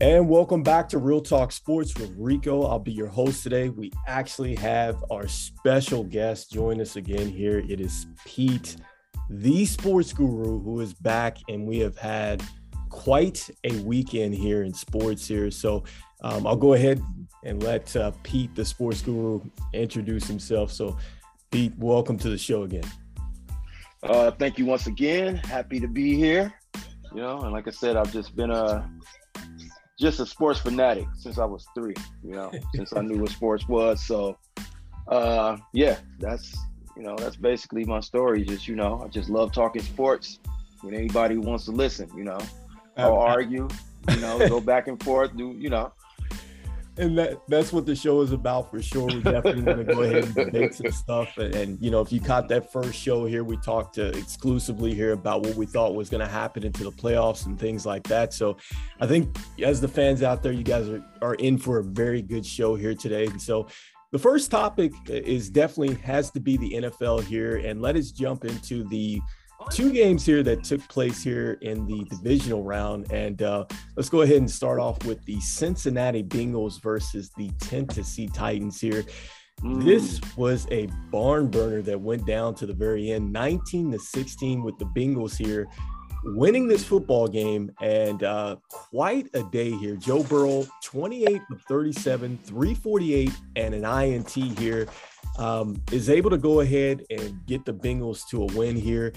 And welcome back to Real Talk Sports with Rico. I'll be your host today. We actually have our special guest join us again here. It is Pete, the sports guru, who is back, and we have had quite a weekend here in sports here. So um, I'll go ahead and let uh, Pete, the sports guru, introduce himself. So, Pete, welcome to the show again. Uh, thank you once again. Happy to be here. You know, and like I said, I've just been a just a sports fanatic since I was three. You know, since I knew what sports was. So, uh, yeah, that's you know that's basically my story. Just you know, I just love talking sports. When anybody wants to listen, you know, I'll argue. You know, go back and forth. Do you know? And that that's what the show is about for sure. We definitely want to go ahead and debate some stuff. And, and, you know, if you caught that first show here, we talked to exclusively here about what we thought was going to happen into the playoffs and things like that. So I think as the fans out there, you guys are, are in for a very good show here today. And so the first topic is definitely has to be the NFL here. And let us jump into the two games here that took place here in the divisional round. And uh, let's go ahead and start off with the Cincinnati Bengals versus the Tennessee Titans here. Mm. This was a barn burner that went down to the very end, 19 to 16 with the Bengals here winning this football game and uh, quite a day here. Joe Burrow, 28 of 37, 348, and an INT here, um, is able to go ahead and get the Bengals to a win here.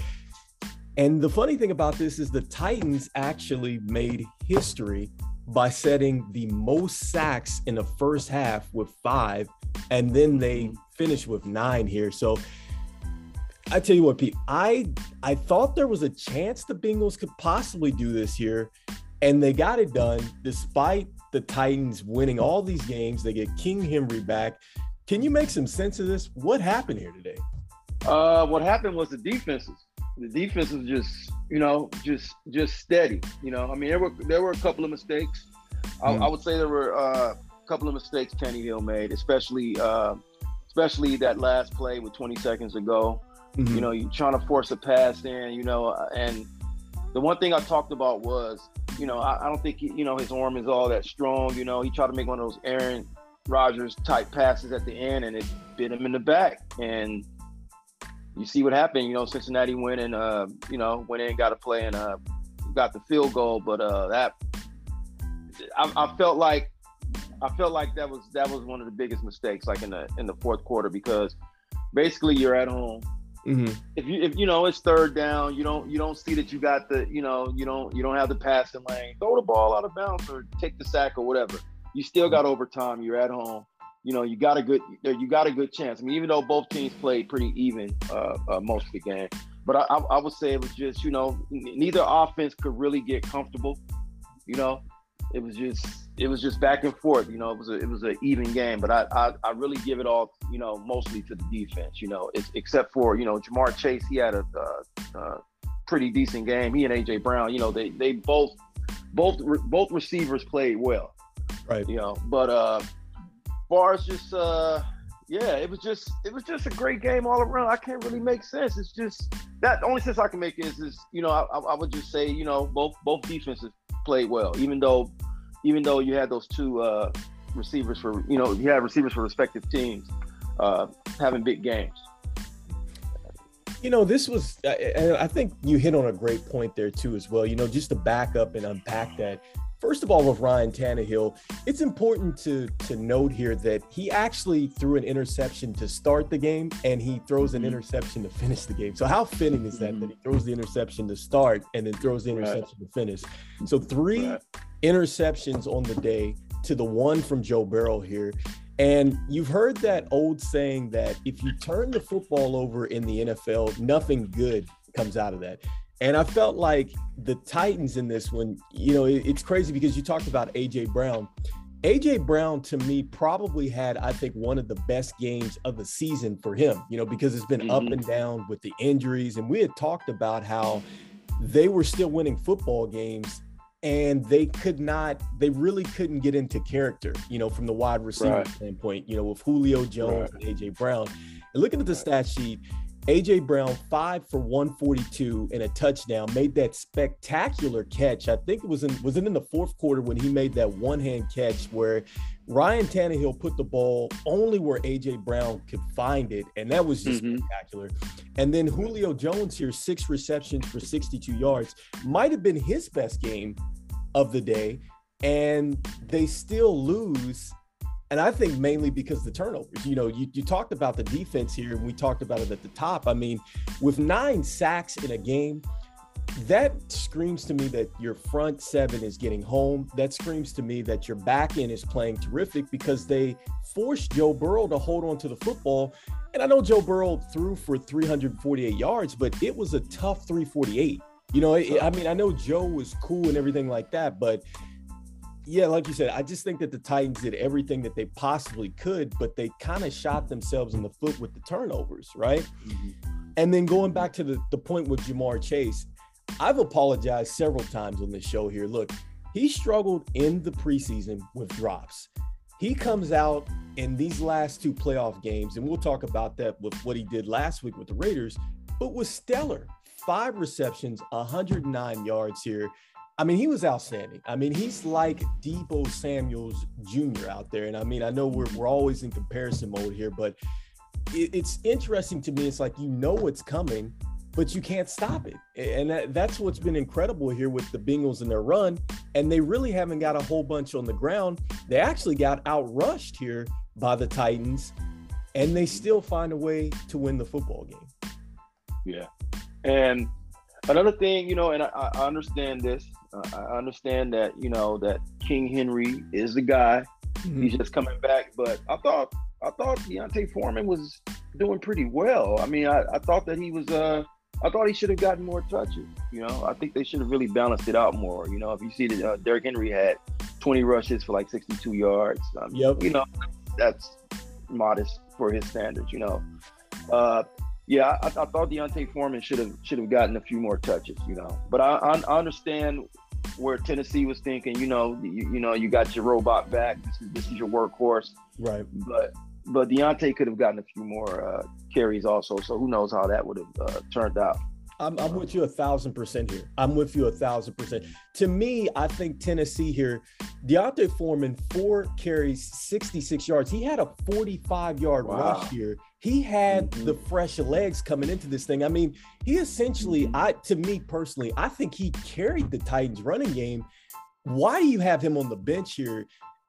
And the funny thing about this is the Titans actually made history by setting the most sacks in the first half with five, and then they mm-hmm. finished with nine here. So I tell you what, Pete, I I thought there was a chance the Bengals could possibly do this here, and they got it done despite the Titans winning all these games. They get King Henry back. Can you make some sense of this? What happened here today? Uh, what happened was the defenses the defense was just, you know, just just steady. You know, I mean, there were there were a couple of mistakes. Mm. I, I, would say there were uh, a couple of mistakes Kenny Hill made, especially uh, especially that last play with 20 seconds to go. Mm-hmm. You know, you're trying to force a pass in. You know, and the one thing I talked about was, you know, I, I don't think he, you know his arm is all that strong. You know, he tried to make one of those Aaron Rodgers type passes at the end, and it bit him in the back. And you see what happened. You know, Cincinnati went and uh, you know went in, got a play, and uh, got the field goal. But uh, that I, I, felt like I felt like that was that was one of the biggest mistakes, like in the in the fourth quarter, because basically you're at home. Mm-hmm. If you if you know it's third down, you don't you don't see that you got the you know you don't you don't have the passing lane. Throw the ball out of bounds or take the sack or whatever. You still got overtime. You're at home you know, you got a good you got a good chance. I mean, even though both teams played pretty even uh, uh, most of the game, but I, I, would say it was just you know neither offense could really get comfortable. You know, it was just it was just back and forth. You know, it was a it was an even game, but I, I, I really give it all you know mostly to the defense. You know, it's, except for you know Ja'Marr Chase, he had a, a, a pretty decent game. He and AJ Brown, you know, they they both both both receivers played well. Right. You know, but uh far as just uh yeah, it was just it was just a great game all around. I can't really make sense. It's just that the only sense I can make is is you know I, I would just say you know both both defenses played well, even though even though you had those two uh, receivers for you know you had receivers for respective teams uh, having big games. You know, this was, I think you hit on a great point there too, as well. You know, just to back up and unpack that, First of all, with Ryan Tannehill, it's important to to note here that he actually threw an interception to start the game and he throws an mm-hmm. interception to finish the game. So how fitting is that mm-hmm. that he throws the interception to start and then throws the interception right. to finish? So three right. interceptions on the day to the one from Joe Burrow here. And you've heard that old saying that if you turn the football over in the NFL, nothing good comes out of that. And I felt like the Titans in this one, you know, it, it's crazy because you talked about AJ Brown. AJ Brown to me probably had, I think, one of the best games of the season for him, you know, because it's been mm-hmm. up and down with the injuries. And we had talked about how they were still winning football games and they could not, they really couldn't get into character, you know, from the wide receiver right. standpoint, you know, with Julio Jones right. and AJ Brown. And looking at the stat sheet, AJ Brown, five for 142 and a touchdown, made that spectacular catch. I think it was in was it in the fourth quarter when he made that one-hand catch where Ryan Tannehill put the ball only where AJ Brown could find it, and that was just mm-hmm. spectacular. And then Julio Jones here, six receptions for 62 yards, might have been his best game of the day, and they still lose and I think mainly because the turnovers. You know, you, you talked about the defense here, and we talked about it at the top. I mean, with nine sacks in a game, that screams to me that your front seven is getting home. That screams to me that your back end is playing terrific because they forced Joe Burrow to hold on to the football. And I know Joe Burrow threw for 348 yards, but it was a tough 348. You know, I mean, I know Joe was cool and everything like that, but yeah, like you said, I just think that the Titans did everything that they possibly could, but they kind of shot themselves in the foot with the turnovers, right? Mm-hmm. And then going back to the, the point with Ja'Marr Chase, I've apologized several times on this show here. Look, he struggled in the preseason with drops. He comes out in these last two playoff games, and we'll talk about that with what he did last week with the Raiders, but was stellar. Five receptions, 109 yards here. I mean, he was outstanding. I mean, he's like Deebo Samuels Jr. out there. And I mean, I know we're, we're always in comparison mode here, but it, it's interesting to me. It's like you know what's coming, but you can't stop it. And that, that's what's been incredible here with the Bengals and their run. And they really haven't got a whole bunch on the ground. They actually got outrushed here by the Titans, and they still find a way to win the football game. Yeah. And another thing, you know, and I, I understand this uh, I understand that you know that King Henry is the guy. Mm-hmm. He's just coming back, but I thought I thought D'Onta Foreman was doing pretty well. I mean, I, I thought that he was. Uh, I thought he should have gotten more touches. You know, I think they should have really balanced it out more. You know, if you see that uh, Derrick Henry had 20 rushes for like 62 yards. Um, yep. You know, that's modest for his standards. You know, uh, yeah, I, I, thought D'Onta Foreman should have should have gotten a few more touches. You know, but I, I, I understand where Tennessee was thinking, you know, you, you know, you got your robot back. This is, this is your workhorse. Right. But but D'Onta could have gotten a few more uh, carries also. So who knows how that would have uh, turned out. I'm, I'm with you a thousand percent here. I'm with you a thousand percent. To me, I think Tennessee here, D'Onta Foreman, four carries, 66 yards. He had a 45 yard wow. rush here. He had mm-hmm. the fresh legs coming into this thing. I mean, he essentially, mm-hmm. I to me personally, I think he carried the Titans running game. Why do you have him on the bench here?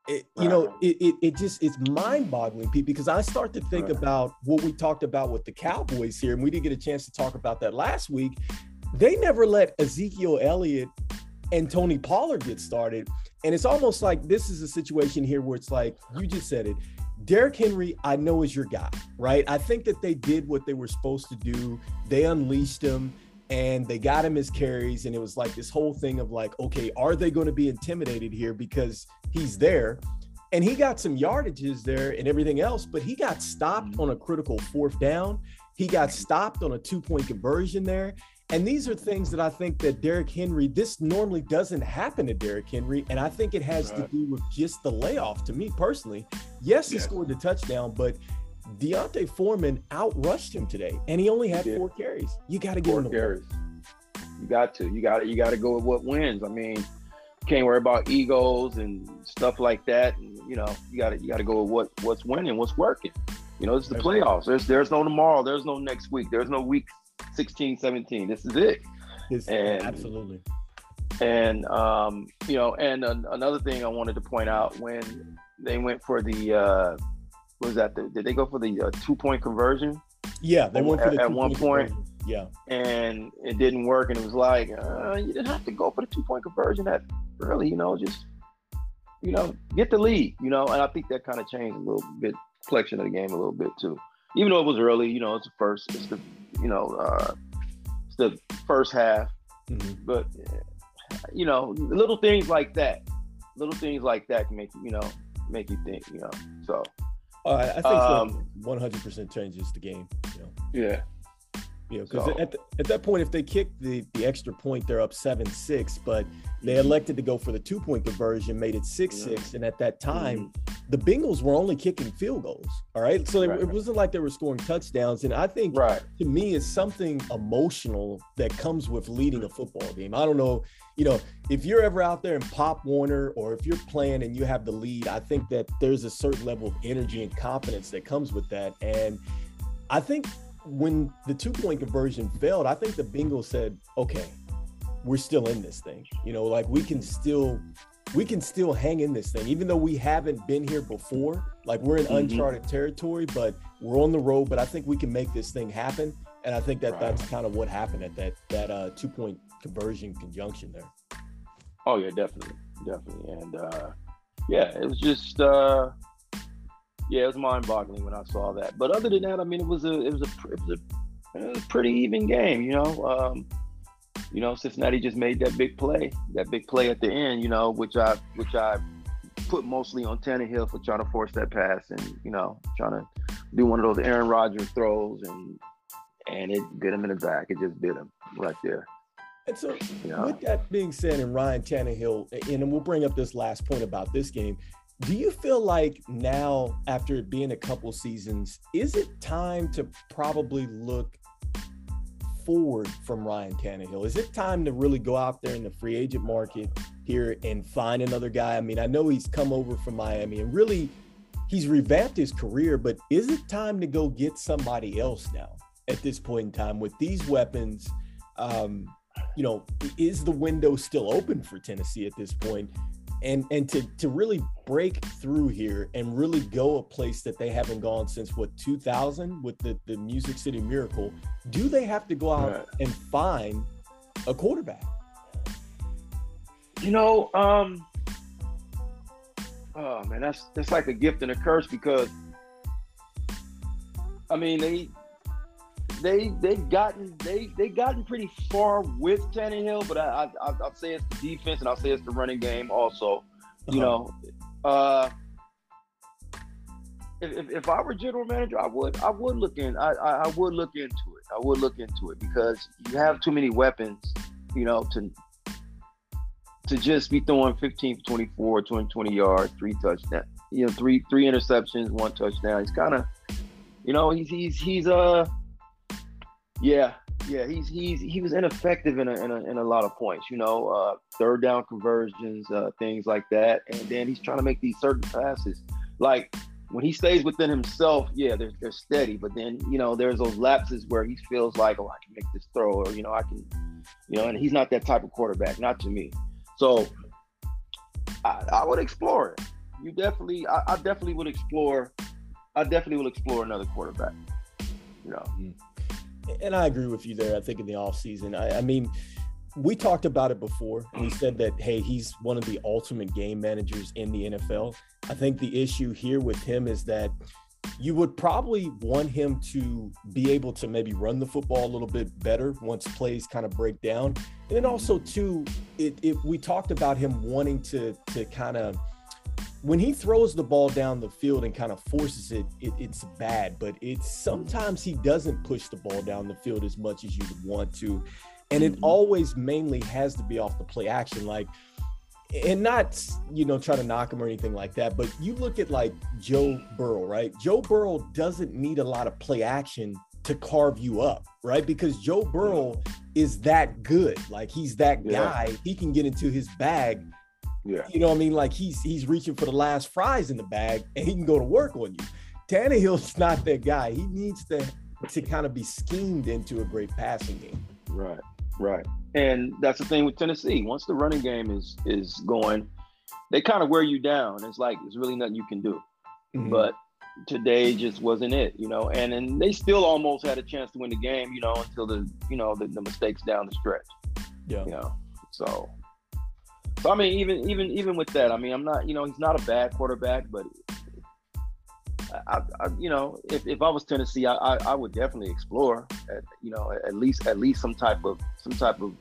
it, you know, it, it, it just it's mind boggling, Pete, because I start to think about what we talked about with the Cowboys here, and we didn't get a chance to talk about that last week. They never let Ezekiel Elliott and Tony Pollard get started. And it's almost like this is a situation here where it's like, you just said it. Derrick Henry, I know is your guy, right? I think that they did what they were supposed to do. They unleashed him and they got him his carries and it was like this whole thing of like okay are they going to be intimidated here because he's there and he got some yardages there and everything else but he got stopped mm-hmm. on a critical fourth down he got stopped on a two point conversion there and these are things that I think that Derrick Henry, this normally doesn't happen to Derrick Henry. And I think it has right. to do with just the layoff to me personally. Yes, he yes. scored the touchdown, but D'Onta Foreman outrushed him today, and he only had he four carries. You got to give him the carries. You got to. You got to. You got to go with what wins. I mean, can't worry about egos and stuff like that. And, you know, you got to. You got to go with what what's winning, what's working. You know, it's the playoffs. There's there's no tomorrow. There's no next week. There's no week 16, 17. This is it. And, absolutely. And um, you know, and uh, another thing I wanted to point out when they went for the uh, was that the, did they go for the uh, two point conversion? Yeah, they went for the at, at one point. Conversion. Yeah, and it didn't work, and it was like uh, you didn't have to go for the two point conversion that early. You know, just you know, get the lead. You know, and I think that kind of changed a little bit complexion of the game a little bit too. Even though it was early, you know, it's the first, it's the you know, uh, the first half, mm-hmm. but you know, little things like that, little things like that can make you, know, make you think, you know. So uh, I think um, 100% changes the game. You know? Yeah. You know, because so. at, at that point, if they kick the, the extra point, they're up 7 6, but they elected to go for the two point conversion, made it 6 yeah. 6. And at that time, mm-hmm. the Bengals were only kicking field goals. All right. So right. it wasn't like they were scoring touchdowns. And I think right. to me, it's something emotional that comes with leading a football game. I don't know, you know, if you're ever out there in Pop Warner or if you're playing and you have the lead, I think that there's a certain level of energy and confidence that comes with that. And I think when the two point conversion failed, I think the Bengals said, okay, we're still in this thing. You know, like we can still we can still hang in this thing, even though we haven't been here before. Like we're in mm-hmm. uncharted territory, but we're on the road. But I think we can make this thing happen. And I think that right. that's kind of what happened at that that uh, two point conversion conjunction there. Oh yeah, definitely, definitely, and uh, yeah, it was just uh, yeah, it was mind-boggling when I saw that. But other than that, I mean, it was a it was a it was a, it was a pretty even game. You know, um, you know, Cincinnati just made that big play, that big play at the end. You know, which I which I put mostly on Tannehill for trying to force that pass and you know trying to do one of those Aaron Rodgers throws and and it bit him in the back. It just bit him right there. And so, yeah. with that being said, and Ryan Tannehill, and we'll bring up this last point about this game. Do you feel like now, after it being a couple seasons, is it time to probably look forward from Ryan Tannehill? Is it time to really go out there in the free agent market here and find another guy? I mean, I know he's come over from Miami and really he's revamped his career, but is it time to go get somebody else now at this point in time with these weapons? Um, you know, is the window still open for Tennessee at this point? And and to to really break through here and really go a place that they haven't gone since what 2000 with the the Music City Miracle, do they have to go out right. and find a quarterback? You know, um, oh man, that's that's like a gift and a curse because I mean they they they've gotten they they gotten pretty far with Tannehill, but I, I I'll say it's the defense and I'll say it's the running game also. You uh-huh. know, uh, if, if I were general manager, I would I would look in I, I would look into it. I would look into it because you have too many weapons, you know, to to just be throwing 15, 24, 20, 20 yards, three touchdowns, you know, three three interceptions, one touchdown. He's kind of, you know, he's he's he's uh yeah, yeah, he's he's he was ineffective in a in a, in a lot of points. You know, uh, third down conversions, uh, things like that, and then he's trying to make these certain passes. Like when he stays within himself, yeah, they're they're steady. But then you know, there's those lapses where he feels like, oh, I can make this throw, or you know, I can, you know, and he's not that type of quarterback, not to me. So I, I would explore it. You definitely, I, I definitely would explore. I definitely will explore another quarterback. You know. Mm-hmm and I agree with you there. I think in the offseason, I, I mean, we talked about it before. We said that, hey, he's one of the ultimate game managers in the NFL. I think the issue here with him is that you would probably want him to be able to maybe run the football a little bit better once plays kind of break down. And then also, too, it, it we talked about him wanting to to kind of when he throws the ball down the field and kind of forces it, it, it's bad. But it's sometimes he doesn't push the ball down the field as much as you would want to, and it mm-hmm. always mainly has to be off the play action, like. And not, you know, try to knock him or anything like that. But you look at like Joe Burrow, right? Joe Burrow doesn't need a lot of play action to carve you up, right? Because Joe Burrow is that good. Like he's that guy. Yeah. He can get into his bag yeah. You know what I mean? Like he's he's reaching for the last fries in the bag and he can go to work on you. Tannehill's not that guy. He needs to to kind of be schemed into a great passing game. Right, right. And that's the thing with Tennessee. Once the running game is is going, they kind of wear you down. It's like there's really nothing you can do. Mm-hmm. But today just wasn't it, you know. And and they still almost had a chance to win the game, you know, until the you know the, the mistakes down the stretch. Yeah. You know. So so I mean, even even even with that, I mean, I'm not, you know, he's not a bad quarterback, but I, I you know, if, if I was Tennessee, I, I, I would definitely explore, at, you know, at least at least some type of some type of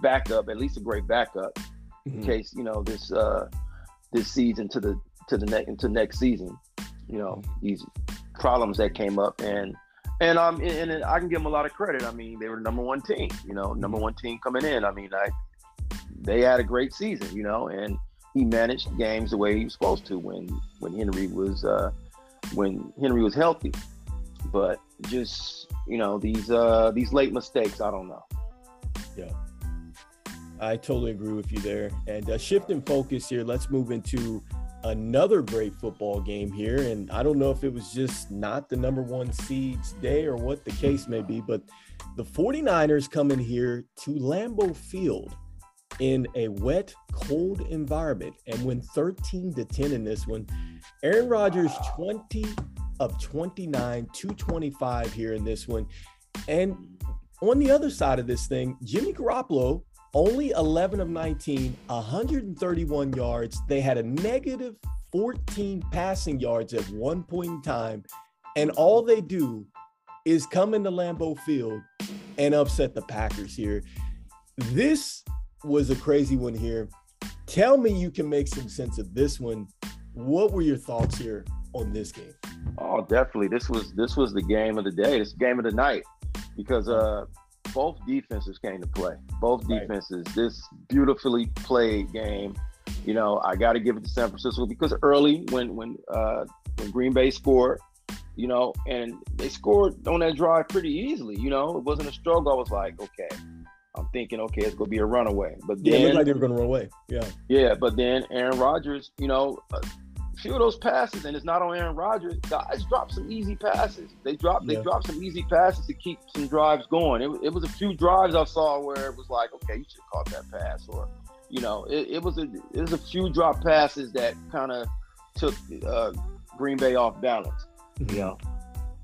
backup, at least a great backup, mm-hmm. in case you know this uh this season to the to the next into next season, you know, mm-hmm. these problems that came up, and and um, and, and I can give them a lot of credit. I mean, they were the number one team. You know, number one team coming in. I mean, I they had a great season. You know, and he managed games the way he was supposed to when when Henry was uh, when Henry was healthy. But just you know these uh, these late mistakes, I don't know. Yeah. I totally agree with you there. And uh, shifting focus here, let's move into another great football game here. And I don't know if it was just not the number one seeds day or what the case may be, but the 49ers come in here to Lambeau Field in a wet, cold environment and win 13 to 10 in this one. Aaron Rodgers, 20 of 29, 225 here in this one. And on the other side of this thing, Jimmy Garoppolo, only 11 of 19, 131 yards. They had a negative 14 passing yards at one point in time. And all they do is come into Lambeau Field and upset the Packers here. This was a crazy one here. Tell me you can make some sense of this one. What were your thoughts here on this game? Oh, definitely. This was this was the game of the day. This game of the night because uh both defenses came to play. Both defenses. Right. This beautifully played game. You know, I got to give it to San Francisco because early when when uh, when Green Bay scored, you know, and they scored on that drive pretty easily. You know, it wasn't a struggle. I was like, okay, I'm thinking, okay, it's gonna be a runaway. But then, yeah, it looked like they were gonna run away. Yeah. Yeah, but then Aaron Rodgers, you know, a few of those passes, and it's not on Aaron Rodgers. Guys dropped some easy passes. They dropped yeah. they dropped some easy passes to keep some drives going. It, it was a few drives I saw where it was like, okay, you should have caught that pass, or you know, it, it was a it was a few drop passes that kind of took uh, Green Bay off balance. Mm-hmm. You know.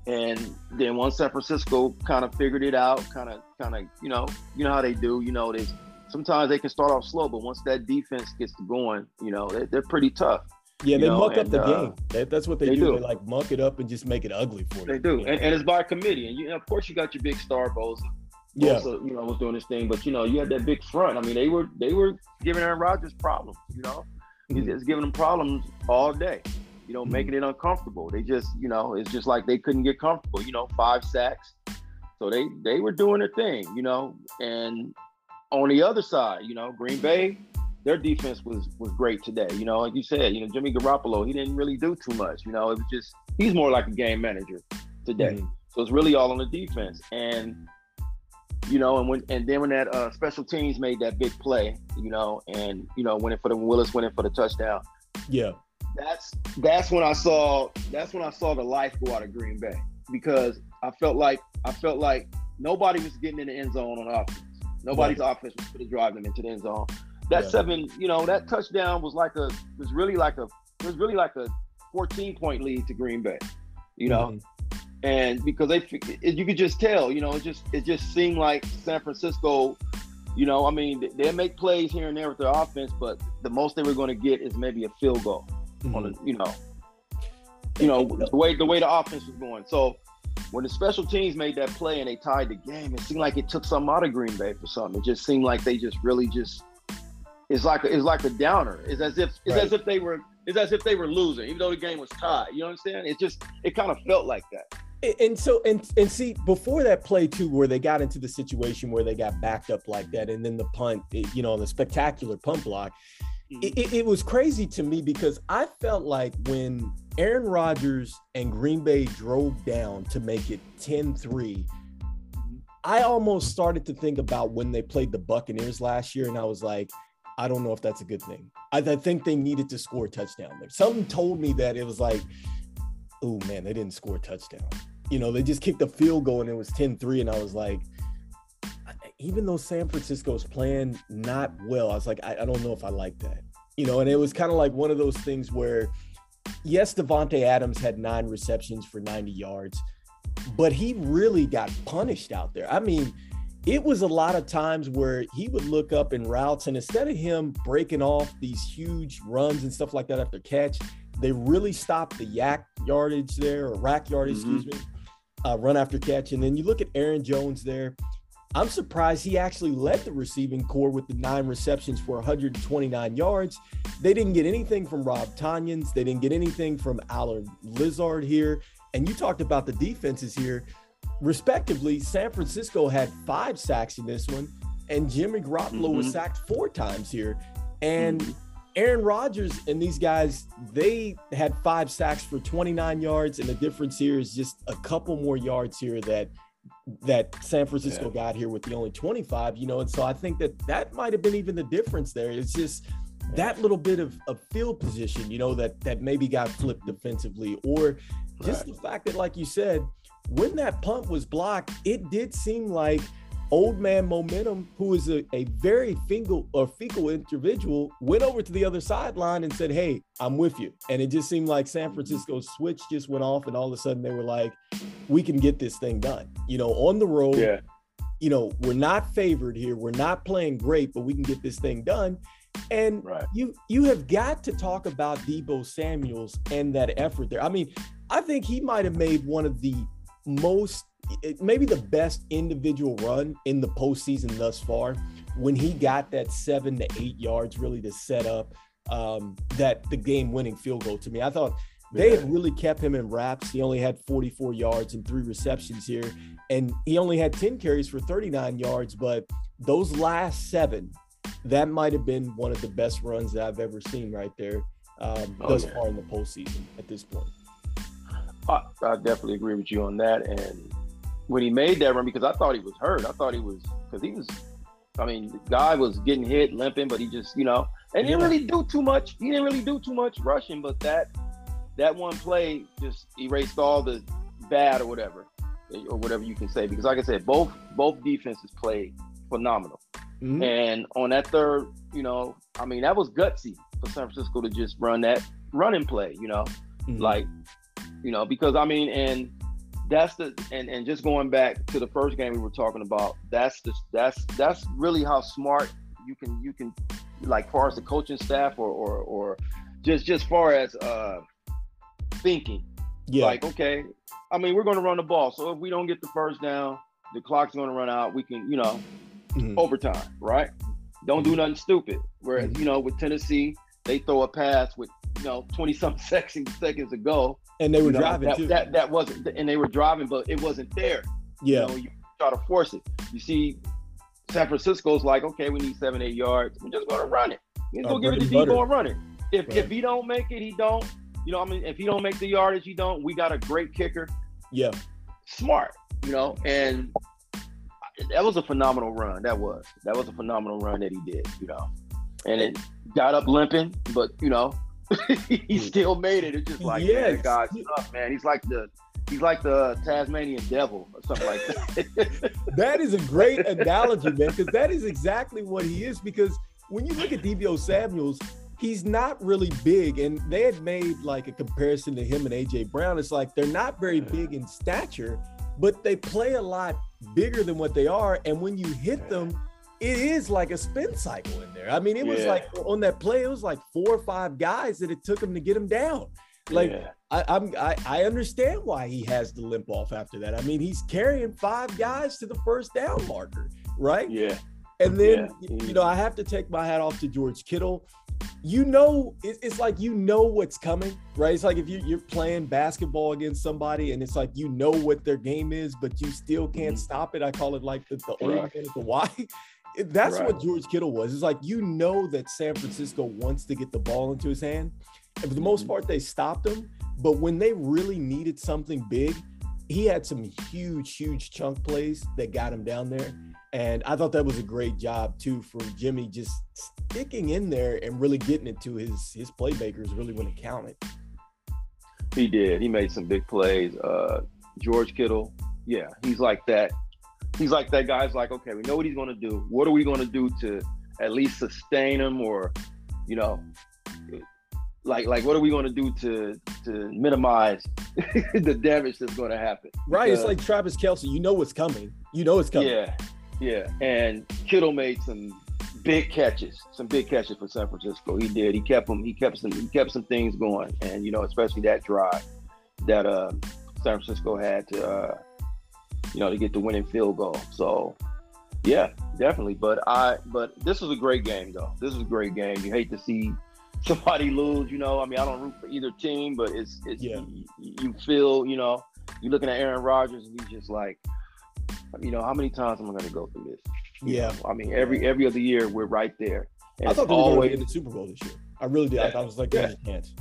And then once San Francisco kind of figured it out, kind of, kind of, you know, you know how they do. You know, they sometimes they can start off slow, but once that defense gets going, you know, they, they're pretty tough. Yeah, they know, muck up the uh, game. that's what they, they do. do. They like muck it up and just make it ugly for you. They do, and, and, it's by committee. And, you, and of course, you got your big star Bosa. Yeah, Bosa, you know, was doing this thing, but you know, you had that big front. I mean, they were they were giving Aaron Rodgers problems. You know, mm-hmm. he's just giving them problems all day you know, making it uncomfortable. They just, you know, it's just like they couldn't get comfortable, you know, five sacks. So they they were doing their thing, you know. And on the other side, you know, Green Bay, their defense was was great today. You know, like you said, you know, Jimmy Garoppolo, he didn't really do too much. You know, it was just he's more like a game manager today. Mm-hmm. So it's really all on the defense. And you know, and when and then when that uh, special teams made that big play, you know, and you know, went in for the Willis went in for the touchdown. Yeah that's that's when I saw that's when I saw the life go out of Green Bay because I felt like I felt like nobody was getting in the end zone on offense. Nobody's right. offense was going to drive them into the end zone. That yeah. seven, you know, that touchdown was like a was really like a was really like a 14 point lead to Green Bay. You know. Mm-hmm. And because they, you could just tell, you know, it just it just seemed like San Francisco you know, I mean, they make plays here and there with their offense, but the most they were going to get is maybe a field goal mm-hmm. on a, you know, you know the way the way the offense was going. So when the special teams made that play and they tied the game, it seemed like it took some out of Green Bay for something. It just seemed like they just really just it's like a, it's like a downer. It's as if it's right. as if they were it's as if they were losing, even though the game was tied. You understand? It just it kind of felt like that. And so and and see before that play too, where they got into the situation where they got backed up like that, and then the punt, you know, the spectacular punt block it, it, was crazy to me because I felt like when Aaron Rodgers and Green Bay drove down to make it 10 3, I almost started to think about when they played the Buccaneers last year. And I was like, I don't know if that's a good thing. I, I think they needed to score a touchdown there. Something told me that it was like, oh man, they didn't score a touchdown. You know, they just kicked a field goal and it was 10 3. And I was like, even though San Francisco's playing not well, I was like, I, I don't know if I like that. You know, and it was kind of like one of those things where, yes, Davante Adams had nine receptions for 90 yards, but he really got punished out there. I mean, it was a lot of times where he would look up in routes, and instead of him breaking off these huge runs and stuff like that after catch, they really stopped the YAC yardage there or rack yardage, mm-hmm. excuse me, uh, run after catch. And then you look at Aaron Jones there. I'm surprised he actually led the receiving corps with the nine receptions for 129 yards. They didn't get anything from Rob Tonyan. They didn't get anything from Allen Lazard here. And you talked about the defenses here. respectively, San Francisco had five sacks in this one, and Jimmy Garoppolo mm-hmm. was sacked four times here. And mm-hmm. Aaron Rodgers and these guys, they had five sacks for 29 yards, and the difference here is just a couple more yards here that that San Francisco yeah. got here with the only 25, you know, and so I think that that might have been even the difference there. It's just that little bit of, of field position, you know, that that maybe got flipped defensively, or just right. the fact that, like you said, when that punt was blocked, it did seem like old man momentum, who is a, a very fecal or fecal individual, went over to the other sideline and said, Hey, I'm with you. And it just seemed like San mm-hmm. Francisco's switch just went off, and all of a sudden they were like, We can get this thing done. You know, on the road. Yeah. You know, we're not favored here. We're not playing great, but we can get this thing done. And right. you you have got to talk about Deebo Samuels and that effort there. I mean, I think he might have made one of the most maybe the best individual run in the postseason thus far when he got that seven to eight yards really to set up um, that the game winning field goal to me. I thought they had really kept him in wraps. He only had 44 yards and three receptions here, and he only had 10 carries for 39 yards. But those last seven, that might have been one of the best runs that I've ever seen right there um, oh, thus yeah. far in the postseason at this point. I, I definitely agree with you on that. And when he made that run, because I thought he was hurt. I thought he was because he was. I mean, the guy was getting hit, limping, but he just, you know, and he didn't really do too much. He didn't really do too much rushing, but that that one play just erased all the bad or whatever, or whatever you can say. Because, like I said, both both defenses played phenomenal. Mm-hmm. And on that third, you know, I mean, that was gutsy for San Francisco to just run that running play. You know, mm-hmm. like you know, because I mean, and that's the and and just going back to the first game we were talking about, that's the that's that's really how smart you can you can like far as the coaching staff or or or just just far as uh thinking. Yeah. Like, okay, I mean, we're gonna run the ball. So if we don't get the first down, the clock's gonna run out. We can, you know, mm-hmm. overtime, right? Don't do nothing stupid. Whereas, mm-hmm. you know, with Tennessee, they throw a pass with you know 20 something seconds seconds to go and they were you know, driving that, too that, that wasn't and they were driving but it wasn't there yeah you, know, you try to force it you see san francisco's like okay we need seven eight yards we're just gonna run it we're gonna give it to Deebo and run it if right. if he don't make it he don't you know i mean if he don't make the yardage he don't we got a great kicker yeah smart you know and that was a phenomenal run that was that was a phenomenal run that he did you know and it got up limping, but you know, he still made it. It's just like, yes. man, God's stuff, man. He's like the he's like the Tasmanian devil or something like that. that is a great analogy, man, because that is exactly what he is. Because when you look at Deebo Samuels, he's not really big, and they had made like a comparison to him and AJ Brown. It's like they're not very big in stature, but they play a lot bigger than what they are, and when you hit them it is like a spin cycle in there. I mean, it was yeah. like on that play, it was like four or five guys that it took him to get him down. Like yeah. I, I'm, I, I understand why he has the limp off after that. I mean, he's carrying five guys to the first down marker, right? Yeah. And then yeah. you know, I have to take my hat off to George Kittle. You know, it's like you know what's coming, right? It's like if you, are playing basketball against somebody and it's like you know what their game is, but you still can't mm-hmm. stop it. I call it like the, the right. the why that's right. what George Kittle was. It's like you know that San Francisco wants to get the ball into his hand. And for the most mm-hmm. part, they stopped him. But when they really needed something big, he had some huge, huge chunk plays that got him down there. And I thought that was a great job too for Jimmy just sticking in there and really getting it to his his playmakers really when it counted. He did. He made some big plays. Uh, George Kittle, yeah, he's like that he's like that guy's like, okay, we know what he's going to do. What are we going to do to at least sustain him, or you know, like like what are we going to do to to minimize the damage that's going to happen? Right. Because, it's like Travis Kelce. You know what's coming. You know it's coming. Yeah. Yeah. And Kittle made some big catches, some big catches for San Francisco. He did. He kept them. He kept some. He kept some things going, and you know, especially that drive that uh, San Francisco had to. Uh, you know, to get the winning field goal. So, yeah, definitely. But I, but this was a great game, though. This was a great game. You hate to see somebody lose. You know, I mean, I don't root for either team, but it's, it's yeah. you, you feel, you know, you're looking at Aaron Rodgers and he's just like, you know, how many times am I going to go through this? You Yeah. know, I mean, every every other year we're right there. And I thought they were going to get in the Super Bowl this year. I really did. I, thought, I was like, there's a chance.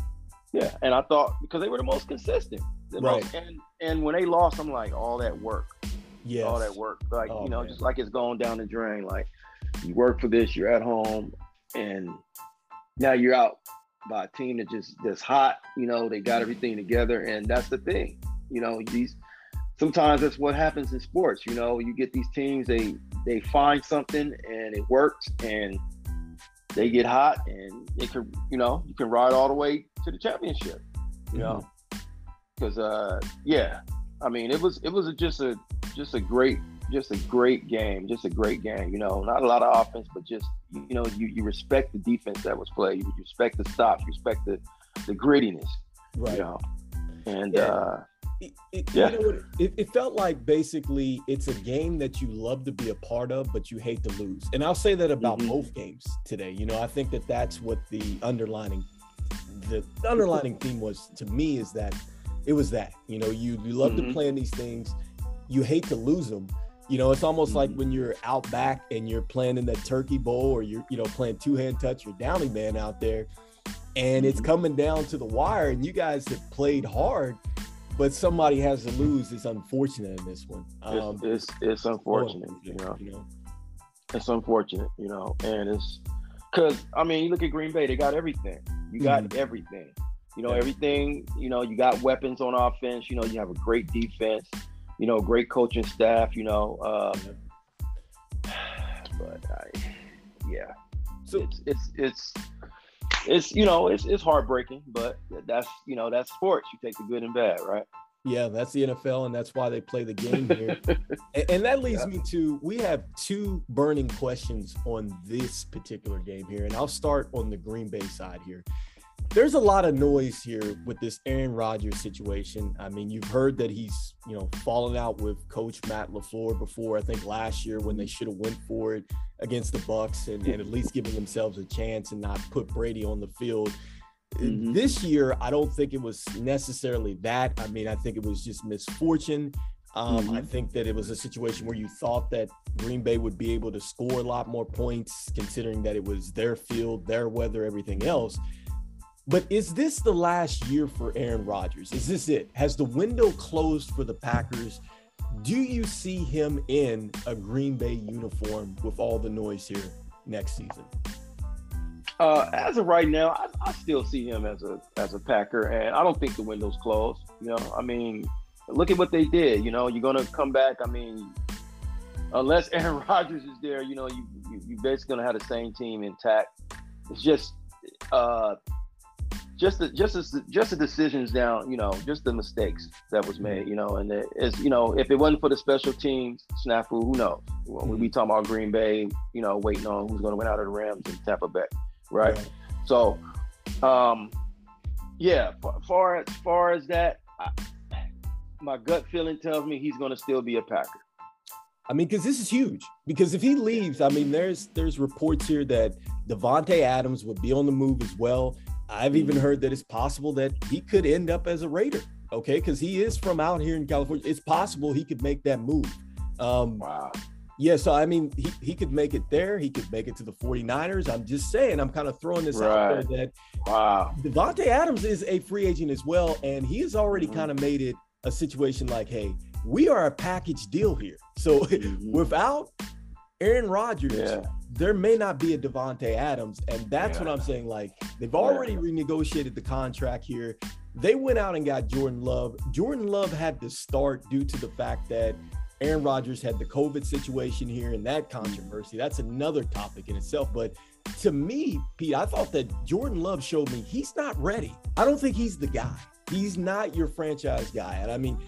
yeah, and I thought because they were the most consistent. The Right. most, and and when they lost, I'm like, all that work, Yeah. all that work, like Oh, you know, man. just like it's going down the drain. Like you work for this, you're at home, and now you're out by a team that just that's hot. You know, they got everything together, and that's the thing. You know, these sometimes that's what happens in sports. You know, you get these teams, they they find something and it works, and they get hot, and it could, you know, you can ride all the way to the championship. You know, because uh, yeah, I mean, it was it was a, just a just a great just a great game, just a great game. You know, not a lot of offense, but just you know, you you respect the defense that was played, you respect the stops, you respect the the grittiness. Right. You know, and Yeah. uh, it, it, Yeah. you know it, it felt like basically it's a game that you love to be a part of, but you hate to lose. And I'll say that about Mhm. both games today. You know, I think that that's what the underlining, the underlining theme was to me is that it was that. You know, you you love to Mhm. play in these things, you hate to lose them. You know, it's almost like Mhm. when you're out back and you're playing in that turkey bowl, or you're you know playing two hand touch, you're downing man out there, and it's Mhm. coming down to the wire, and you guys have played hard but somebody has to lose. It's unfortunate in this one. Um, it's, it's it's unfortunate. You know, you know, it's unfortunate. You know, and it's because I mean, you look at Green Bay; they got everything. You got everything. You know, everything. You know, you got weapons on offense. You know, you have a great defense. You know, great coaching staff. You know, um, but I, yeah, so it's it's it's it's you know it's it's heartbreaking, but that's you know that's sports. You take the good and bad, right? yeah, that's the NFL, and that's why they play the game here. and, and that leads Yeah. me to we have two burning questions on this particular game here, and I'll start on the Green Bay side here. There's a lot of noise here with this Aaron Rodgers situation. I mean, you've heard that he's, you know, fallen out with Coach Matt LaFleur before. I think last year when they should have went for it against the Bucks and, and at least giving themselves a chance and not put Brady on the field. Mhm. This year, I don't think it was necessarily that. I mean, I think it was just misfortune. Um, I Mhm. think that it was a situation where you thought that Green Bay would be able to score a lot more points, considering that it was their field, their weather, everything else. But is this the last year for Aaron Rodgers? Is this it? Has the window closed for the Packers? Do you see him in a Green Bay uniform with all the noise here next season? Uh, as of right now, I, I still see him as a as a Packer, and I don't think the window's closed. You know, I mean, look at what they did. You know, you're gonna come back. I mean, unless Aaron Rodgers is there, you know, you you, you basically gonna have the same team intact. It's just, uh, just the just as just the decisions down. You know, just the mistakes that was made. You know, and it is you know, if it wasn't for the special teams snafu, who knows? Well, we, we talking about Green Bay. You know, waiting on who's gonna win out of the Rams and Tampa Bay right? So, um, yeah, far as far as that, I, my gut feeling tells me he's going to still be a Packer. I mean, because this is huge. Because if he leaves, I mean, there's there's reports here that Davante Adams would be on the move as well. I've even heard that it's possible that he could end up as a Raider. Okay, because he is from out here in California. It's possible he could make that move. Um, Wow. yeah, so I mean, he, he could make it there. He could make it to the 49ers. I'm just saying, I'm kind of throwing this out there that Wow. Davante Adams is a free agent as well, and he has already Mhm. kind of made it a situation like, hey, we are a package deal here. So Mhm. without Aaron Rodgers, Yeah. there may not be a Davante Adams, and that's what I'm saying. Like they've already Yeah. renegotiated the contract here. They went out and got Jordan Love. Jordan Love had to start due to the fact that Aaron Rodgers had the COVID situation here and that controversy. That's another topic in itself. But to me, Pete, I thought that Jordan Love showed me he's not ready. I don't think he's the guy. He's not your franchise guy. And I mean,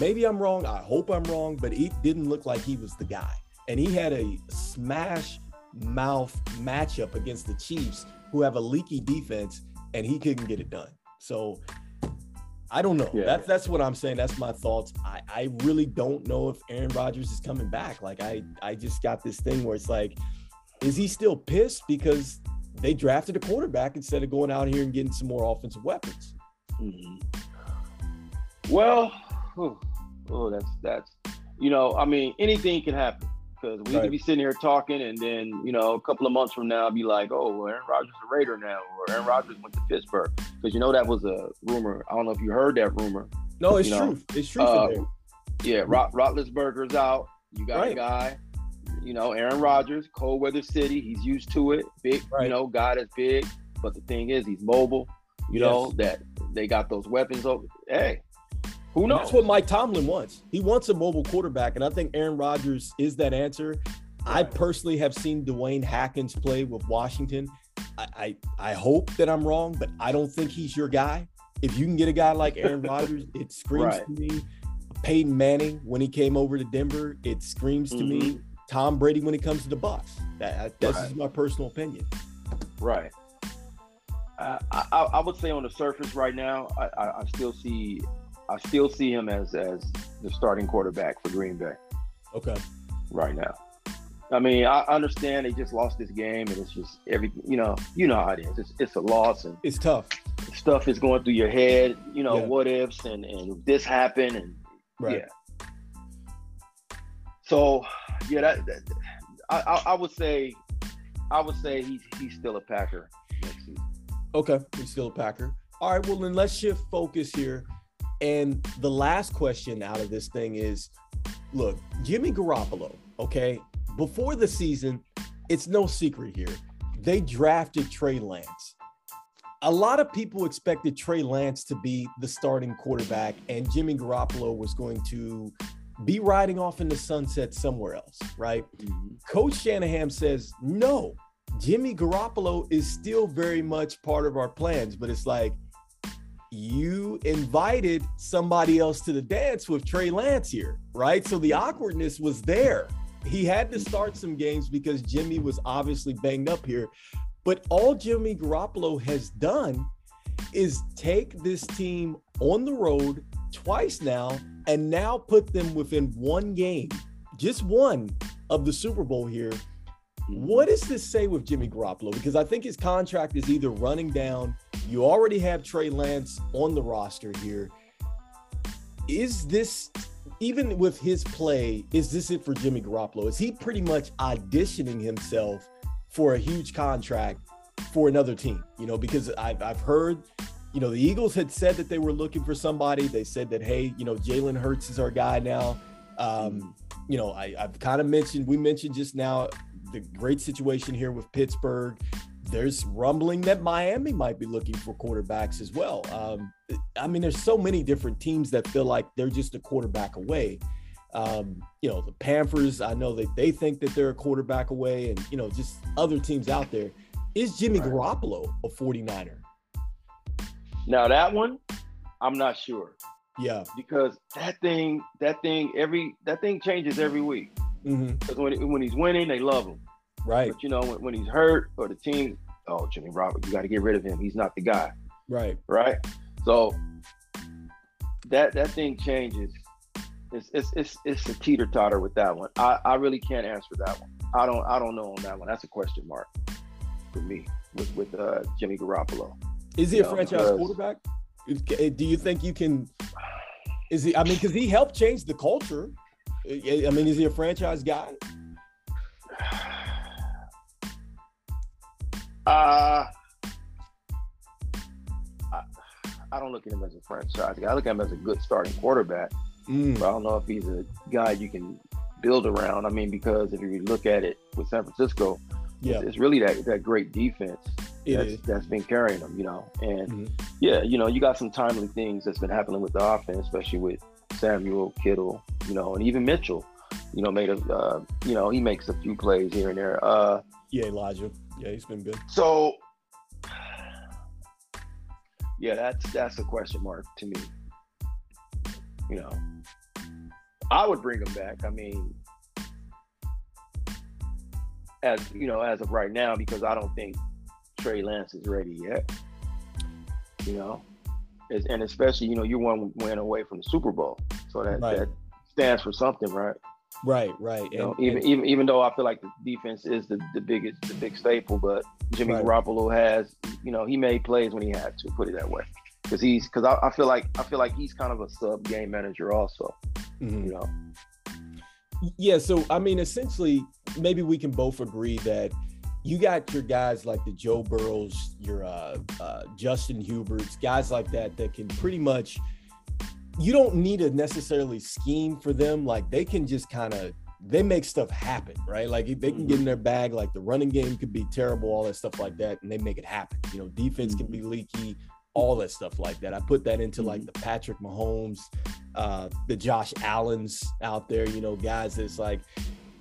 maybe I'm wrong. I hope I'm wrong, but it didn't look like he was the guy. And he had a smash mouth matchup against the Chiefs, who have a leaky defense, and he couldn't get it done. So I don't know. Yeah. That's that's what I'm saying. That's my thoughts. I, I really don't know if Aaron Rodgers is coming back. Like I I just got this thing where it's like, is he still pissed because they drafted a quarterback instead of going out here and getting some more offensive weapons? Mhm. Well, whew, oh, that's that's, you know, I mean, anything can happen because we right. could be sitting here talking, and then you know, a couple of months from now, be like, oh, well, Aaron Rodgers is a Raider now, or Aaron Rodgers went to Pittsburgh because you know that was a rumor. I don't know if you heard that rumor. No, it's true. Know. It's true. Uh, yeah, Rot- Roethlisberger's out. You got right. a guy you know, Aaron Rodgers, cold weather city. He's used to it. Big, right. you know, guy that's big. But the thing is, he's mobile. You yes. know that they got those weapons. Over. Hey, who knows? that's what Mike Tomlin wants. He wants a mobile quarterback, and I think Aaron Rodgers is that answer. Right. I personally have seen Dwayne Haskins play with Washington. I, I, I hope that I'm wrong, but I don't think he's your guy. If you can get a guy like Aaron Rodgers, it screams right. to me. Peyton Manning when he came over to Denver, it screams to mm-hmm. me Tom Brady when it comes to the Bucs. That, that's right. my personal opinion. Right. I, I, I would say on the surface right now, I, I, I still see I still see him as as the starting quarterback for Green Bay. Okay. Right now. I mean, I understand they just lost this game, and it's just every you know, you know how it is. It's, it's a loss, and it's tough. Stuff is going through your head. You know, yeah. what ifs, and and this happened, and right. yeah. So yeah, that, that I, I would say I would say he's he's still a Packer next season. Okay, he's still a Packer. All right, well then let's shift focus here. And the last question out of this thing is look, Jimmy Garoppolo, okay, before the season, it's no secret here. They drafted Trey Lance. A lot of people expected Trey Lance to be the starting quarterback, and Jimmy Garoppolo was going to be riding off in the sunset somewhere else, right? Mm-hmm. Coach Shanahan says, no, Jimmy Garoppolo is still very much part of our plans, but it's like you invited somebody else to the dance with Trey Lance here, right? So the awkwardness was there. He had to start some games because Jimmy was obviously banged up here. But all Jimmy Garoppolo has done is take this team on the road twice now and now put them within one game, just one of the Super Bowl here. What does this say with Jimmy Garoppolo? Because I think his contract is either running down. You already have Trey Lance on the roster here. Is this, even with his play, is this it for Jimmy Garoppolo? Is he pretty much auditioning himself for a huge contract for another team? You know, because I've, I've heard you know, the Eagles had said that they were looking for somebody. They said that, hey, you know, Jalen Hurts is our guy now. Um, you know, I, I've kind of mentioned, we mentioned just now the great situation here with Pittsburgh. There's rumbling that Miami might be looking for quarterbacks as well. Um, I mean, there's so many different teams that feel like they're just a quarterback away. Um, you know, the Panthers, I know that they think that they're a quarterback away, and, you know, just other teams out there. Is Jimmy right. Garoppolo a 49er? Now that one, I'm not sure. Yeah. Because that thing, that thing, every that thing changes every week. Because mm-hmm. when when he's winning, they love him. Right. But you know when, when he's hurt or the team, oh Jimmy Robert, you got to get rid of him. He's not the guy. Right. Right. So that that thing changes. It's it's it's, it's a teeter totter with that one. I, I really can't answer that one. I don't I don't know on that one. That's a question mark for me with with uh, Jimmy Garoppolo. Is he a franchise quarterback? Eh, do you think you can? Is he? I mean, because he helped change the culture. I mean, is he a franchise guy? Uh, I, I don't look at him as a franchise guy. I look at him as a good starting quarterback. Mm. But I don't know if he's a guy you can build around. I mean, because if you look at it with San Francisco, yeah. it's, it's really that that great defense that's, that's been carrying them, you know. And mm-hmm. yeah, you know, you got some timely things that's been happening with the offense, especially with Samuel Kittle, you know, and even Mitchell, you know, made a, uh, you know, he makes a few plays here and there. Uh, yeah, Elijah. Yeah, he's been good. So, yeah, that's that's a question mark to me. You know, I would bring him back. I mean, as you know, as of right now, because I don't think Trey Lance is ready yet. You know, and especially you know you're one win away from the Super Bowl, so that right. that stands for something, right? Right, right. You know, and, even and, even even though I feel like the defense is the, the biggest the big staple, but Jimmy right. Garoppolo has you know he made plays when he had to put it that way because he's because I, I, feel like I feel like he's kind of a sub game manager also. Mm-hmm. You know. Yeah, so I mean, essentially, maybe we can both agree that you got your guys like the Joe Burrows, your uh, uh, Justin Herberts, guys like that that can pretty much. You don't need to necessarily scheme for them. Like they can just kind of they make stuff happen, right? Like they can get in mm-hmm. their bag. Like the running game could be terrible, all that stuff like that, and they make it happen. You know, defense can be mm-hmm. leaky, all that stuff like that. I put that into like mm-hmm. the Patrick Mahomes, uh, the Josh Allen's out there. You know, guys that's like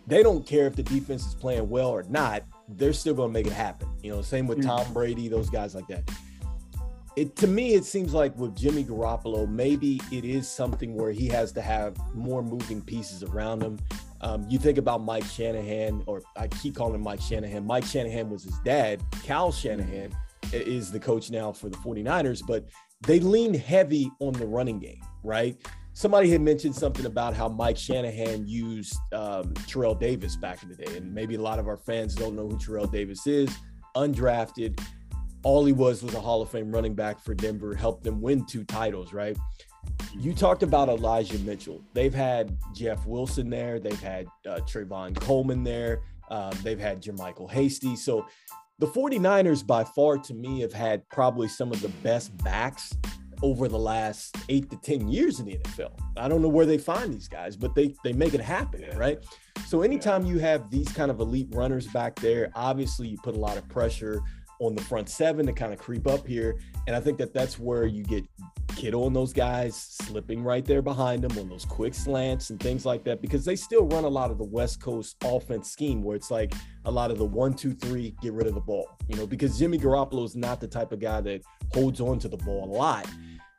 they don't care if the defense is playing well or not. They're still going to make it happen. You know, same with Tom Brady, those guys like that. It, to me, it seems like with Jimmy Garoppolo, maybe it is something where he has to have more moving pieces around him. Um, you think about Mike Shanahan, or I keep calling him Mike Shanahan. Mike Shanahan was his dad. Kyle Shanahan is the coach now for the 49ers, but they lean heavy on the running game, right? Somebody had mentioned something about how Mike Shanahan used um, Terrell Davis back in the day. And maybe a lot of our fans don't know who Terrell Davis is, undrafted. All he was was a Hall of Fame running back for Denver, helped them win two titles, right? You talked about Elijah Mitchell. They've had Jeff Wilson there. They've had uh, Trayvon Coleman there. Um, they've had JaMycal Hasty. So the 49ers, by far, to me, have had probably some of the best backs over the last eight to 10 years in the NFL. I don't know where they find these guys, but they, they make it happen, right? So anytime you have these kind of elite runners back there, obviously you put a lot of pressure on the front seven to kind of creep up here. And I think that that's where you get Kittle and those guys slipping right there behind them on those quick slants and things like that because they still run a lot of the West Coast offense scheme where it's like a lot of the one, two, three, get rid of the ball, you know, because Jimmy Garoppolo is not the type of guy that holds on to the ball a lot.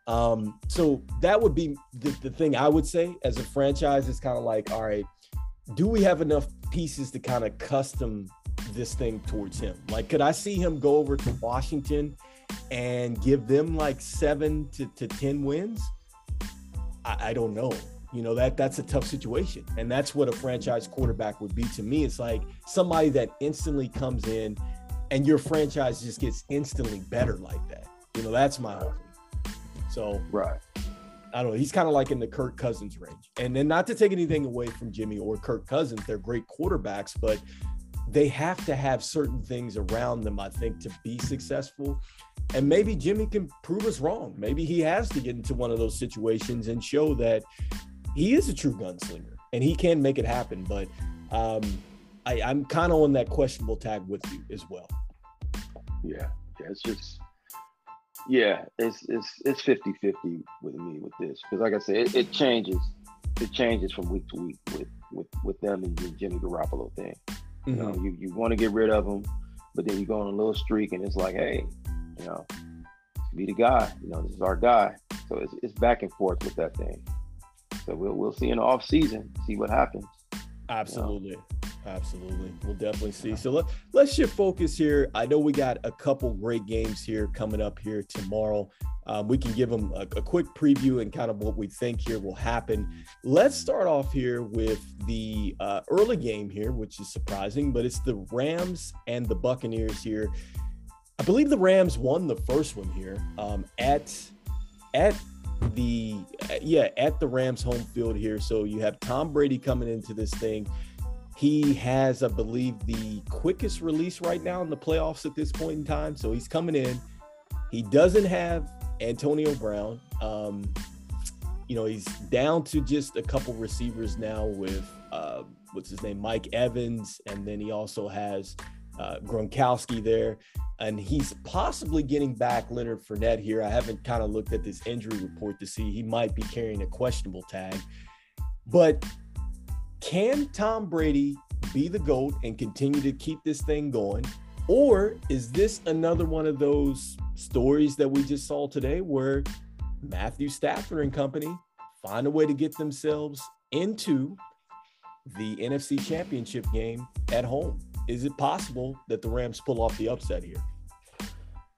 Um, so that would be the, the thing I would say as a franchise is kind of like, all right, do we have enough pieces to kind of custom this thing towards him? Like, could I see him go over to Washington and give them like seven to, to 10 wins, I, I don't know. You know, that that's a tough situation. And that's what a franchise quarterback would be to me. It's like somebody that instantly comes in and your franchise just gets instantly better like that. You know, that's my hope. So right. I don't know. He's kind of like in the Kirk Cousins range. And then not to take anything away from Jimmy or Kirk Cousins, they're great quarterbacks, but they have to have certain things around them, I think, to be successful. And maybe Jimmy can prove us wrong. Maybe he has to get into one of those situations and show that he is a true gunslinger and he can make it happen. But um, I, I'm kind of on that questionable tag with you as well. Yeah. Yeah. It's just, yeah, it's it's it's 50 50 with me with this. Because, like I said, it, it, changes. It changes from week to week with, with, with them and the Jimmy Garoppolo thing. You know, mm-hmm. you, you want to get rid of him, but then you go on a little streak and it's like, hey, you know, be the guy. You know, this is our guy. So it's, it's back and forth with that thing. So we'll we'll see in the off season, see what happens. Absolutely. You know? Absolutely. We'll definitely see. So let, let's shift focus here. I know we got a couple great games here coming up here tomorrow. Um, we can give them a, a, quick preview and kind of what we think here will happen. Let's start off here with the uh, early game here, which is surprising, but it's the Rams and the Buccaneers here. I believe the Rams won the first one here um, at at the yeah at the Rams home field here. So you have Tom Brady coming into this thing. He has, I believe, the quickest release right now in the playoffs at this point in time. So he's coming in. He doesn't have Antonio Brown. Um, you know, he's down to just a couple receivers now with uh, what's his name, Mike Evans, and then he also has uh, Gronkowski there, and he's possibly getting back Leonard Fournette here. I haven't kind of looked at this injury report to see he might be carrying a questionable tag, but can Tom Brady be the GOAT and continue to keep this thing going? Or is this another one of those stories that we just saw today where Matthew Stafford and company find a way to get themselves into the NFC championship game at home? Is it possible that the Rams pull off the upset here?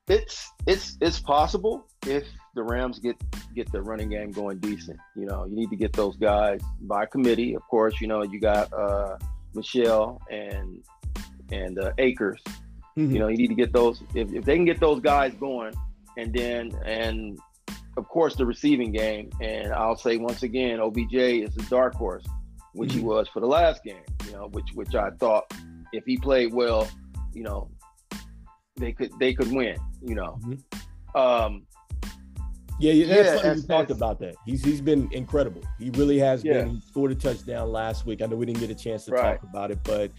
It's it's it's possible if the Rams get get the running game going decent. You know, you need to get those guys by committee. Of course, you know you got uh, Michel and and uh, Akers. Mm-hmm. You know, you need to get those if, if they can get those guys going, and then and of course, the receiving game. And I'll say once again, OBJ is a dark horse, which mm-hmm. he was for the last game. You know, which which I thought if he played well, you know, they could they could win. You know. Mm-hmm. Um, yeah, yeah, that's yeah, funny you talked about that. He's he's been incredible. He really has yeah. been. He scored a touchdown last week. I know we didn't get a chance to right. talk about it, but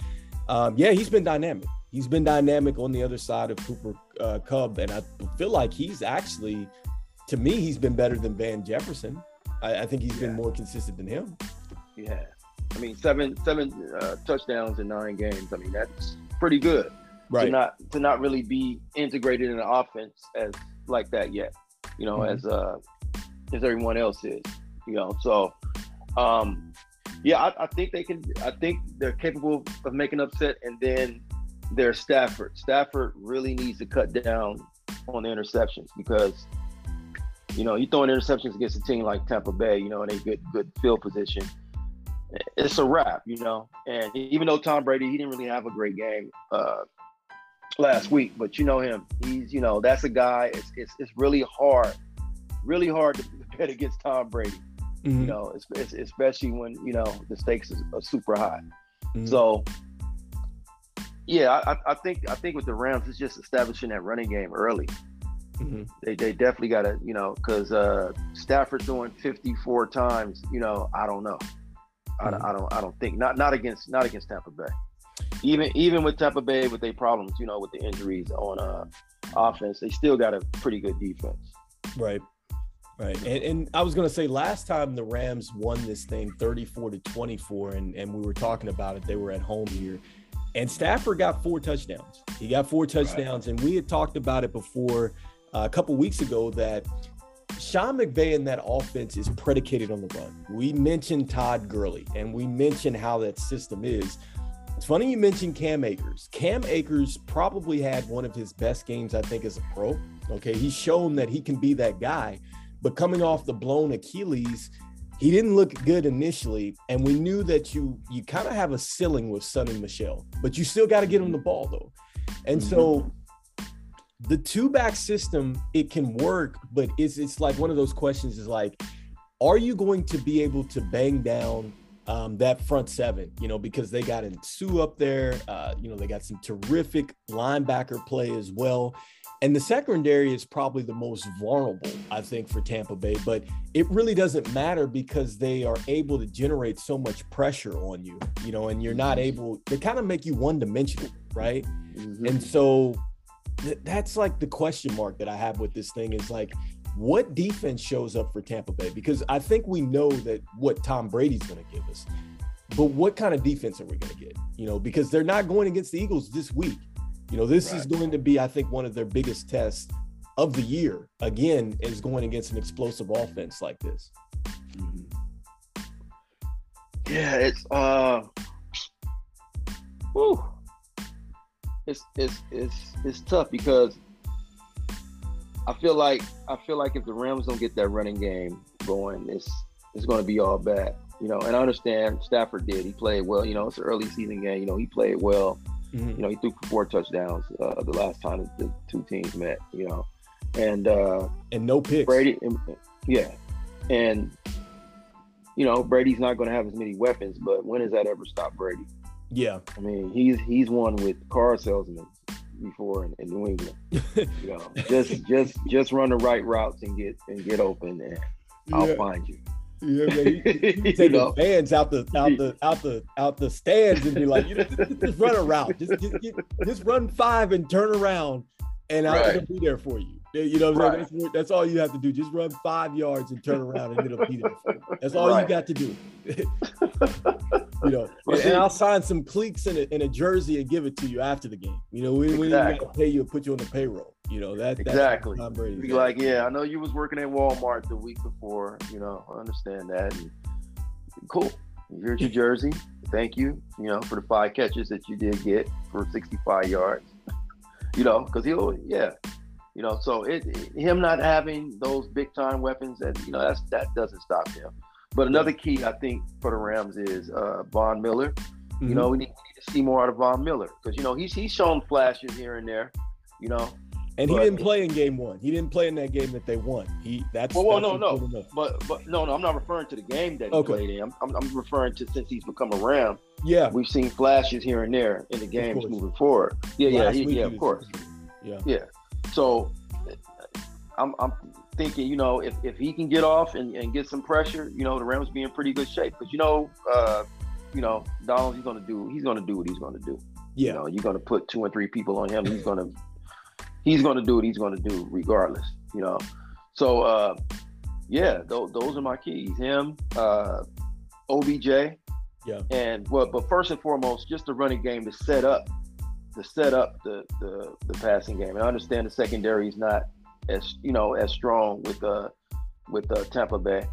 um, yeah, he's been dynamic. He's been dynamic on the other side of Cooper uh, Kupp, and I feel like he's actually, to me, he's been better than Van Jefferson. I, I think he's yeah. been more consistent than him. Yeah, I mean, seven seven uh, touchdowns in nine games. I mean, that's pretty good. Right. To not to not really be integrated in the offense as like that yet you know, mm-hmm. as uh as everyone else is, you know. So um yeah, I, I, think they can I think they're capable of making upset and then there's Stafford. Stafford really needs to cut down on the interceptions because you know, you throwing interceptions against a team like Tampa Bay, you know, in a good good field position. It's a wrap, you know. And even though Tom Brady, he didn't really have a great game uh, last week, but you know him. He's, you know, that's a guy. It's it's, it's really hard, really hard to bet against Tom Brady. Mm-hmm. You know, it's, it's, especially when you know the stakes are super high. Mm-hmm. So, yeah, I, I think I think with the Rams, it's just establishing that running game early. Mm-hmm. They, they definitely got to, you know, because uh, Stafford doing 54 times, you know, I don't know. I, I mm-hmm. don't I don't think not not against not against Tampa Bay even even with Tampa Bay with their problems, you know, with the injuries on uh, offense, they still got a pretty good defense. Right. Right. And, and I was going to say last time the Rams won this thing 34 to 24, and, and we were talking about it, they were at home here. And Stafford got four touchdowns. He got four touchdowns. Right. And we had talked about it before uh, a couple weeks ago that Sean McVay and that offense is predicated on the run. We mentioned Todd Gurley and we mentioned how that system is. It's funny you mentioned Cam Akers. Cam Akers probably had one of his best games, I think, as a pro. Okay. He's shown that he can be that guy. But coming off the blown Achilles, he didn't look good initially. And we knew that you you kind of have a ceiling with Sony Michel, but you still got to get him the ball though. And mm-hmm. so the two back system, it can work, but it's it's like one of those questions is like, are you going to be able to bang down um, that front seven, you know, because they got Sue up there. Uh, you know, they got some terrific linebacker play as well. And the secondary is probably the most vulnerable, I think, for Tampa Bay. But it really doesn't matter because they are able to generate so much pressure on you, you know, and you're not mm-hmm. able, they kind of make you one dimensional, right? Mm-hmm. And so th- that's like the question mark that I have with this thing is like, what defense shows up for Tampa Bay? Because I think we know that what Tom Brady's going to give us, but what kind of defense are we going to get? You know, because they're not going against the Eagles this week. You know, this right. is going to be, I think, one of their biggest tests of the year. Again, is going against an explosive offense like this. Mm-hmm. Yeah, it's uh, whew. it's it's it's it's tough because I feel like I feel like if the Rams don't get that running game going, it's it's going to be all bad. You know, and I understand Stafford did. He played well. You know, it's an early season game. You know, he played well. Mm-hmm. You know, he threw four touchdowns uh, the last time the two teams met. You know, and uh, and no picks. Brady, yeah, and you know Brady's not going to have as many weapons, but when has that ever stopped Brady? Yeah, I mean he's he's won with car salesmen before in, in New England. you know, just just just run the right routes and get and get open, and I'll find you. Yeah, man. Take the fans out the out the out the out the stands and be like, you know, just, just run a route, just just, just run five and turn around, and I'll right. be there for you. You know, right. that's, that's, all you have to do. Just run five yards and turn around, and it'll be there. For you. That's all right. you got to do. you know, and, and, I'll sign some cleats in a, in a jersey and give it to you after the game. You know, we, exactly. we to pay you and put you on the payroll. You know that exactly. Tom Brady. Be like, yeah, I know you was working at Walmart the week before. You know, I understand that. And cool. Here's your jersey. Thank you. You know, for the five catches that you did get for 65 yards. you know, because he'll, yeah, you know. So it, him not having those big time weapons, and you know, that's that doesn't stop him. But another key, I think, for the Rams is uh, Von Miller. Mm-hmm. You know, we need, we need, to see more out of Von Miller because you know he's he's shown flashes here and there. You know, And he didn't play in game one. He didn't play in that game that they won. He that's well, well that's no, no, but but no, no. I'm not referring to the game that he okay. played in. I'm, I'm, I'm referring to since he's become a Ram. Yeah, we've seen flashes here and there in the games moving forward. Yeah, Last yeah, he, yeah, of course. Yeah, yeah. So I'm I'm thinking, you know, if, if he can get off and, and get some pressure, you know, the Rams be in pretty good shape. Because you know, uh, you know, Donald, he's gonna do he's gonna do what he's gonna do. Yeah. You know, you're gonna put two and three people on him. He's gonna he's gonna do what he's gonna do regardless. You know. So uh, yeah, th- those are my keys. Him, uh, OBJ. Yeah. And well, but first and foremost, just the running game to set up to set up the, the the passing game. And I understand the secondary is not as you know as strong with uh with uh, Tampa Bay,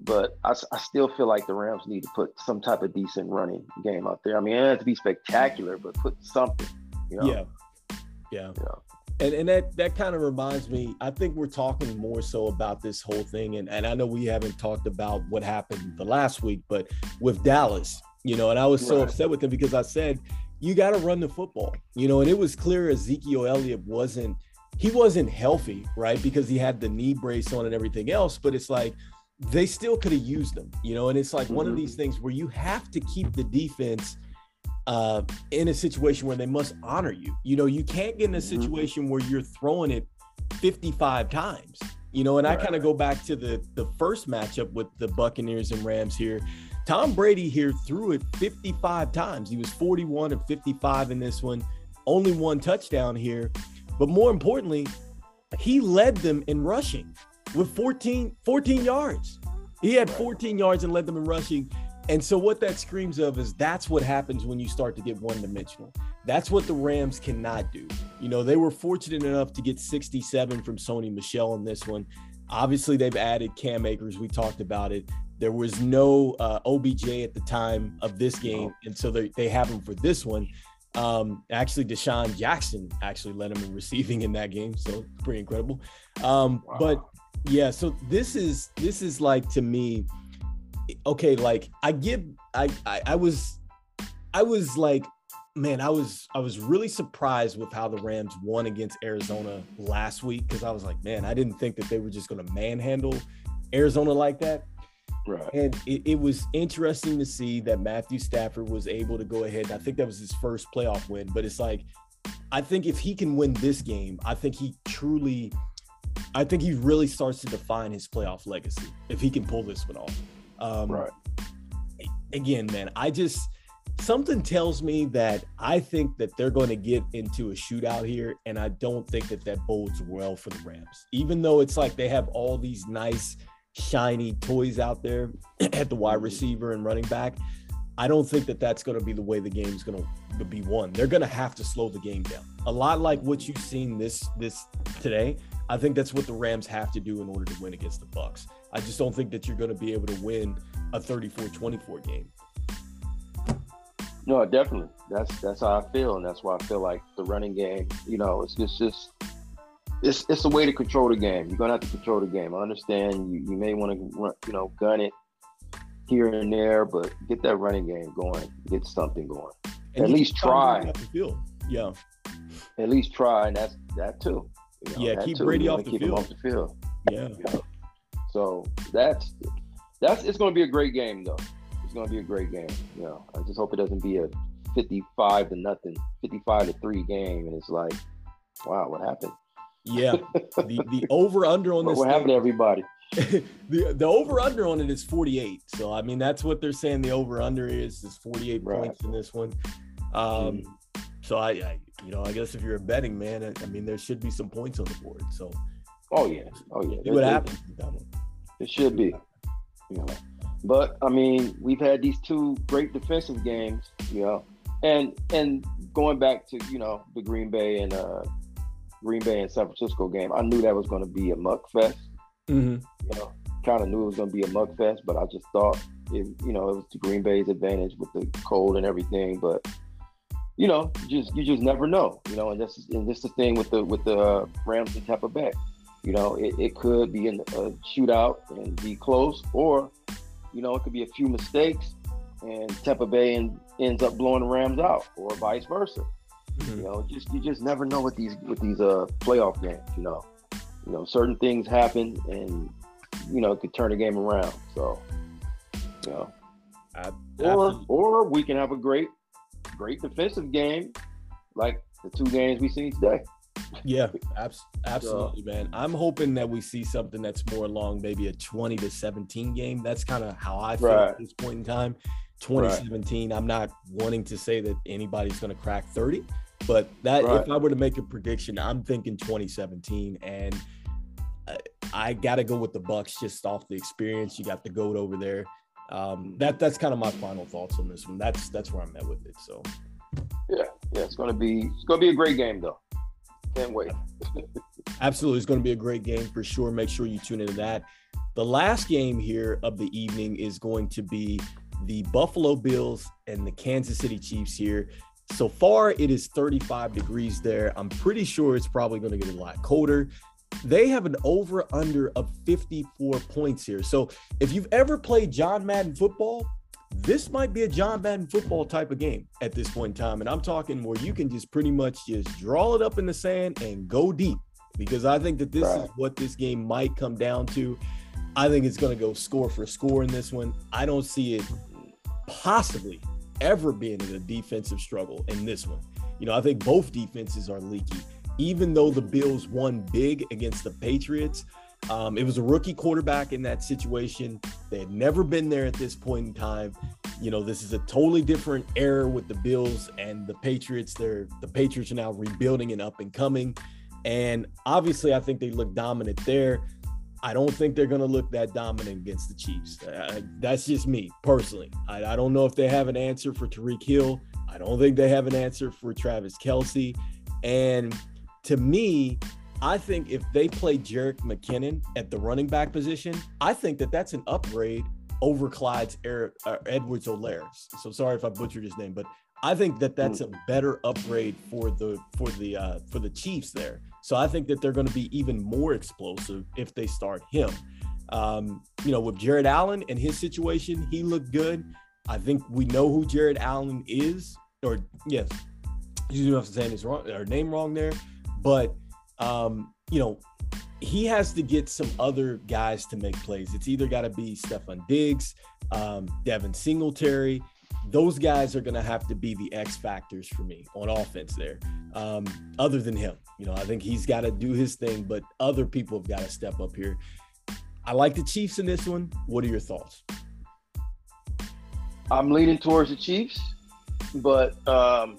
but I, I still feel like the Rams need to put some type of decent running game out there. I mean, it has to be spectacular, but put something. You know? Yeah. Yeah. Know? And, and that that kind of reminds me, I think we're talking more so about this whole thing. And, and I know we haven't talked about what happened the last week, but with Dallas, you know, and I was so right. upset with them because I said, you got to run the football, you know, and it was clear Ezekiel Elliott wasn't – he wasn't healthy, right? Because he had the knee brace on and everything else. But it's like they still could have used him, you know. And it's like mm-hmm. one of these mm-hmm. things where you have to keep the defense uh, in a situation where they must honor you. You know, you can't get in a mm-hmm. situation where you're throwing it 55 times. You know, and right. I kind of go back to the the first matchup with the Buccaneers and Rams here. Tom Brady here threw it 55 times. He was 41 and 55 in this one. Only one touchdown here. But more importantly, he led them in rushing with 14, 14 yards. He had 14 yards and led them in rushing. And so what that screams of is that's what happens when you start to get one dimensional. That's what the Rams cannot do. You know, they were fortunate enough to get 67 from Sony Michel in this one. Obviously, they've added Cam Akers. We talked about it. There was no uh, OBJ at the time of this game, and so they, they have him for this one. Um, actually, DeSean Jackson actually led him in receiving in that game, so pretty incredible. Um, wow. But yeah, so this is this is like to me, okay. Like I give, I, I I was, I was like, man, I was I was really surprised with how the Rams won against Arizona last week because I was like, man, I didn't think that they were just going to manhandle Arizona like that. Right. And it, it, was interesting to see that Matthew Stafford was able to go ahead. I think that was his first playoff win, but it's like, I think if he can win this game, I think he truly, I think he really starts to define his playoff legacy if he can pull this one off. Um, right. Again, man, I just, something tells me that I think that they're going to get into a shootout here, and I don't think that that bodes well for the Rams. Even though it's like they have all these nice shiny toys out there at the wide mm-hmm. receiver and running back. I don't think that that's going to be the way the game's going to be won. They're going to have to slow the game down. A lot like what you've seen this this today. I think that's what the Rams have to do in order to win against the Bucs. I just don't think that you're going to be able to win a 34-24 game. No, definitely. That's that's how I feel, and that's why I feel like the running game. You know, it's just just it's it's a way to control the game. You're gonna have to control the game. I understand you, you may want to you know gun it here and there, but get that running game going. Get something going. And At least try. Yeah. At least try, and that's that too. You know, yeah, keep too. Brady off the, keep field. off the field. Yeah. You know? So that's that's it's going to be a great game though. It's going to be a great game. You know, I just hope it doesn't be a 55 to nothing, 55 to three game, and it's like, wow, what happened? Yeah, the the over under on this. What happened to everybody? the the over under on it is 48. So I mean that's what they're saying the over under is is 48 right. points in this one. Um, mm. so I, I, you know I guess if you're a betting man, I, I, mean there should be some points on the board. So oh yeah, oh yeah, what happens. It should be. You know. But I mean, we've had these two great defensive games, you know, and and going back to you know the Green Bay and uh, Green Bay and San Francisco game, I knew that was going to be a muck fest. Mm-hmm. You know, kind of knew it was going to be a muck fest, but I just thought it, you know, it was to Green Bay's advantage with the cold and everything. But you know, just you just never know. You know, and this is and this is the thing with the with the uh, Rams and Tampa Bay. You know, it, it could be in a shootout and be close, or you know, it could be a few mistakes and Tampa Bay and ends up blowing the Rams out, or vice versa. Mm-hmm. You know, just you just never know with these with these uh playoff games. You know, you know certain things happen, and you know could turn the game around. So, you know, or or we can have a great great defensive game, like the two games we seen today. Yeah, absolutely, man. I'm hoping that we see something that's more along maybe a 20 to 17 game. That's kind of how I feel right. at this point in time. 2017. Right. I'm not wanting to say that anybody's going to crack 30, but that right. if I were to make a prediction, I'm thinking 2017, and I, I got to go with the Bucs just off the experience. You got the goat over there. Um, that that's kind of my final thoughts on this one. That's that's where I'm at with it. So yeah, yeah, it's gonna be it's gonna be a great game though. Can't wait. Absolutely, it's gonna be a great game for sure. Make sure you tune into that. The last game here of the evening is going to be the Buffalo Bills and the Kansas City Chiefs here. So far, it is 35 degrees there. I'm pretty sure it's probably going to get a lot colder. They have an over under of 54 points here. So if you've ever played John Madden football, this might be a John Madden football type of game at this point in time. And I'm talking where you can just pretty much just draw it up in the sand and go deep because I think that this right. is what this game might come down to. I think it's going to go score for score in this one. I don't see it possibly ever being in a defensive struggle in this one. You know, I think both defenses are leaky. Even though the Bills won big against the Patriots, um, it was a rookie quarterback in that situation. They had never been there at this point in time. You know, this is a totally different era with the Bills and the Patriots. They're the Patriots are now rebuilding and up and coming. And obviously, I think they look dominant there. I don't think they're going to look that dominant against the Chiefs. Uh, that's just me personally. I, I, don't know if they have an answer for Tyreek Hill. I don't think they have an answer for Travis Kelce. And to me, I think if they play Jerick McKinnon at the running back position, I think that that's an upgrade over Clyde's er, uh, Edwards Helaire. So sorry if I butchered his name, but I think that that's a better upgrade for the for the uh, for the Chiefs there. So I think that they're going to be even more explosive if they start him. Um, you know, with Jared Allen and his situation, he looked good. I think we know who Jared Allen is, or yes, you know I'm saying his wrong or name wrong there, but um, you know, he has to get some other guys to make plays. It's either got to be Stefon Diggs, um, Devin Singletary those guys are going to have to be the X factors for me on offense there. Um, other than him, you know, I think he's got to do his thing, but other people have got to step up here. I like the Chiefs in this one. What are your thoughts? I'm leaning towards the Chiefs, but um,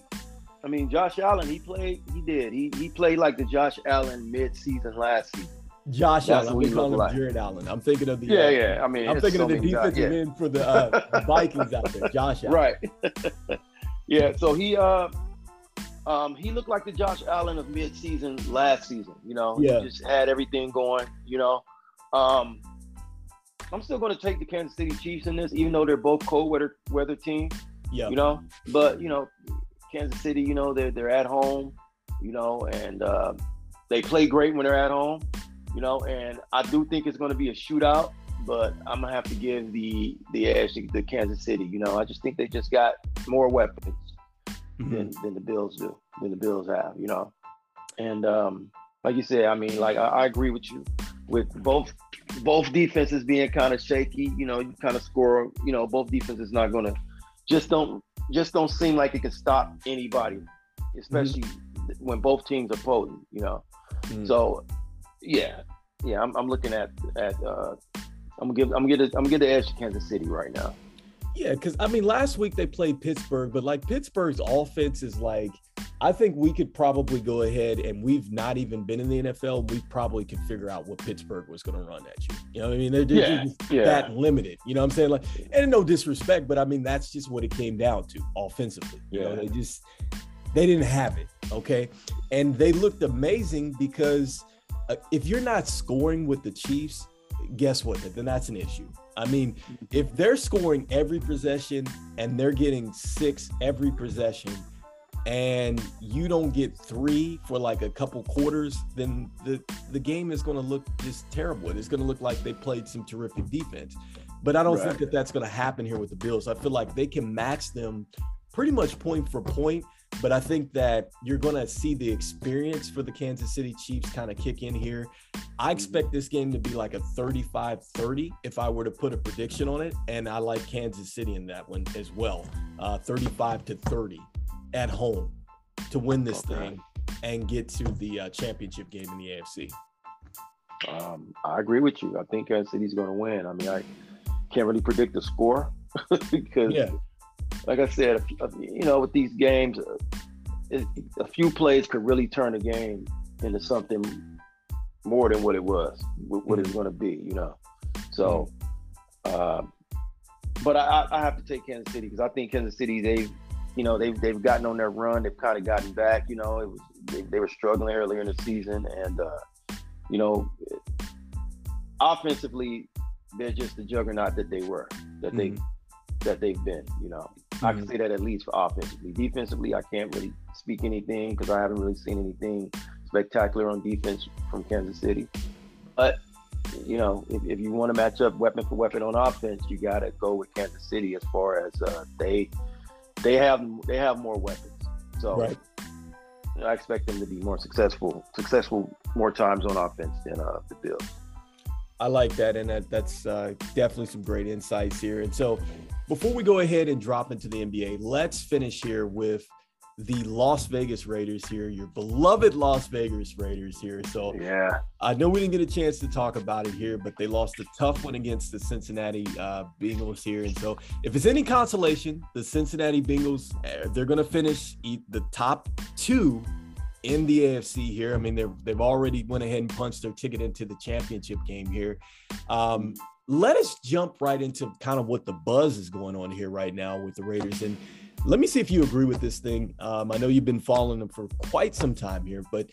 I mean, Josh Allen, he played, he did, he he played like the Josh Allen mid-season last season. Josh That's Allen. We call him like. Jared Allen. I'm thinking of the yeah, uh, yeah. I mean, I'm thinking so of the defensive guys, end for the uh, Vikings out there. Josh Allen. Right. yeah. So he uh, um, he looked like the Josh Allen of mid-season last season. You know, yeah. he just had everything going. You know, um, I'm still going to take the Kansas City Chiefs in this, even though they're both cold weather weather team. Yeah. You know, but you know, Kansas City, you know, they're they're at home. You know, and uh, they play great when they're at home you know, and I do think it's going to be a shootout, but I'm gonna have to give the the edge to the Kansas City. You know, I just think they just got more weapons mm-hmm. than than the Bills do, than the Bills have. You know, and um, like you said, I mean, like I, I agree with you with both both defenses being kind of shaky. You know, you kind of score. You know, both defenses not gonna just don't just don't seem like it can stop anybody, especially mm-hmm. when both teams are potent. You know, mm-hmm. so yeah, yeah. I'm, I'm looking at at. Uh, I'm gonna give. I'm gonna get. I'm gonna get the edge to Kansas City right now. Yeah, because I mean, last week they played Pittsburgh, but like Pittsburgh's offense is like, I think we could probably go ahead and we've not even been in the NFL. We probably could figure out what Pittsburgh was going to run at you. You know what I mean? They're, they're yeah, just yeah. that limited. You know what I'm saying? Like, and no disrespect, but I mean, that's just what it came down to offensively. You yeah. know, they just, they didn't have it. Okay. And they looked amazing because Uh, if you're not scoring with the Chiefs, guess what? Then that's an issue. I mean, if they're scoring every possession and they're getting six every possession, and you don't get three for like a couple quarters, then the the game is going to look just terrible. It's going to look like they played some terrific defense. But I don't right. think that that's going to happen here with the Bills. I feel like they can match them pretty much point for point. But I think that you're going to see the experience for the Kansas City Chiefs kind of kick in here. I expect this game to be like a 35 30 if I were to put a prediction on it. And I like Kansas City in that one as well uh, 35 to 30 at home to win this okay. thing and get to the uh, championship game in the AFC. Um, I agree with you. I think Kansas City's going to win. I mean, I can't really predict the score because, yeah. Like I said, you know, with these games, a few plays could really turn a game into something more than what it was, what it's going to be, you know. So, uh, but I, I, have to take Kansas City because I think Kansas City they've, you know, they've they've gotten on their run. They've kind of gotten back. You know, it was they, they were struggling earlier in the season, and uh, you know, offensively, they're just the juggernaut that they were, that mm-hmm. That they've been. You know, mm-hmm. I can mm-hmm. say that at least for offensively. Defensively, I can't really speak anything because I haven't really seen anything spectacular on defense from Kansas City. But you know, if, if you want to match up weapon for weapon on offense, you got to go with Kansas City as far as uh, they they have they have more weapons. So right. I expect them to be more successful successful more times on offense than uh, the Bills. I like that, and that, that's uh, definitely some great insights here. And so, before we go ahead and drop into the NBA, let's finish here with the Las Vegas Raiders here, your beloved Las Vegas Raiders here. So yeah, I know we didn't get a chance to talk about it here, but they lost a tough one against the Cincinnati uh, Bengals here. And so, if it's any consolation, the Cincinnati Bengals uh, they're going to finish the top two in the AFC here. I mean, they've already went ahead and punched their ticket into the championship game here. Um, let us jump right into kind of what the buzz is going on here right now with the Raiders and let me see if you agree with this thing. Um, I know you've been following them for quite some time here, but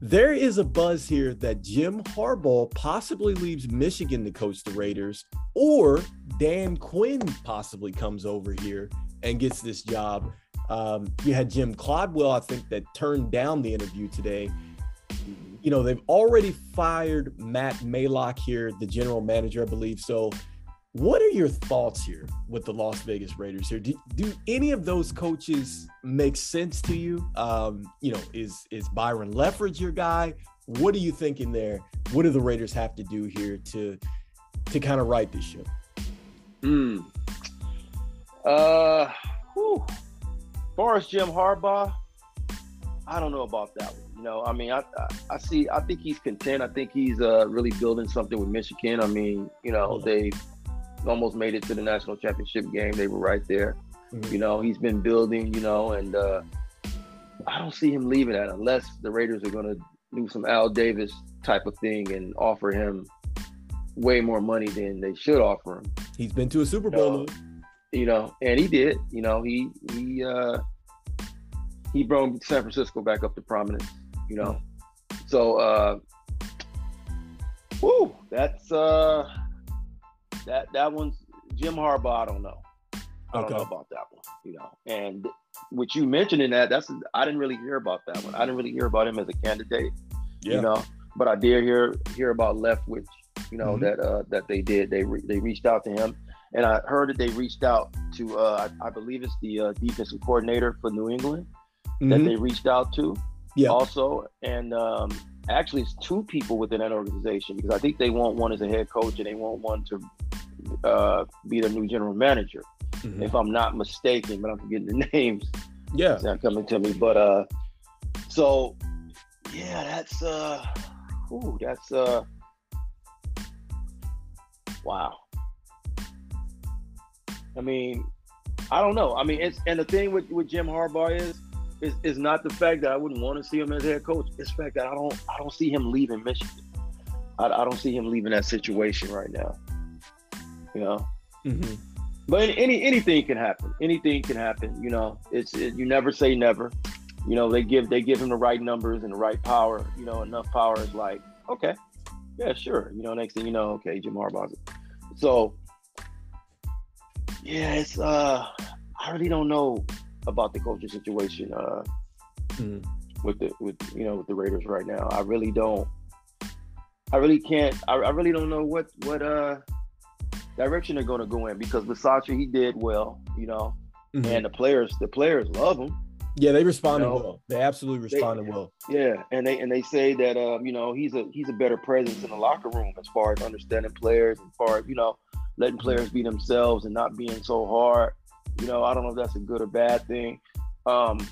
there is a buzz here that Jim Harbaugh possibly leaves Michigan to coach the Raiders, or Dan Quinn possibly comes over here and gets this job. Um, you had Jim Caldwell, I think, that turned down the interview today. You know, they've already fired Matt Malott here, the general manager, I believe. So what are your thoughts here with the Las Vegas Raiders here? Do, do any of those coaches make sense to you? Um, you know, is is Byron Leftwich your guy? What are you thinking there? What do the Raiders have to do here to to kind of right this ship? Hmm. Uh, whew. Far as Jim Harbaugh, I don't know about that one. You know, I mean, I, I, I see. I think he's content. I think he's uh, really building something with Michigan. I mean, you know, they almost made it to the national championship game. They were right there. Mm-hmm. You know, he's been building, you know, and uh, I don't see him leaving that unless the Raiders are going to do some Al Davis type of thing and offer him way more money than they should offer him. He's been to a Super Bowl, you know, you know and he did. You know, he he uh, he brought San Francisco back up to prominence. You know, so uh, whoo, that's uh that that one's Jim Harbaugh. I don't know. I don't okay. know about that one. You know, and what you mentioned in that, that's I didn't really hear about that one. I didn't really hear about him as a candidate. Yeah. You know, but I did hear hear about Leftwich. You know mm-hmm. that uh, that they did. They re- they reached out to him, and I heard that they reached out to uh, I, I believe it's the uh, defensive coordinator for New England mm-hmm. that they reached out to. Yeah. Also, and um, actually, it's two people within that organization because I think they want one as a head coach and they want one to uh, be the new general manager, mm-hmm. if I'm not mistaken. But I'm forgetting the names. Yeah, it's not coming to me. But uh, so yeah, that's uh, ooh, that's uh, wow. I mean, I don't know. I mean, it's and the thing with with Jim Harbaugh is is, is not the fact that I wouldn't want to see him as head coach. It's the fact that I don't I don't see him leaving Michigan. I, I don't see him leaving that situation right now you know. Mm-hmm. But any anything can happen. Anything can happen. You know, it's it, you never say never. You know, they give they give him the right numbers and the right power. You know, enough power is like okay, yeah, sure. You know, next thing you know, okay, Jim Harbaugh's. So yeah, it's uh, I really don't know about the coaching situation uh mm. with the with you know with the Raiders right now. I really don't. I really can't. I, I really don't know what what uh direction they're going to go in because Bisaccia he did well, you know, mm-hmm. and the players the players love him. Yeah, they responded you know, well. They absolutely responded they, well. Yeah, and they and they say that um, you know he's a he's a better presence in the locker room as far as understanding players, as far as you know letting players be themselves and not being so hard. You know, I don't know if that's a good or bad thing. Um,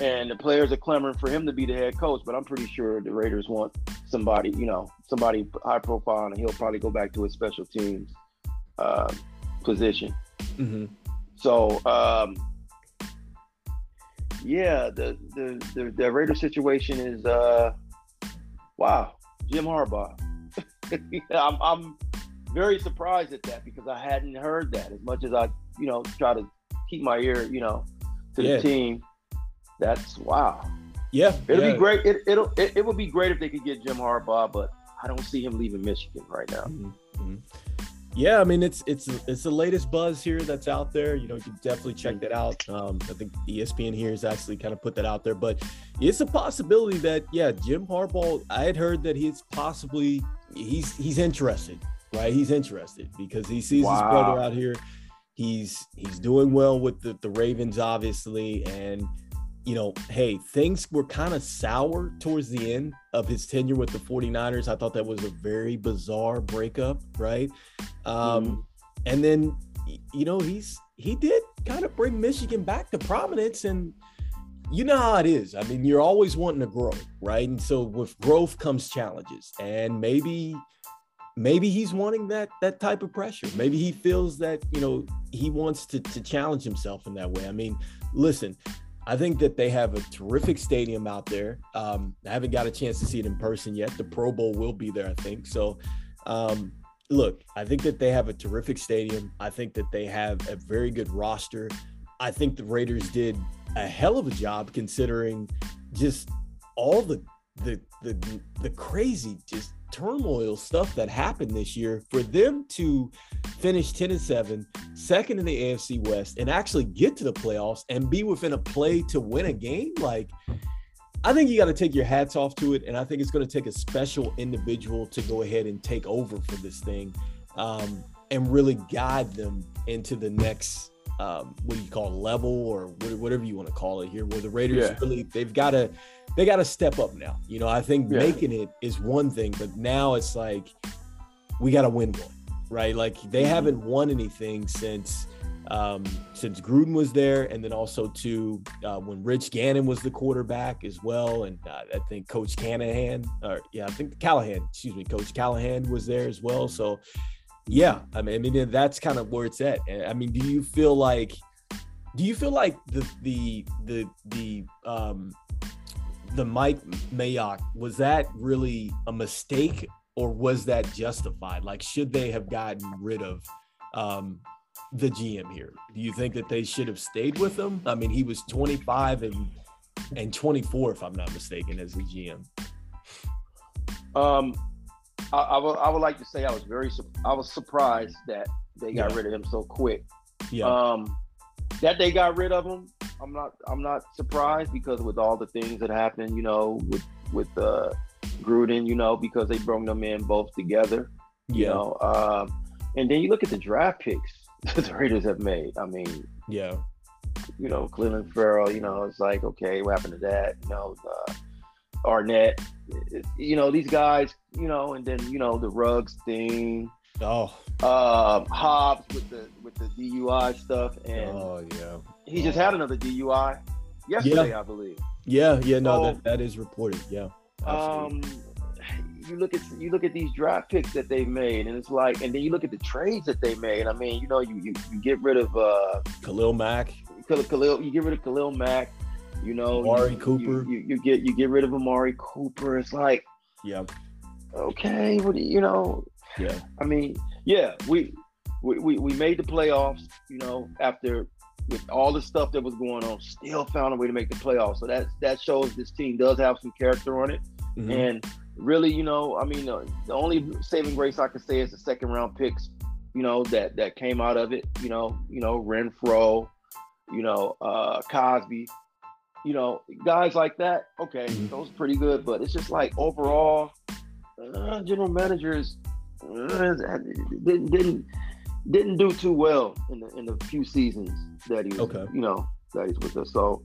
and the players are clamoring for him to be the head coach, but I'm pretty sure the Raiders want somebody, you know, somebody high profile, and he'll probably go back to his special teams uh, position. Mm-hmm. So, um, yeah, the, the the the Raider situation is uh, wow, Jim Harbaugh. I'm, I'm very surprised at that because I hadn't heard that as much as I, you know, try to keep my ear, you know, to yeah. the team. That's wow. Yeah, it'll yeah. be great. It, it'll it, it would be great if they could get Jim Harbaugh, but I don't see him leaving Michigan right now. Mm-hmm. mm-hmm. Yeah, I mean it's it's it's the latest buzz here that's out there. You know, you can definitely check that out. Um, I think ESPN here has actually kind of put that out there, but it's a possibility that yeah, Jim Harbaugh. I had heard that he's possibly he's he's interested, right? He's interested because he sees wow. his brother out here. He's he's doing well with the the Ravens, obviously, and you know, hey, things were kind of sour towards the end of his tenure with the 49ers. I thought that was a very bizarre breakup, right? Um, mm And then, you know, he's he did kind of bring Michigan back to prominence. And you know how it is. I mean, you're always wanting to grow, right? And so with growth comes challenges. And maybe maybe he's wanting that that type of pressure. Maybe he feels that, you know, he wants to to challenge himself in that way. I mean, listen, I think that they have a terrific stadium out there. Um, I haven't got a chance to see it in person yet. The Pro Bowl will be there, I think. So, um, look, I think that they have a terrific stadium. I think that they have a very good roster. I think the Raiders did a hell of a job considering just all the the the the crazy just turmoil stuff that happened this year for them to finish 10 and 7 second in the AFC West and actually get to the playoffs and be within a play to win a game like I think you got to take your hats off to it and I think it's going to take a special individual to go ahead and take over for this thing um, and really guide them into the next um, what do you call it, level or whatever you want to call it here where the Raiders yeah. really they've got to they got to step up now. You know, I think yeah. making it is one thing, but now it's like we got to win one, right? Like they mm-hmm. haven't won anything since um, since Gruden was there, and then also to uh, when Rich Gannon was the quarterback as well, and uh, I think Coach Callahan, or yeah, I think Callahan, excuse me, Coach Callahan was there as well. So yeah, I mean, I mean that's kind of where it's at. I mean, do you feel like? Do you feel like the the the the um the Mike Mayock, was that really a mistake or was that justified? Like, should they have gotten rid of um, the GM here? Do you think that they should have stayed with him? I mean, he was 25 and and 24, if I'm not mistaken, as a GM. Um, I, I, would, I would like to say I was very I was surprised that they got yeah. rid of him so quick. Yeah. Um, that they got rid of him I'm not I'm not surprised because with all the things that happened, you know, with with uh, Gruden, you know, because they brought them in both together, you know. Um, and then you look at the draft picks that the Raiders have made. I mean, yeah, you know, Clelin Ferrell. you know, it's like okay, what happened to that? You know, uh, Arnette, you know, these guys, you know, and then you know the Ruggs thing. Oh, uh, Hobbs with the with the DUI stuff, and oh yeah, he just had another DUI yesterday, yeah. I believe. Yeah, yeah, no, so, that, that is reported. Yeah. Absolutely. Um, you look at you look at these draft picks that they've made, and it's like, and then you look at the trades that they made. I mean, you know, you you, you get rid of uh, Khalil Mack. Khalil, you get rid of Khalil Mack. You know, Amari you, Cooper. You, you, you, get you get rid of Amari Cooper. It's like, yeah, okay, what do you know? Yeah, I mean, yeah, we we, we, we made the playoffs. You know, after with all the stuff that was going on, still found a way to make the playoffs. So that that shows this team does have some character on it. Mm-hmm. And really, you know, I mean, uh, the only saving grace I can say is the second round picks, you know, that that came out of it. You know, you know, Renfrow, you know, uh, Crosby, you know, guys like that. Okay, mm-hmm. those pretty good, but it's just like overall, uh, general managers uh, didn't didn't didn't do too well in the in the few seasons that he was, okay. you know, that he's with us. So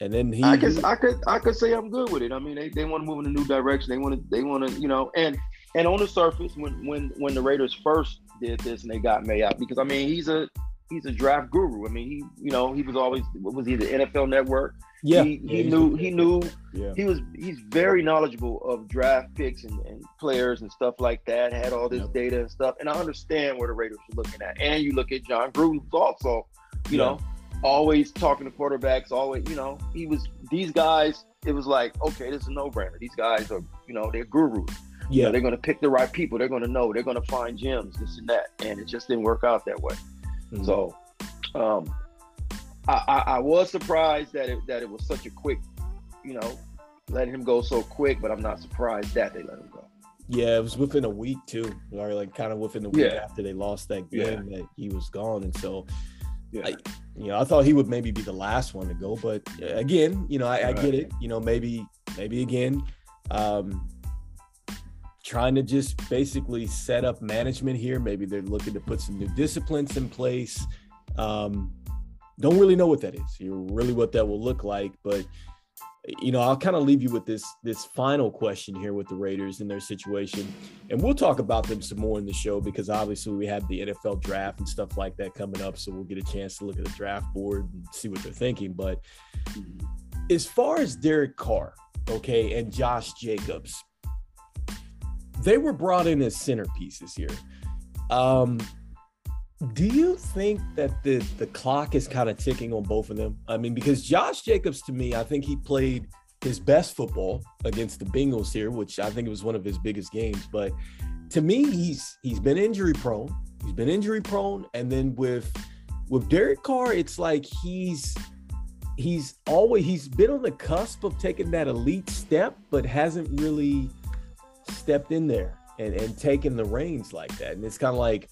and then he, I could, I could, I could say I'm good with it. I mean, they, they want to move in a new direction. They want to, they want to, you know, and and on the surface, when when when the Raiders first did this and they got Mayock, because I mean, he's a he's a draft guru. I mean, he, you know, he was always what was he the NFL Network? Yeah, he, yeah, knew, he knew, yeah. he was, he's very knowledgeable of draft picks and, and players and stuff like that. Had all this Yep. data and stuff, and I understand where the Raiders are looking at. And you look at Jon Gruden, also, you Yeah. know, always talking to quarterbacks. Always, you know, he was these guys. It was like, okay, this is a no-brainer. These guys are, you know, they're gurus. You Yeah, know, they're going to pick the right people. They're going to know. They're going to find gems, this and that. And it just didn't work out that way. Mhm. So, um, I, I, I was surprised that it that it was such a quick, you know, letting him go so quick. But I'm not surprised that they let him go. yeah, it was within a week too, or like kind of within the week Yeah. after they lost that Yeah. game that he was gone, and so Yeah. I, you know, I thought he would maybe be the last one to go, but uh, again, you know, I, I Right. get it. You know, maybe, maybe again, um, trying to just basically set up management here. Maybe they're looking to put some new disciplines in place. Um, don't really know what that is. You really what that will look like, but you know, I'll kind of leave you with this this final question here with the Raiders and their situation, and we'll talk about them some more in the show because obviously we have the NFL draft and stuff like that coming up, so we'll get a chance to look at the draft board and see what they're thinking. But as far as Derek Carr, okay, and Josh Jacobs, they were brought in as centerpieces here. Um, do you think that the the clock is kind of ticking on both of them? I mean, because Josh Jacobs, to me, I think he played his best football against the Bengals here, which I think it was one of his biggest games. But to me, he's he's been injury prone. He's been injury prone, and then with with Derek Carr, it's like he's he's always he's been on the cusp of taking that elite step, but hasn't really stepped in there and and taken the reins like that. And it's kind of like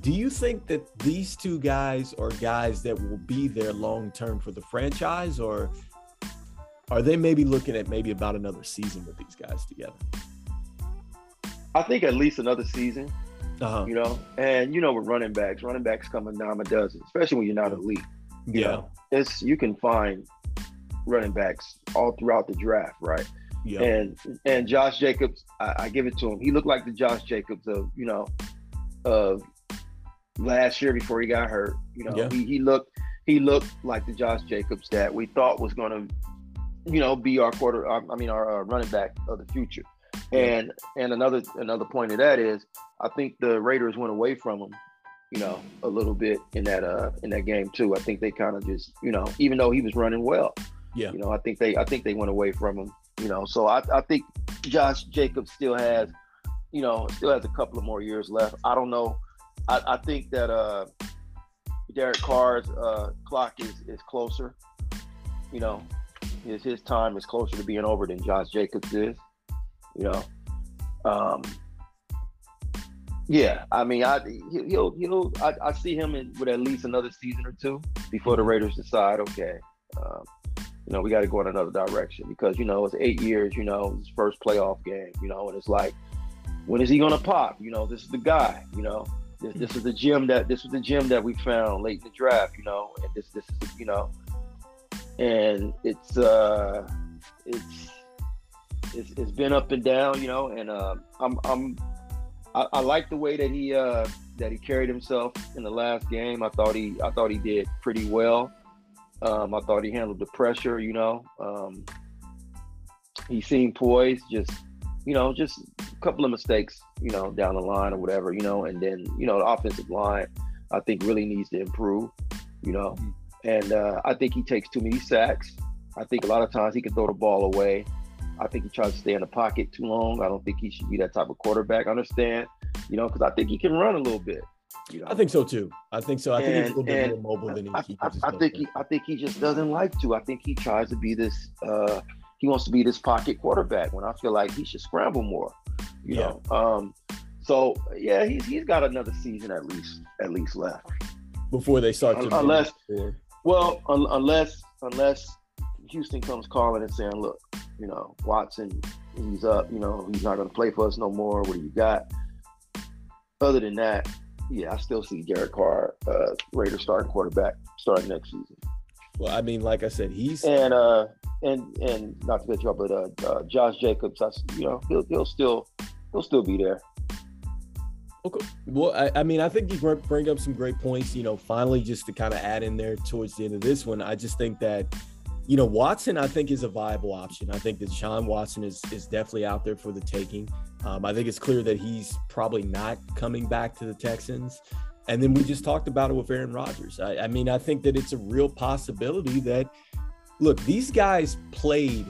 do you think that these two guys are guys that will be there long term for the franchise, or are they maybe looking at maybe about another season with these guys together? I think at least another season, Uh-huh. you know. And you know, with running backs, running backs come a dime a dozen, especially when you're not elite. You Yeah, know, it's you can find running backs all throughout the draft, right? Yeah, And and Josh Jacobs, I, I give it to him. He looked like the Josh Jacobs of you know of last year before he got hurt. You know, Yeah. he, he looked he looked like the Josh Jacobs that we thought was going to you know be our quarter. I mean our, uh running back of the future. And and another another point of that is I think the Raiders went away from him. You know, a little bit in that uh in that game too. I think they kind of just you know, even though he was running well, yeah, you know, I think they I think they went away from him. You know, so I, I think Josh Jacobs still has, you know, still has a couple of more years left. I don't know. I, I think that uh Derek Carr's uh clock is is closer. You know, his his time is closer to being over than Josh Jacobs is. You know. Um yeah, I mean, I he- he'll he'll I, I see him in, with at least another season or two before the Raiders decide. Okay, um, you know, we got to go in another direction because you know it's eight years. You know, his first playoff game. You know, and it's like, when is he gonna pop? You know, this is the guy. You know, this, this is the gym that this was the gym that we found late in the draft. You know, and this this is you know, and it's uh, it's it's, it's been up and down. You know, and uh, I'm I'm I, I like the way that he uh, that he carried himself in the last game. I thought he I thought he did pretty well. Um, I thought he handled the pressure. You know, um, he seemed poised. Just you know, just a couple of mistakes. You know, down the line or whatever. You know, and then you know the offensive line I think really needs to improve. You know, and uh, I think he takes too many sacks. I think a lot of times he can throw the ball away. I think he tries to stay in the pocket too long. I don't think he should be that type of quarterback. I understand, you know, because I think he can run a little bit. You know, I think so too. I think so. I think he's a little bit more mobile than he. I, he I, just I think he, I think he just doesn't like to. I think he tries to be this. Uh, he wants to be this pocket quarterback when I feel like he should scramble more. You Yeah. know, um, so yeah, he's he's got another season at least at least left. before they start to Unless- Or- Well, un- unless unless Houston comes calling and saying, "Look, you know, Watson, he's up. You know, he's not going to play for us no more. What do you got?" Other than that, yeah, I still see Derek Carr, uh, Raiders starting quarterback, starting next season. Well, I mean, like I said, he's and uh and and not to cut you off, but uh, uh Josh Jacobs, I, you know, he'll he'll still he'll still be there. Okay. Well, I, I, mean, I think you bring up some great points. You know, finally, just to kind of add in there towards the end of this one, I just think that, you know, Watson, I think is a viable option. I think that Deshaun Watson is is definitely out there for the taking. Um, I think it's clear that he's probably not coming back to the Texans. And then we just talked about it with Aaron Rodgers. I, I mean, I think that it's a real possibility that, look, these guys played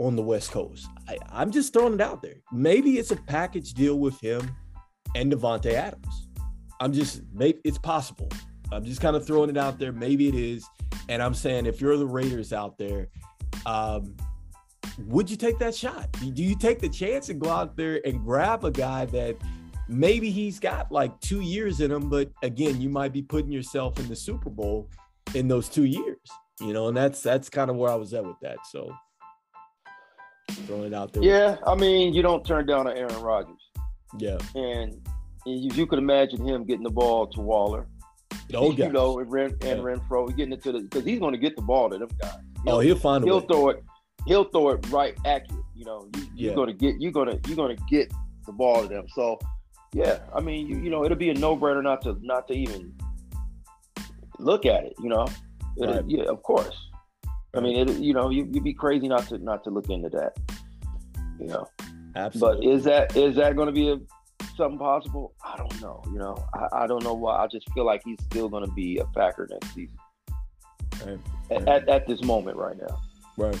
on the West Coast. I, I'm just throwing it out there. Maybe it's a package deal with him and Davante Adams. I'm just maybe it's possible. I'm just kind of throwing it out there. Maybe it is. And I'm saying if you're the Raiders out there, um, would you take that shot? Do you take the chance and go out there and grab a guy that maybe he's got like two years in him, but again, you might be putting yourself in the Super Bowl in those two years, you know, and that's that's kind of where I was at with that. So throwing it out there. Yeah, I mean, you don't turn down an Aaron Rodgers. Yeah. And you, you could imagine him getting the ball to Waller. Oh, you know, and, Ren, and yeah. Renfrow getting it to the because he's going to get the ball to them guys. He'll, oh, he'll find. He'll throw it. He'll throw it right accurate. You know, you, you're yeah. to get. You're going to. You're going to get the ball to them. So, yeah, I mean, you, you know, it'll be a no brainer not to not to even look at it. You know, right. yeah, of course. I mean, it, you know, you, you'd be crazy not to not to look into that. You know, absolutely. But is that is that going to be a something possible? I don't know. You know, I, I don't know why. I just feel like he's still going to be a Packer next season. Right. At, at, at, this moment right now. Right.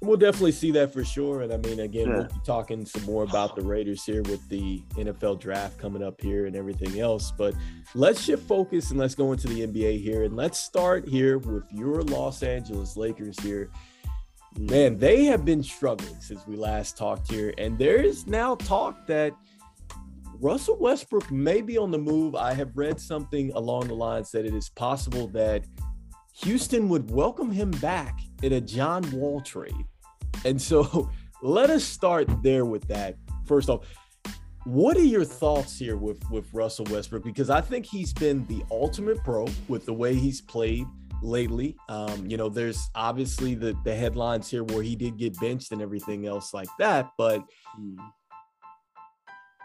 We'll definitely see that for sure. And I mean, again, yeah. we'll be talking some more about the Raiders here with the NFL draft coming up here and everything else. But let's shift focus and let's go into the NBA here. And let's start here with your Los Angeles Lakers here. Mm. Man, they have been struggling since we last talked here. And there is now talk that – Russell Westbrook may be on the move. I have read something along the lines that it is possible that Houston would welcome him back in a John Wall trade. And so let us start there with that. First off, what are your thoughts here with, with Russell Westbrook? Because I think he's been the ultimate pro with the way he's played lately. Um, you know, there's obviously the, the headlines here where he did get benched and everything else like that, but hmm.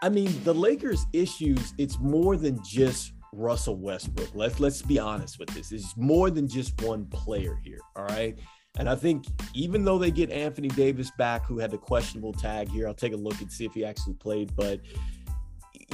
I mean, the Lakers' issues, it's more than just Russell Westbrook. Let's let's be honest with this. It's more than just one player here. All right. And I think even though they get Anthony Davis back, who had the questionable tag here, I'll take a look and see if he actually played. But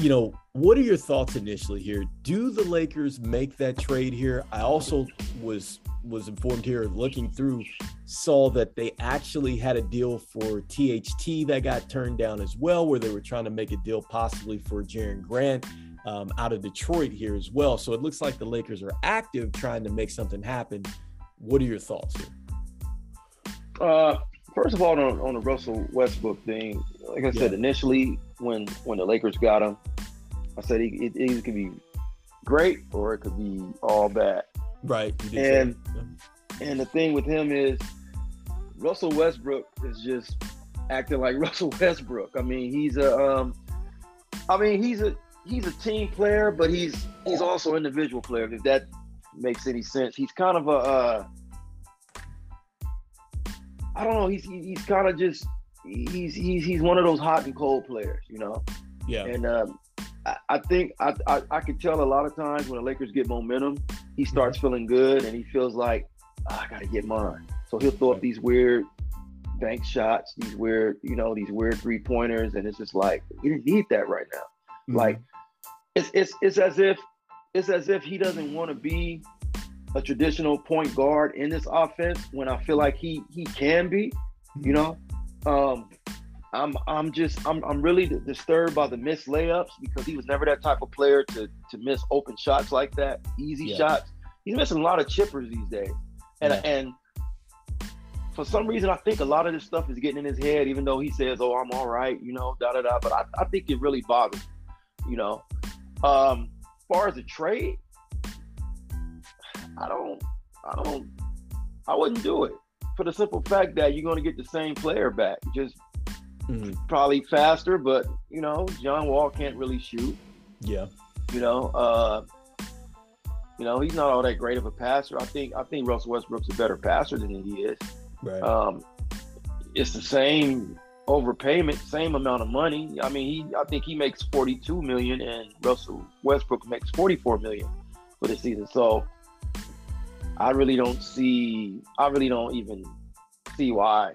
you know, what are your thoughts initially here? Do the Lakers make that trade here? I also was was informed here looking through saw that they actually had a deal for THT that got turned down as well, where they were trying to make a deal possibly for Jerami Grant um, out of Detroit here as well. So it looks like the Lakers are active trying to make something happen. What are your thoughts here? Uh, first of all, on, on the Russell Westbrook thing, like I yeah. said initially, when when the Lakers got him, I said he, it, it could be great or it could be all bad. Right. And and the thing with him is Russell Westbrook is just acting like Russell Westbrook. I mean, he's a um I mean, he's a he's a team player, but he's he's also an individual player. If that makes any sense, he's kind of a uh, I don't know. He's he's kind of just he's he's he's one of those hot and cold players, you know. Yeah. And um, I, I think I, I I can tell a lot of times when the Lakers get momentum, he starts mm-hmm. feeling good and he feels like oh, I got to get mine. So he'll throw up these weird bank shots, these weird, you know, these weird three pointers, and it's just like we didn't need that right now. Mm-hmm. Like it's it's it's as if it's as if he doesn't want to be a traditional point guard in this offense when I feel like he he can be, you know. Um, I'm I'm just I'm I'm really disturbed by the missed layups because he was never that type of player to to miss open shots like that, easy yeah. shots. He's missing a lot of chippers these days, and yeah. and for some reason, I think a lot of this stuff is getting in his head, even though he says, "Oh, I'm all right," you know, da da da. But I, I think it really bothers, you know. Um, as far as the trade, I don't, I don't, I wouldn't do it for the simple fact that you're going to get the same player back, just mm-hmm. probably faster. But you know, John Wall can't really shoot. Yeah. You know, uh, You know, he's not all that great of a passer. I think I think Russell Westbrook's a better passer than he is. Right. Um, it's the same overpayment, same amount of money. I mean, he I think he makes 42 million and Russell Westbrook makes 44 million for the season. So I really don't see I really don't even see why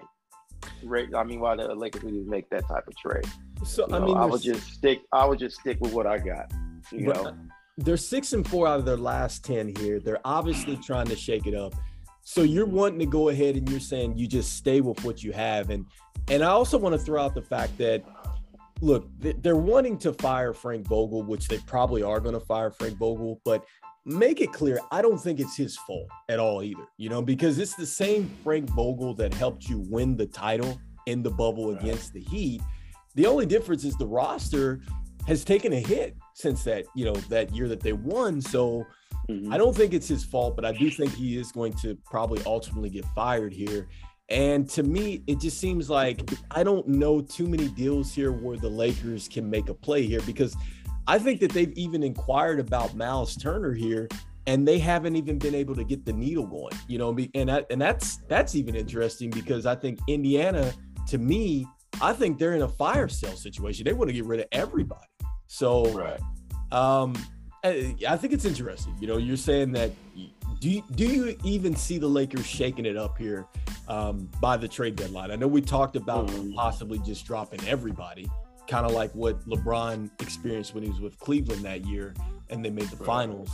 I mean why the Lakers would even make that type of trade. So You I know, mean, I would just stick I would just stick with what I got. You know. Uh, they're six and four out of their last 10 here. They're obviously trying to shake it up. So you're wanting to go ahead and you're saying you just stay with what you have. And and I also want to throw out the fact that look, they're wanting to fire Frank Vogel, which they probably are going to fire Frank Vogel, but make it clear, I don't think it's his fault at all either, you know, because it's the same Frank Vogel that helped you win the title in the bubble Right. against the Heat. The only difference is the roster has taken a hit since that, you know, that year that they won. So Mhm. I don't think it's his fault, but I do think he is going to probably ultimately get fired here. And to me, it just seems like I don't know too many deals here where the Lakers can make a play here because I think that they've even inquired about Myles Turner here and they haven't even been able to get the needle going, you know, and that, and that's that's even interesting because I think Indiana to me, I think they're in a fire sale situation. They want to get rid of everybody. So Right. um, I I think it's interesting. You know, you're saying that. Do you, do you even see the Lakers shaking it up here um, by the trade deadline? I know we talked about Mhm. possibly just dropping everybody, kind of like what LeBron experienced when he was with Cleveland that year, and they made the Right. finals.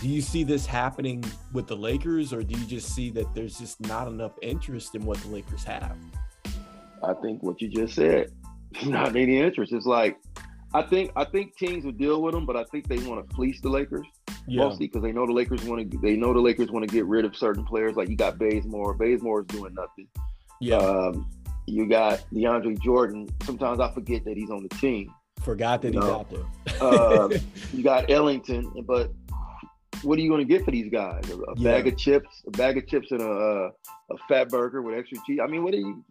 Do you see this happening with the Lakers, or do you just see that there's just not enough interest in what the Lakers have? I think what you just said, not any interest. It's like I think I think teams will deal with them, but I think they want to fleece the Lakers mostly because they know the Lakers want to. They know the Lakers want to get rid of certain players. Like you got Bazemore. Bazemore is doing nothing. yeah. Um, you got DeAndre Jordan. Sometimes I forget that he's on the team. Forgot that he's no. out there. Um, you got Ellington, but what are you going to get for these guys? A, a bag of chips, a bag of chips, and a, a a fat burger with extra cheese. I mean, what are you?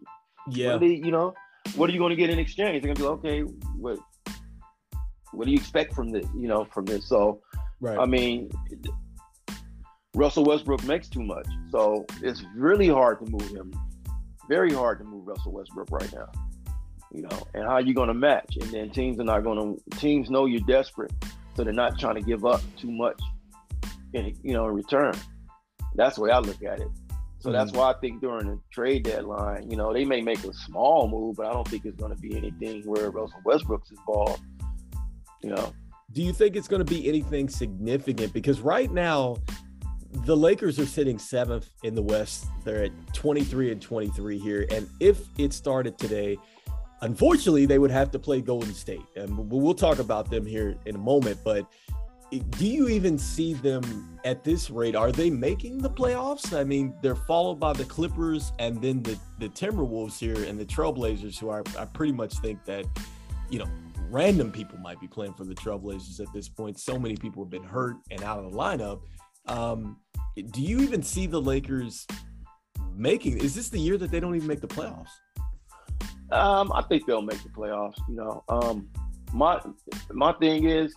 yeah. Are they, you know, what are you going to get in exchange? They're going to be like, okay, what what do you expect from this? You know, from this. So right. I mean, Russell Westbrook makes too much, so it's really hard to move him. Very hard to move Russell Westbrook right now. You know, and how you going to match? And then teams are not going to. Teams know you're desperate, so they're not trying to give up too much. In you know, in return. That's the way I look at it. So that's mm-hmm. why I think during the trade deadline, you know, they may make a small move, but I don't think it's going to be anything where Russell Westbrook's involved. You know, Do you think it's going to be anything significant? Because right now, the Lakers are sitting seventh in the West. They're at 23 and 23 here. And if it started today, unfortunately, they would have to play Golden State. And we'll talk about them here in a moment. But do you even see them at this rate? Are they making the playoffs? I mean, they're followed by the Clippers and then the, the Timberwolves here and the Trailblazers, who are, I pretty much think that, you know, random people might be playing for the Trailblazers at this point. So many people have been hurt and out of the lineup. Um, do you even see the Lakers making? Is this the year that they don't even make the playoffs? um, I think they'll make the playoffs. You know, um, my my thing is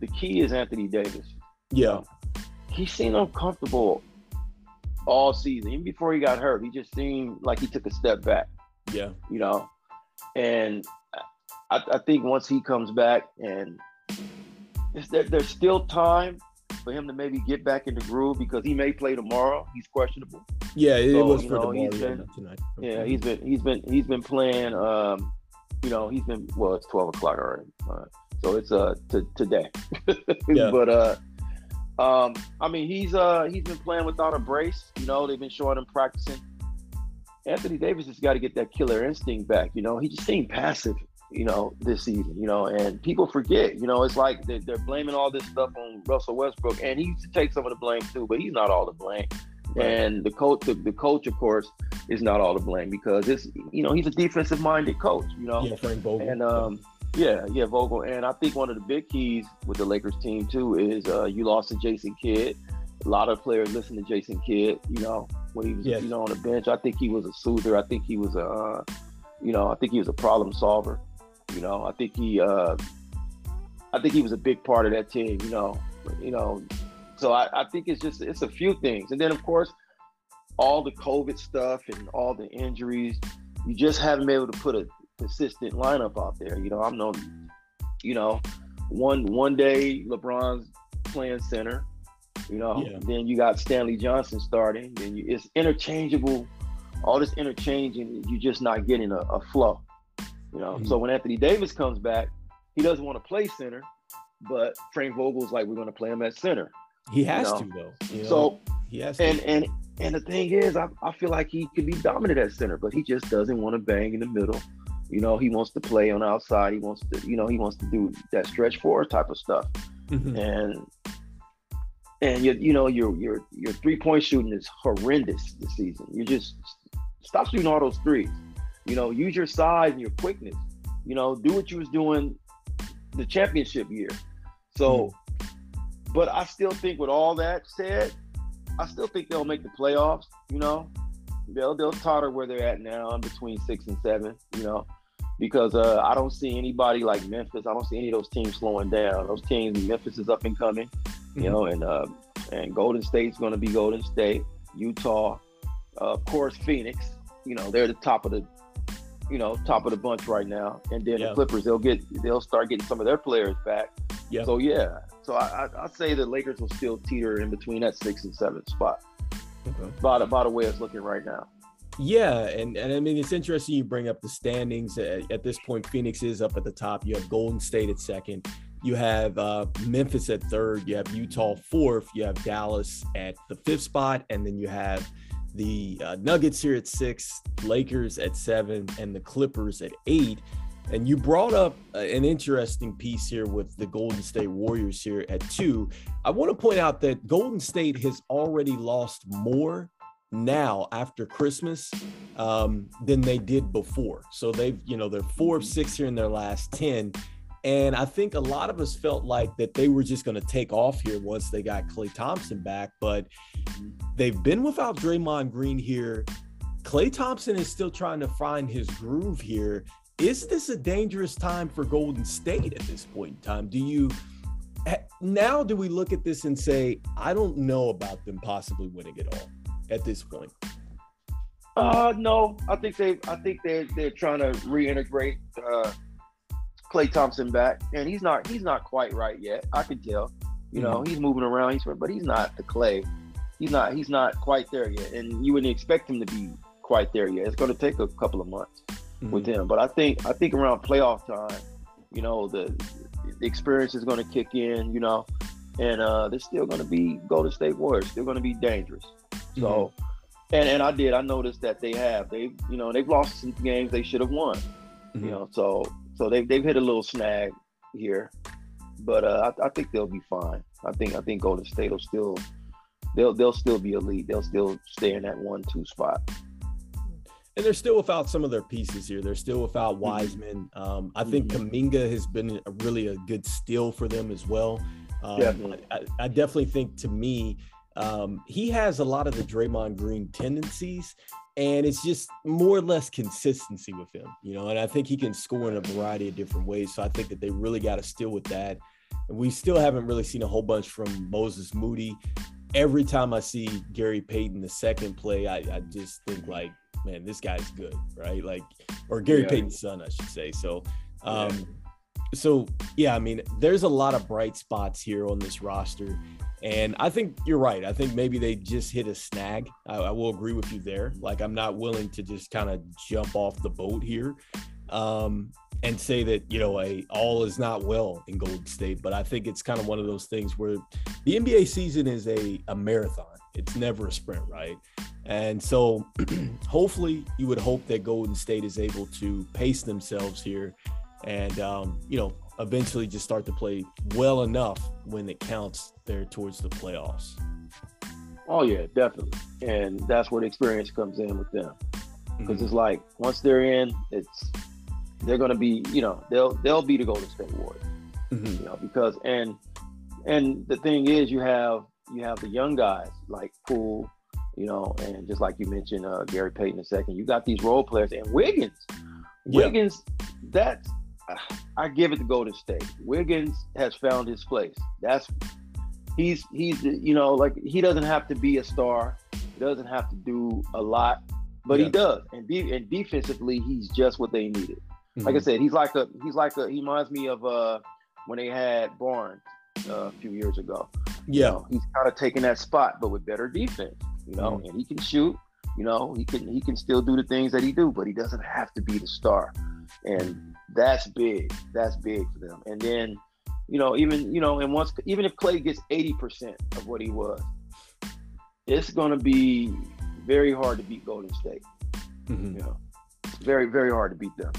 the key is Anthony Davis. Yeah, He seemed uncomfortable all season, even before he got hurt. He just seemed like he took a step back. yeah, you know. And I, I think once he comes back, and there, there's still time for him to maybe get back in the groove because he may play tomorrow. He's questionable. yeah. It, So, was for know, tomorrow, he's been- tonight. Yeah, he's been he's been he's been playing. Um, you know, he's been well. It's twelve o'clock already, uh, so it's uh t- today. Yeah. But uh, um, I mean, he's uh he's been playing without a brace. You know, they've been showing him practicing. Anthony Davis has got to get that killer instinct back. You know, he just seemed passive. You know, this season. You know, and people forget. You know, it's like they're, they're blaming all this stuff on Russell Westbrook, and he used to take some of the blame too, but he's not all to blame. Right. And the coach, the, the coach, of course, is not all to blame because it's you know he's a defensive minded coach. You know, yeah, Frank Vogel. and um, yeah, yeah, Vogel. And I think one of the big keys with the Lakers team too is uh, you lost to Jason Kidd. A lot of players listen to Jason Kidd. You know, when he was Yes. you know on the bench, I think he was a soother. I think he was a uh, you know I think he was a problem solver. You know, I think he uh, I think he was a big part of that team. You know, you know, so I, I think it's just it's a few things, and then of course all the COVID stuff and all the injuries, you just haven't been able to put a consistent lineup out there. You know, I'm no, you know, one one day LeBron's playing center, you know, yeah. then you got Stanley Johnson starting, then you, it's interchangeable, all this interchanging, you're just not getting a, a flow, you know. Mm-hmm. So when Anthony Davis comes back, he doesn't want to play center, but Frank Vogel's like, we're going to play him at center. He has you know? to though. You know? So he has to. and and and the thing is, I, I feel like he could be dominant at center, but he just doesn't want to bang in the middle. You know, he wants to play on the outside. He wants to, you know, he wants to do that stretch forward type of stuff. Mm-hmm. And and you you know your your your three point shooting is horrendous this season. You just stop shooting all those threes. You know, use your size and your quickness. You know, do what you was doing the championship year. So, mm-hmm. but I still think with all that said, I still think they'll make the playoffs. You know, they'll they'll totter where they're at now, in between six and seven. You know, because uh, I don't see anybody like Memphis. I don't see any of those teams slowing down. Those teams, Memphis is up and coming. You mm-hmm. know, and uh, and Golden State's going to be Golden State. Utah, uh, of course, Phoenix. You know, they're the top of the you know, top of the bunch right now. And then the Clippers, they'll get they'll start getting some of their players back. Yeah. So yeah. So I I, I say the Lakers will still teeter in between that six and seven spot. Okay. By the by the way it's looking right now. Yeah, and, and I mean it's interesting you bring up the standings. At, at, this point, Phoenix is up at the top. You have Golden State at second. You have uh, Memphis at third. You have Utah fourth. You have Dallas at the fifth spot, and then you have the uh, Nuggets here at six, Lakers at seven, and the Clippers at eight. And you brought up uh, an interesting piece here with the Golden State Warriors here at two. I want to point out that Golden State has already lost more now after Christmas um, than they did before. So they've, you know, they're four of six here in their last 10. And I think a lot of us felt like that they were just going to take off here once they got Klay Thompson back, but they've been without Draymond Green here. Klay Thompson is still trying to find his groove here. Is this a dangerous time for Golden State at this point in time? Do you now do we look at this and say, I don't know about them possibly winning it all at this point? Uh no, I think they I think they they're trying to reintegrate uh Klay Thompson back, and he's not he's not quite right yet. I can tell. You know, mm-hmm. he's moving around, he's but he's not the Klay. He's not he's not quite there yet, and you wouldn't expect him to be quite there yet. It's going to take a couple of months mm-hmm. with him, but I think I think around playoff time, you know, the the experience is going to kick in. You know, and uh, they're still going to be Golden State Warriors. They're going to be dangerous. So. Mm-hmm. And, and I did. I noticed that they have. They, you know, they've lost some games they should have won. Mm-hmm. You know, so so they've they've hit a little snag here, but uh, I, I, think they'll be fine. I think I think Golden State will still they'll they'll still be elite. They'll still stay in that one two spot. And they're still without some of their pieces here. They're still without mm-hmm. Wiseman. Um, I think mm-hmm. Kuminga has been a, really a good steal for them as well. Um, definitely. I, I, definitely think to me, um, he has a lot of the Draymond Green tendencies, and it's just more or less consistency with him, you know. And I think he can score in a variety of different ways. So I think that they really got to steal with that. And we still haven't really seen a whole bunch from Moses Moody. Every time I see Gary Payton the second play, I, I just think like, man, this guy's good, right? Like, or Gary yeah. Payton's son, I should say. So, um, yeah. so yeah, I mean, there's a lot of bright spots here on this roster. And I think you're right. I think maybe they just hit a snag. I, I will agree with you there. Like, I'm not willing to just kind of jump off the boat here um, and say that, you know, a all is not well in Golden State. But I think it's kind of one of those things where the NBA season is a, a marathon, it's never a sprint, right? And so hopefully you would hope that Golden State is able to pace themselves here and, um, you know, eventually just start to play well enough when it counts there towards the playoffs. Oh yeah, definitely, and that's where the experience comes in with them because mm-hmm. it's like once they're in, it's they're gonna be you know they'll they'll be the Golden State Warriors, mm-hmm. you know because and and the thing is you have you have the young guys like Poole, you know, and just like you mentioned uh, Gary Payton a second, you got these role players and Wiggins. Wiggins, that's I give it to Golden State. Wiggins has found his place. That's he's he's you know like he doesn't have to be a star. He doesn't have to do a lot, but yeah. he does. And de- and defensively, he's just what they needed. Mm-hmm. Like I mm-hmm. said, he's like a he's like a he reminds me of uh when they had Barnes uh, a few years ago. Yeah, you know, he's kind of taking that spot, but with better defense. You know, mm-hmm. and he can shoot. You know, he can he can still do the things that he do, but he doesn't have to be the star, and that's big. That's big for them. And then, you know, even you know, and once even if Klay gets eighty percent of what he was, it's going to be very hard to beat Golden State. Mm-hmm. You know, very very hard to beat them.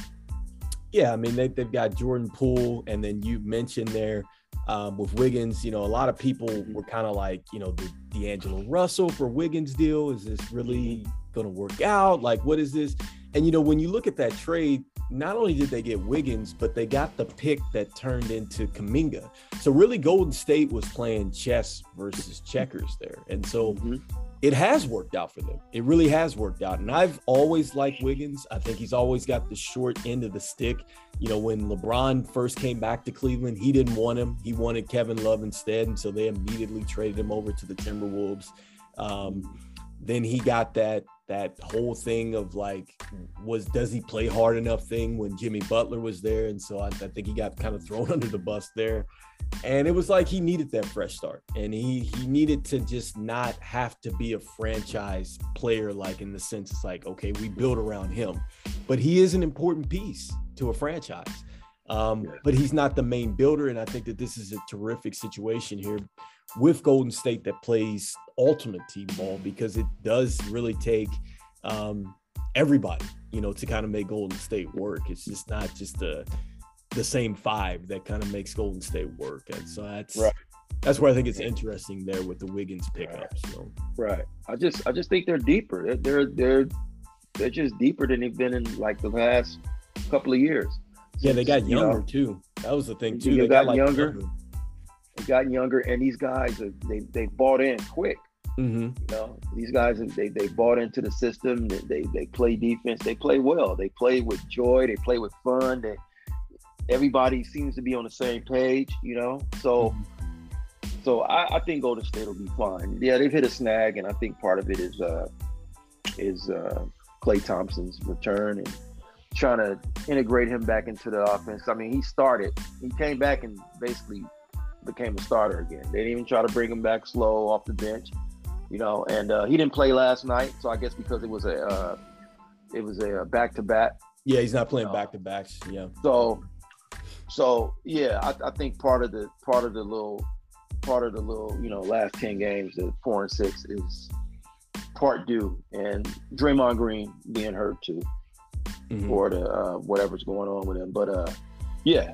Yeah, I mean they they've got Jordan Poole, and then you mentioned there um, with Wiggins. You know, a lot of people mm-hmm. were kind of like, you know, the D'Angelo Russell for Wiggins deal. Is this really going to work out? Like, what is this? And you know, when you look at that trade, not only did they get Wiggins, but they got the pick that turned into Kuminga. So really, Golden State was playing chess versus checkers there, and so mm-hmm. It has worked out for them. It really has worked out. And I've always liked Wiggins. I think he's always got the short end of the stick. You know, when LeBron first came back to Cleveland, he didn't want him. He wanted Kevin Love instead, and so they immediately traded him over to the Timberwolves. Um, then he got that that whole thing of like was does he play hard enough thing when Jimmy Butler was there? And so I, I, think he got kind of thrown under the bus there. And it was like he needed that fresh start. And he he needed to just not have to be a franchise player like in the sense it's like okay we build around him. But he is an important piece to a franchise. Um, but he's not the main builder. And I think that this is a terrific situation here with Golden State that plays ultimate team ball because it does really take um, everybody, you know, to kind of make Golden State work. It's just not just the the same five that kind of makes Golden State work, and so that's right. that's where I think it's interesting there with the Wiggins pickups. Right. So. right. I just I just think they're deeper. They're they're they're, they're just deeper than they've been in like the last couple of years. Yeah, they got younger you know, too. That was the thing too. They got, got like younger. younger gotten younger, and these guys they they bought in quick. Mm-hmm. You know, these guys they they bought into the system. They, they they play defense. They play well. They play with joy. They play with fun. They everybody seems to be on the same page. You know, so. Mm-hmm. So I, I think Golden State will be fine. Yeah, they've hit a snag, and I think part of it is uh, is uh, Klay Thompson's return and trying to integrate him back into the offense. I mean, he started, he came back and basically became a starter again. They didn't even try to bring him back slow off the bench, you know. And uh, he didn't play last night, so I guess because it was a uh, it was a back to back. Yeah, he's not playing back to backs. Yeah. So, so yeah, I, I, think part of the part of the little part of the little you know last ten games, the four and six is part due, and Draymond Green being hurt too, mm-hmm. for the uh, whatever's going on with him. But uh, yeah,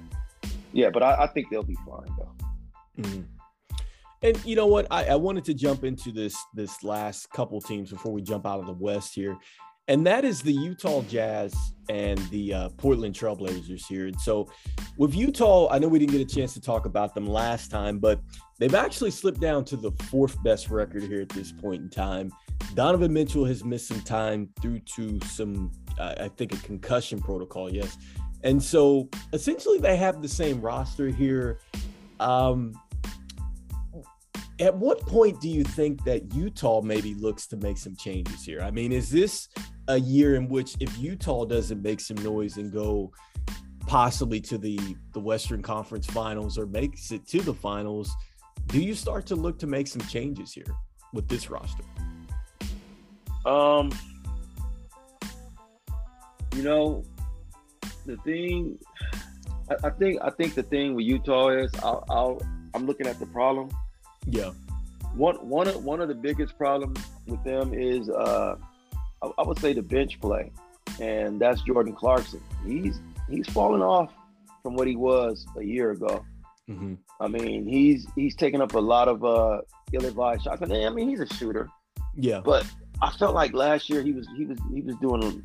yeah, but I, I think they'll be fine though. Mm-hmm. And you know what? I, I wanted to jump into this this last couple teams before we jump out of the West here, and that is the Utah Jazz and the uh, Portland Trailblazers here. And so, with Utah, I know we didn't get a chance to talk about them last time, but they've actually slipped down to the fourth best record here at this point in time. Donovan Mitchell has missed some time due to some, uh, I think, a concussion protocol. Yes, and so essentially they have the same roster here. Um, at what point do you think that Utah maybe looks to make some changes here? I mean, is this a year in which if Utah doesn't make some noise and go possibly to the the Western Conference Finals or makes it to the finals, do you start to look to make some changes here with this roster? Um, you know, the thing, I, I think, I think the thing with Utah is, I'll, I'll I'm looking at the problem yeah. One one of one of the biggest problems with them is uh, I, I would say the bench play, and that's Jordan Clarkson. He's he's fallen off from what he was a year ago. Mm-hmm. I mean, he's he's taken up a lot of uh, ill-advised shots. I mean, he's a shooter. Yeah. But I felt like last year he was he was he was doing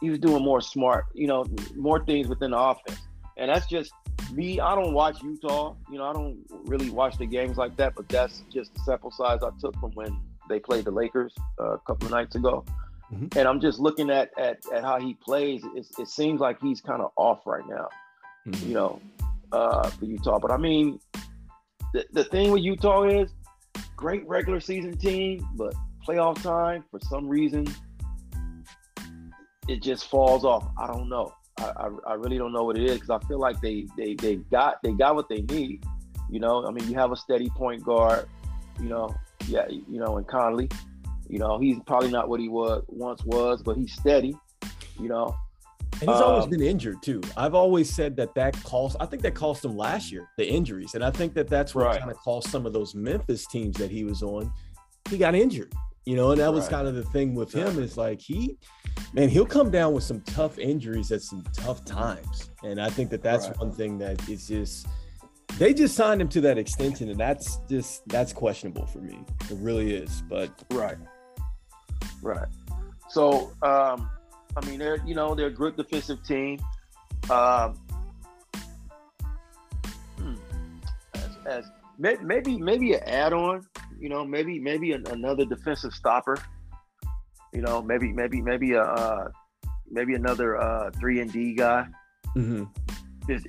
he was doing more smart, you know, more things within the offense. And that's just me, I don't watch Utah. You know, I don't really watch the games like that, but that's just the sample size I took from when they played the Lakers uh, a couple of nights ago. Mm-hmm. And I'm just looking at at, at how he plays. It, it seems like he's kind of off right now, mm-hmm. you know, uh, for Utah. But I mean, the, the thing with Utah is great regular season team, but playoff time for some reason it just falls off. I don't know. I, I, I really don't know what it is because I feel like they they they got they got what they need. You know, I mean, you have a steady point guard. You know, yeah, you know, and Conley. You know, he's probably not what he was once was, but he's steady. You know, and he's um, always been injured too. I've always said that that cost. I think that cost him last year the injuries, and I think that that's what right. kind of cost some of those Memphis teams that he was on. He got injured, you know, and that was right. kind of the thing with him. Is like he, man, he'll come down with some tough injuries at some tough times, and I think that that's right. one thing that is just they just signed him to that extension, and that's just that's questionable for me. It really is. But right, right. So um, I mean, they're you know they're a good defensive team. Um, hmm, as, as maybe maybe an add-on, you know, maybe maybe another defensive stopper. You know, maybe maybe maybe a uh, maybe another uh, three and D guy. Mm-hmm.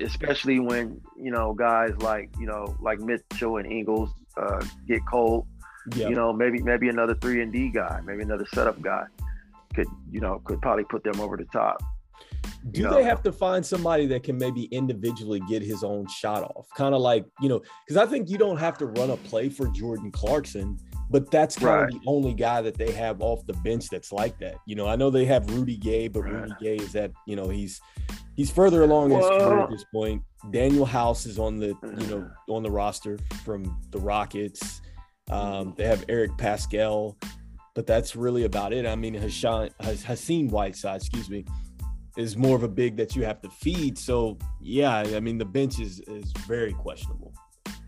Especially when you know guys like you know like Mitchell and Ingles uh, get cold. Yep. You know, maybe maybe another three and D guy, maybe another setup guy could you know could probably put them over the top. Do they have to find somebody that can maybe individually get his own shot off? Kind of like, you know, because I think you don't have to run a play for Jordan Clarkson, but that's kind right. of the only guy that they have off the bench that's like that. You know, I know they have Rudy Gay, but right. Rudy Gay is that, you know, he's he's further along well, his career at this point. Danuel House is on the, you know, on the roster from the Rockets. Um, they have Eric Paschall but that's really about it. I mean, Hassan, Hassan Whiteside, excuse me, is more of a big that you have to feed. So yeah, I mean, the bench is is very questionable.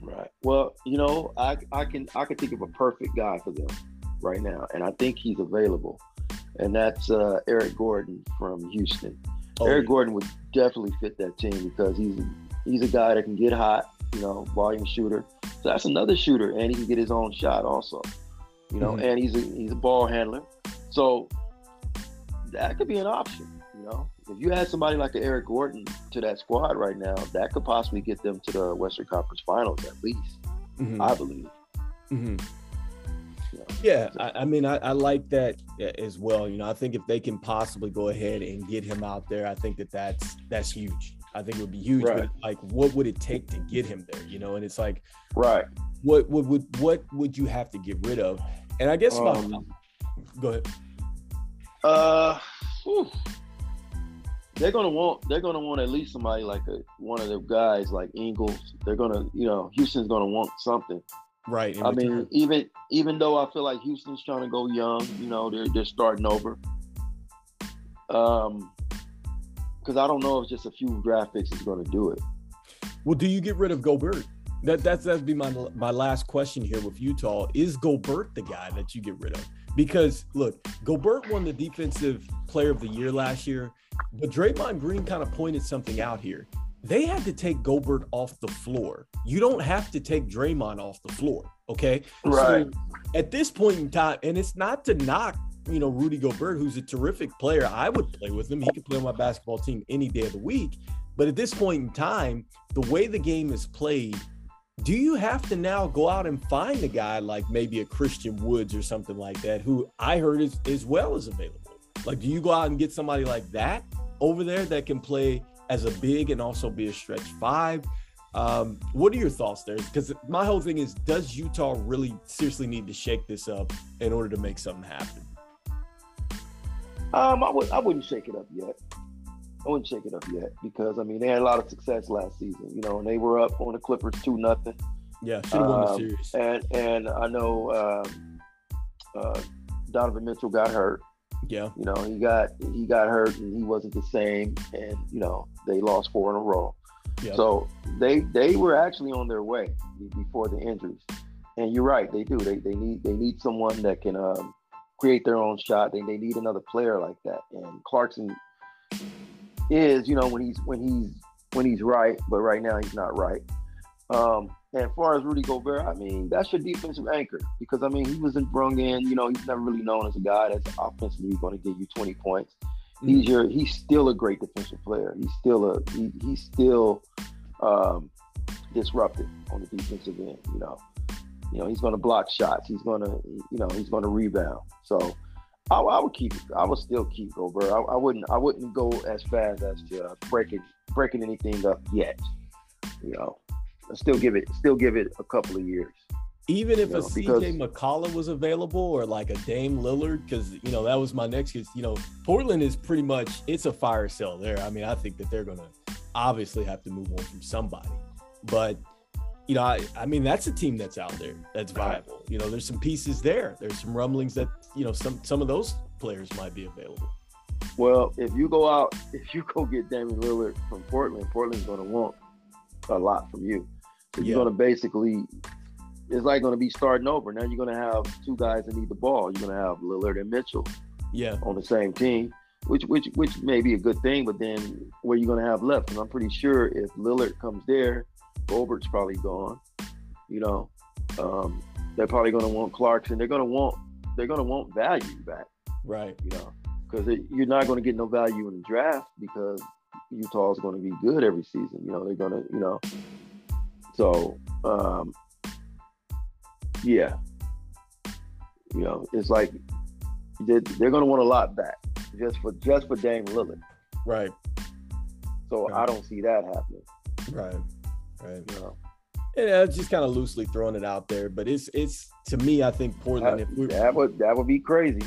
Right. Well, you know, I I can I can think of a perfect guy for them right now, and I think he's available, and that's uh, Eric Gordon from Houston. Oh, Eric yeah. Gordon would definitely fit that team because he's he's a guy that can get hot, you know, volume shooter. So that's another shooter, and he can get his own shot also you know, mm-hmm. and he's a he's a ball handler. So that could be an option, you know. If you add somebody like Eric Gordon to that squad right now, that could possibly get them to the Western Conference Finals at least. Mm-hmm. I believe. Mm-hmm. Yeah, I, I mean, I, I, like that as well. You know, I think if they can possibly go ahead and get him out there, I think that that's that's huge. I think it would be huge. Right. But like, what would it take to get him there? You know, and it's like, right. What would what, what would you have to get rid of? And I guess um, my, go ahead. Uh, whew. They're gonna want they're gonna want at least somebody like a one of the guys like Ingles. They're gonna you know Houston's gonna want something. Right. I mean, even even though I feel like Houston's trying to go young, you know, they're they're starting over. Um, because I don't know if just a few draft picks is going to do it. Well, do you get rid of Gobert? That that's that'd be my my last question here with Utah. Is Gobert the guy that you get rid of? Because look, Gobert won the defensive player of the year last year, but Draymond Green kind of pointed something out here. They had to take Gobert off the floor. You don't have to take Draymond off the floor. Okay. Right. So at this point in time, and it's not to knock, you know, Rudy Gobert, who's a terrific player. I would play with him. He could play on my basketball team any day of the week. But at this point in time, the way the game is played, do you have to now go out and find a guy like maybe a Christian Woods or something like that, who I heard is as well as available? Like, do you go out and get somebody like that over there that can play as a big and also be a stretch five? Um, what are your thoughts there? Because my whole thing is, does Utah really seriously need to shake this up in order to make something happen? Um, I would I wouldn't shake it up yet. I wouldn't shake it up yet because I mean they had a lot of success last season, you know, and they were up on the Clippers two nothing. Yeah, should have won the um, series. And and I know um, uh, Donovan Mitchell got hurt. Yeah, you know he got he got hurt and he wasn't the same, and you know they lost four in a row. Yep. So they they were actually on their way before the injuries. And you're right, they do. They they need they need someone that can um, create their own shot. They they need another player like that. And Clarkson is, you know, when he's when he's when he's right, but right now he's not right. Um, and as far as Rudy Gobert, I mean, that's your defensive anchor because I mean he wasn't brung in. You know, he's never really known as a guy that's offensively going to give you 20 points. Mm-hmm. He's your he's still a great defensive player. He's still a he, he's still um, disruptive on the defensive end. You know, you know he's going to block shots. He's going to, you know, he's going to rebound. So I, I, would keep, it. I would still keep Gobert. I, I, wouldn't, I wouldn't go as fast as to uh, breaking breaking anything up yet. You know, I still give it, still give it a couple of years. Even if you know, a CJ McCollum was available or like a Dame Lillard, because you know that was my next. Cause you know Portland is pretty much it's a fire sale there. I mean, I think that they're gonna obviously have to move on from somebody, but you know, I, I mean that's a team that's out there that's viable. You know, there's some pieces there. There's some rumblings that you know some some of those players might be available. Well, if you go out, if you go get Damian Lillard from Portland, Portland's going to want a lot from you. Yeah. You're going to basically it's like going to be starting over. Now you're going to have two guys that need the ball. You're going to have Lillard and Mitchell, yeah, on the same team, which which which may be a good thing. But then what are you going to have left? And I'm pretty sure if Lillard comes there, Gobert's probably gone. You know, um, they're probably going to want Clarkson. They're going to want they're going to want value back. Right. You know, because you're not going to get no value in the draft because Utah's going to be good every season. You know, they're going to you know. So um, yeah. You know, it's like they're, they're going to want a lot back just for just for Dame Lillard. Right. So right. I don't see that happening. Right. Right. Yeah, just kind of loosely throwing it out there, but it's it's to me, I think Portland. That, if that would that would be crazy.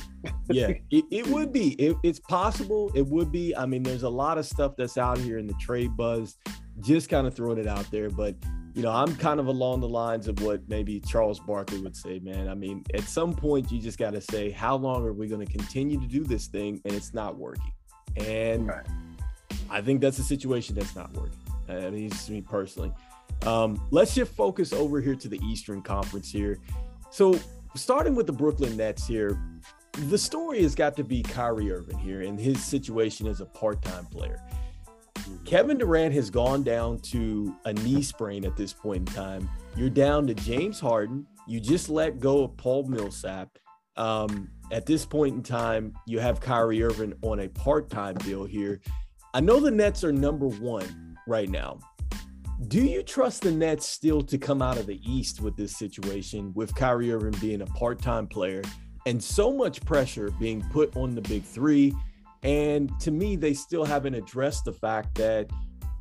yeah, it, it would be. It, it's possible. It would be. I mean, there's a lot of stuff that's out here in the trade buzz. Just kind of throwing it out there, but you know, I'm kind of along the lines of what maybe Charles Barkley would say, man. I mean, at some point, you just got to say, how long are we going to continue to do this thing and it's not working? And right. I think that's a situation that's not working. Mean, just me personally. Um, let's shift focus over here to the Eastern Conference here. So, starting with the Brooklyn Nets here, the story has got to be Kyrie Irving here and his situation as a part time player. Kevin Durant has gone down to a knee sprain at this point in time. You're down to James Harden. You just let go of Paul Millsap. Um, at this point in time, you have Kyrie Irving on a part time deal here. I know the Nets are number one right now. Do you trust the Nets still to come out of the East with this situation, with Kyrie Irving being a part time player and so much pressure being put on the big three? And to me, they still haven't addressed the fact that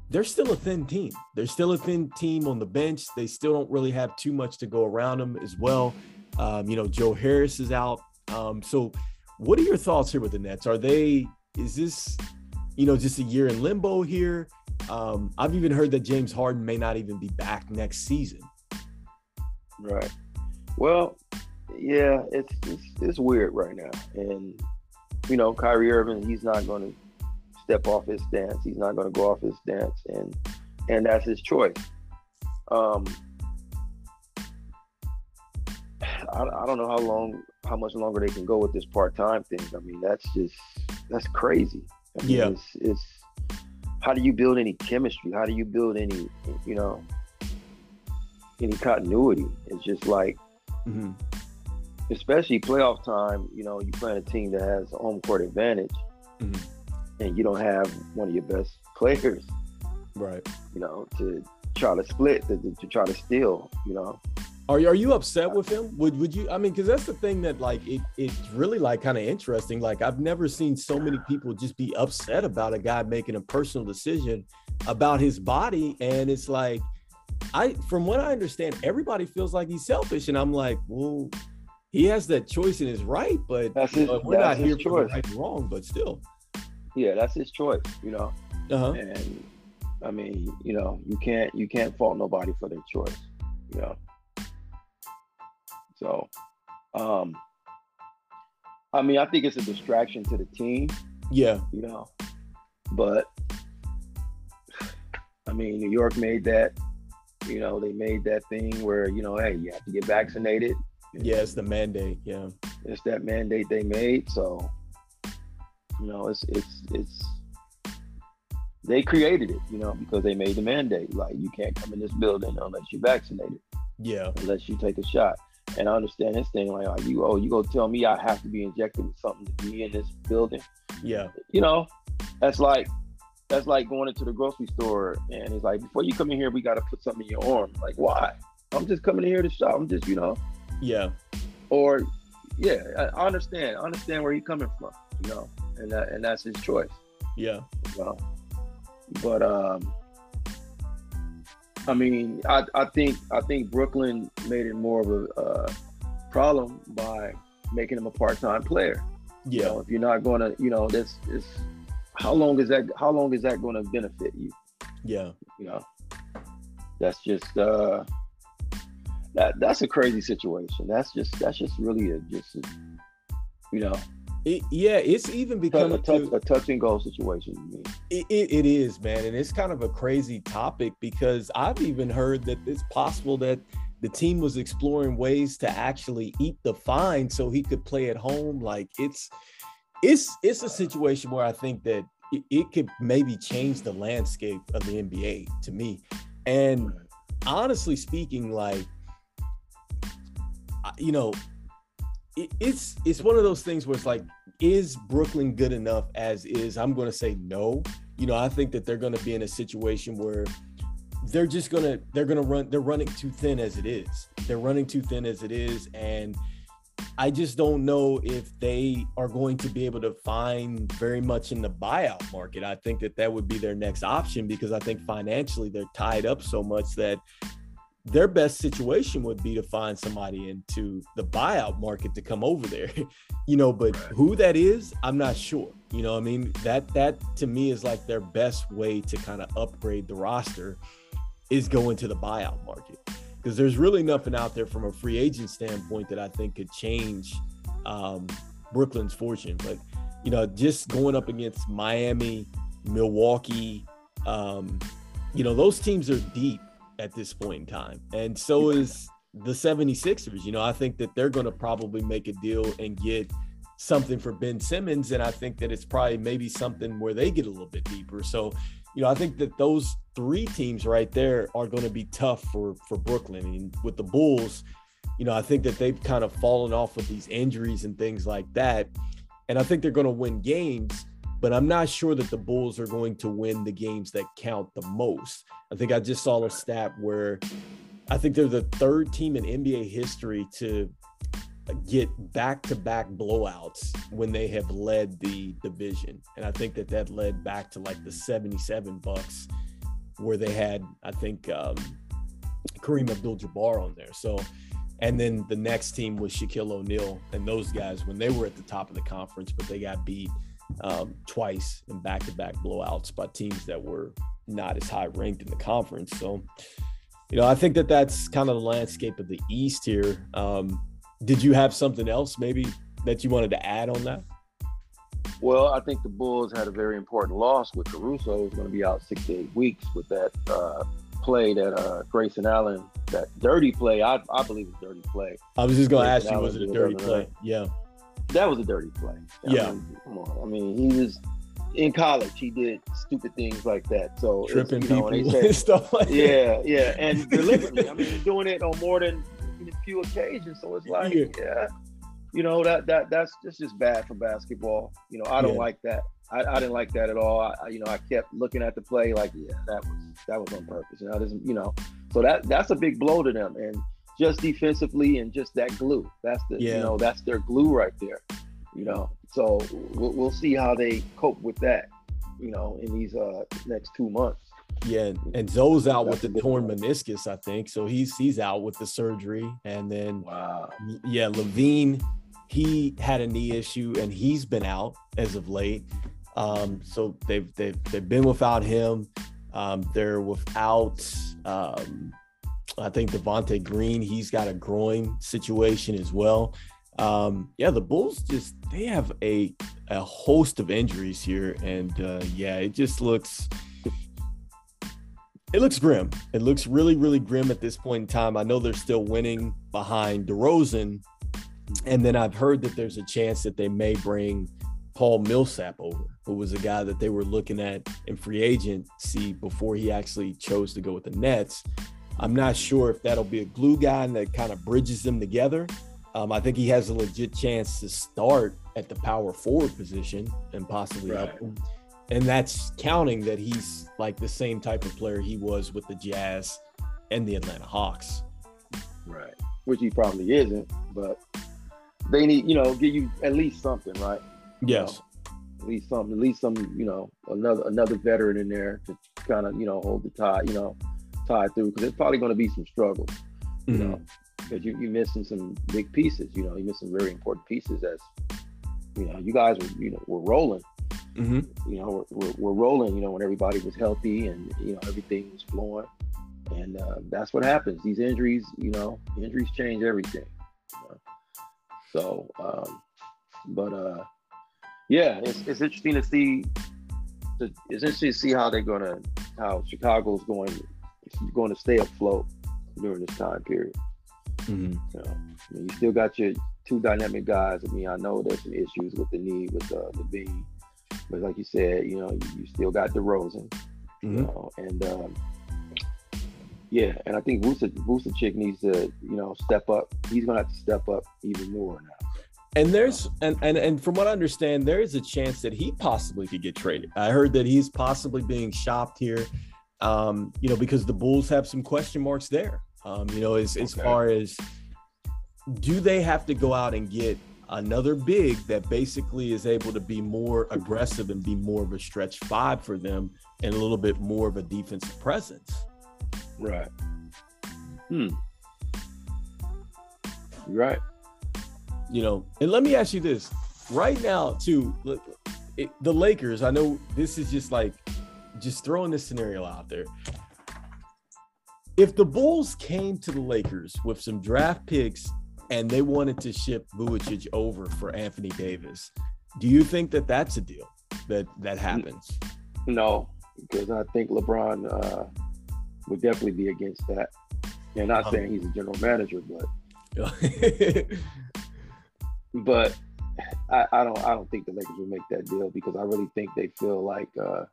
they're still a thin team. They're still a thin team on the bench. They still don't really have too much to go around them as well. Um, you know, Joe Harris is out. Um, so, what are your thoughts here with the Nets? Are they, is this, you know, just a year in limbo here? Um, I've even heard that James Harden may not even be back next season. Right. Well, yeah, it's, it's, it's weird right now. And you know, Kyrie Irving, he's not going to step off his stance. He's not going to go off his stance, and and that's his choice. Um, I, I don't know how long, how much longer they can go with this part time thing. I mean, that's just that's crazy. I mean, yeah, it's, it's how do you build any chemistry? How do you build any, you know, any continuity? It's just like. Mm-hmm especially playoff time, you know, you playing a team that has home court advantage, mm-hmm. and you don't have one of your best players, right? You know, to try to split, to, to try to steal, you know. Are you, are you upset with him? Would would you? I mean, because that's the thing that like it, it's really like kind of interesting. Like I've never seen so many people just be upset about a guy making a personal decision about his body, and it's like I, from what I understand, everybody feels like he's selfish, and I'm like, well, he has that choice in his right, but that's his, we're that's not here choice. for right and wrong, but still. Yeah, that's his choice, you know. Uh-huh. And I mean, you know, you can't you can't fault nobody for their choice, you know. So, um, I mean, I think it's a distraction to the team. Yeah. You know, but I mean, New York made that. You know, they made that thing where you know, hey, you have to get vaccinated yeah, it's the mandate. Yeah, it's that mandate they made. So, you know, it's it's it's they created it, you know, because they made the mandate. Like you can't come in this building unless you're vaccinated. Yeah, unless you take a shot. And I understand this thing like, like you oh you go tell me I have to be injected with something to be in this building. Yeah, you know, that's like that's like going into the grocery store and he's like, before you come in here, we got to put something in your arm. Like, why? I'm just coming in here to shop. I'm just, you know. Yeah. Or, yeah, I understand. I understand where he's coming from, you know, and that, and that's his choice. Yeah. You know? But um, I mean, I, I think I think Brooklyn made it more of a uh, problem by making him a part-time player. Yeah. You know, if you're not going to, you know, this is how long is that? How long is that going to benefit you? Yeah. You know, that's just uh, that that's a crazy situation. That's just that's just really a just a, you know. It, yeah, it's even become a, touch, a touch and go situation. It, it, it is, man, and it's kind of a crazy topic because I've even heard that it's possible that the team was exploring ways to actually eat the fine so he could play at home. Like it's it's it's a situation where I think that it, it could maybe change the landscape of the NBA to me. And honestly speaking, like you know, it, it's it's one of those things where it's like, is Brooklyn good enough as is? I'm going to say no. You know, I think that they're going to be in a situation where they're just gonna they're gonna run they're running too thin as it is they're running too thin as it is and i just don't know if they are going to be able to find very much in the buyout market i think that that would be their next option because i think financially they're tied up so much that their best situation would be to find somebody into the buyout market to come over there you know but who that is i'm not sure you know i mean? That that to me is like their best way to kind of upgrade the roster is going to the buyout market. Because there's really nothing out there from a free agent standpoint that I think could change um, Brooklyn's fortune. But you know, just going up against Miami, Milwaukee, um, you know, those teams are deep at this point in time, and so is the 76ers. You know, I think that they're going to probably make a deal and get something for Ben Simmons, and I think that it's probably maybe something where they get a little bit deeper. So you know, I think that those three teams right there are going to be tough for for Brooklyn. And with the Bulls, you know, I think that they've kind of fallen off with these injuries and things like that. And I think they're going to win games, but I'm not sure that the Bulls are going to win the games that count the most. I think I just saw a stat where I think they're the third team in NBA history to get back-to-back blowouts when they have led the division. And i think that that led back to like the 77 bucks where they had i think um, kareem abdul-jabbar on there. So and then the next team was shaquille o'neal and those guys when they were at the top of the conference but they got beat um, twice in back-to-back blowouts by teams that were not as high ranked in the conference so you know i think that that's kind of the landscape of the east here um, did you have something else maybe that you wanted to add on that? Well, I think the Bulls had a very important loss with Caruso. Is going to be out six to eight weeks with that uh, play that uh, Grayson Allen, that dirty play. I, I believe it's a dirty play. I was just going to ask you, was it a dirty play? Yeah. That was a dirty play. I yeah. Mean, come on. I mean, he was in college. He did stupid things like that. So tripping you know, people say, and stuff like yeah, that. Yeah, yeah, and deliberately. I mean, doing it on more than a few occasions. So it's like, yeah, yeah you know that that that's that's just bad for basketball. You know, I don't yeah. like that. I, I didn't like that at all. I, you know, I kept looking at the play like, yeah, that was that was on purpose. You know, doesn't you know, so that that's a big blow to them. And just defensively and just that glue. That's the yeah. you know that's their glue right there. You know, so we'll, we'll see how they cope with that. You know, in these uh, next two months. Yeah, and Zo's out with the torn meniscus, I think. So he's he's out with the surgery. And then wow. yeah, LaVine, he had a knee issue and he's been out as of late. Um, so they've they've they've been without him. Um, they're without um, I think Javonte Green, he's got a groin situation as well. Um, yeah, the Bulls just they have a a host of injuries here, and uh, yeah, it just looks it looks grim. It looks really, really grim at this point in time. I know they're still winning behind DeRozan. And then I've heard that there's a chance that they may bring Paul Millsap over, who was a guy that they were looking at in free agency before he actually chose to go with the Nets. I'm not sure if that'll be a glue guy that kind of bridges them together. Um, I think he has a legit chance to start at the power forward position and possibly right. help them and that's counting that he's like the same type of player he was with the Jazz and the Atlanta Hawks. Right. Which he probably isn't, but they need, you know, give you at least something, right? Yes. You know, at least something, at least some, you know, another another veteran in there to kind of, you know, hold the tie, you know, tie through because there's probably going to be some struggles, you mm-hmm. know, because you, you're missing some big pieces, you know, you're missing very important pieces as, you know, you guys were, you know, were rolling. Mm-hmm. You know, we're, we're, we're, rolling, you know, when everybody was healthy and, you know, everything was flowing. And uh, that's what happens. These injuries, you know, injuries change everything. You know? So, um, but uh, yeah, it's, it's interesting to see. To, it's interesting to see how they're gonna, how Chicago's going, going to stay afloat during this time period. Mm-hmm. You, know, I mean, you still got your two dynamic guys. I mean, I know there's some issues with the knee with uh, LaVine, but like you said, you know, you, you still got DeRozan, mm-hmm. you know, and um, yeah, and I think Vucevic Chick needs to, you know, step up. He's gonna have to step up even more now. And there's and, and and from what I understand, there is a chance that he possibly could get traded. I heard that he's possibly being shopped here. Um, you know, because the Bulls have some question marks there. Um, you know, as as far as do they have to go out and get another big that basically is able to be more aggressive and be more of a stretch five for them and a little bit more of a defensive presence? Right. Hmm. Right. You know, and let me ask you this right now, too. Look, it, the Lakers, I know this is just like just throwing this scenario out there. If the Bulls came to the Lakers with some draft picks and they wanted to ship Vucevic over for Anthony Davis, do you think that that's a deal that that happens? No, because I think LeBron uh, would definitely be against that. And not saying he's a general manager, but but I, I, don't I don't think the Lakers will make that deal because I really think they feel like uh,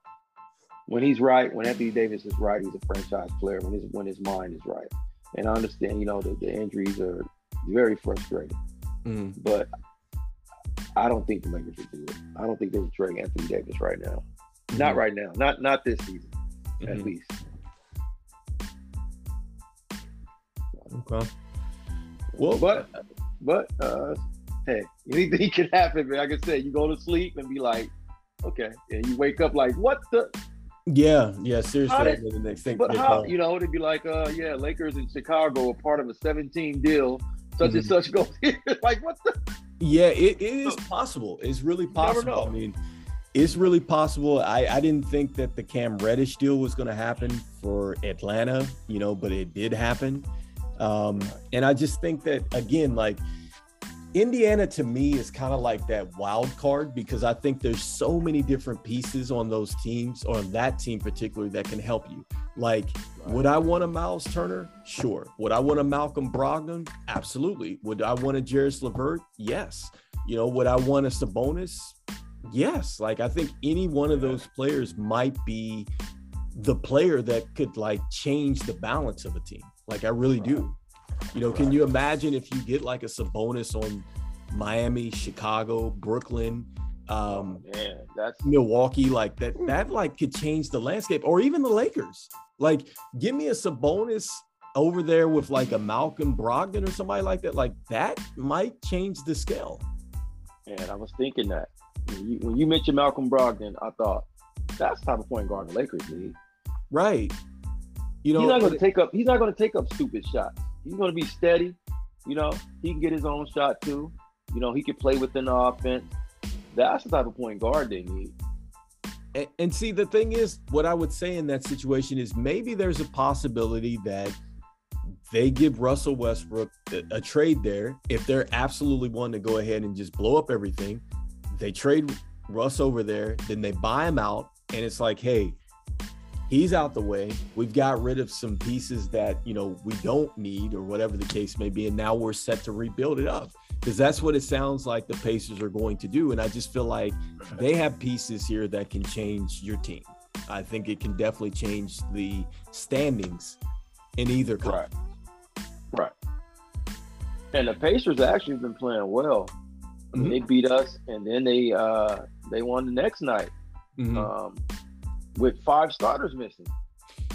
when he's right, when Anthony Davis is right, he's a franchise player. When his when his mind is right, and I understand, you know, the, the injuries are very frustrating, mm. but I don't think the Lakers would do it. I don't think they would trade Anthony Davis right now. Mm-hmm. Not right now. Not not this season, mm-hmm. at least. Okay. Well, but but uh, hey, anything can happen, man. Like I said, you go to sleep and be like, okay, and you wake up like, what the? Yeah, yeah, seriously. Did, the next thing but how, you know, it'd be like, uh, yeah, Lakers in Chicago are part of a 17 deal, such mm-hmm. and such goes here. like, what the? Yeah, it, it is possible. It's really possible. I mean, it's really possible. I, I didn't think that the Cam Reddish deal was going to happen for Atlanta, you know, but it did happen. Um, and I just think that again, like Indiana to me is kind of like that wild card because I think there's so many different pieces on those teams or on that team particularly that can help you. Like, would I want a Myles Turner? Sure. Would I want a Malcolm Brogdon? Absolutely. Would I want a Caris LeVert? Yes. You know, would I want a Sabonis? Yes. Like, I think any one of those players might be the player that could like change the balance of a team. Like I really do. You know, can you imagine if you get like a Sabonis on Miami, Chicago, Brooklyn, um, oh, man, that's Milwaukee, like that, that like could change the landscape, or even the Lakers. Like, give me a Sabonis over there with like a Malcolm Brogdon or somebody like that. Like that might change the scale. And I was thinking that when you, when you mentioned Malcolm Brogdon, I thought that's the type of point guard the Lakers need. Right. You know, he's not going to take up. He's not going to take up stupid shots. He's going to be steady. You know, he can get his own shot too. You know, he can play within the offense. That's the type of point guard they need. And, and see, the thing is, what I would say in that situation is maybe there's a possibility that they give Russell Westbrook a, a trade there if they're absolutely wanting to go ahead and just blow up everything. They trade Russ over there, then they buy him out, and it's like, hey, he's out the way. We've got rid of some pieces that, you know, we don't need or whatever the case may be. And now we're set to rebuild it up because that's what it sounds like the Pacers are going to do. And I just feel like they have pieces here that can change your team. I think it can definitely change the standings in either conference. Right. Right. And the Pacers actually been playing well. Mm-hmm. They beat us, and then they uh they won the next night. mm-hmm. um, with five starters missing,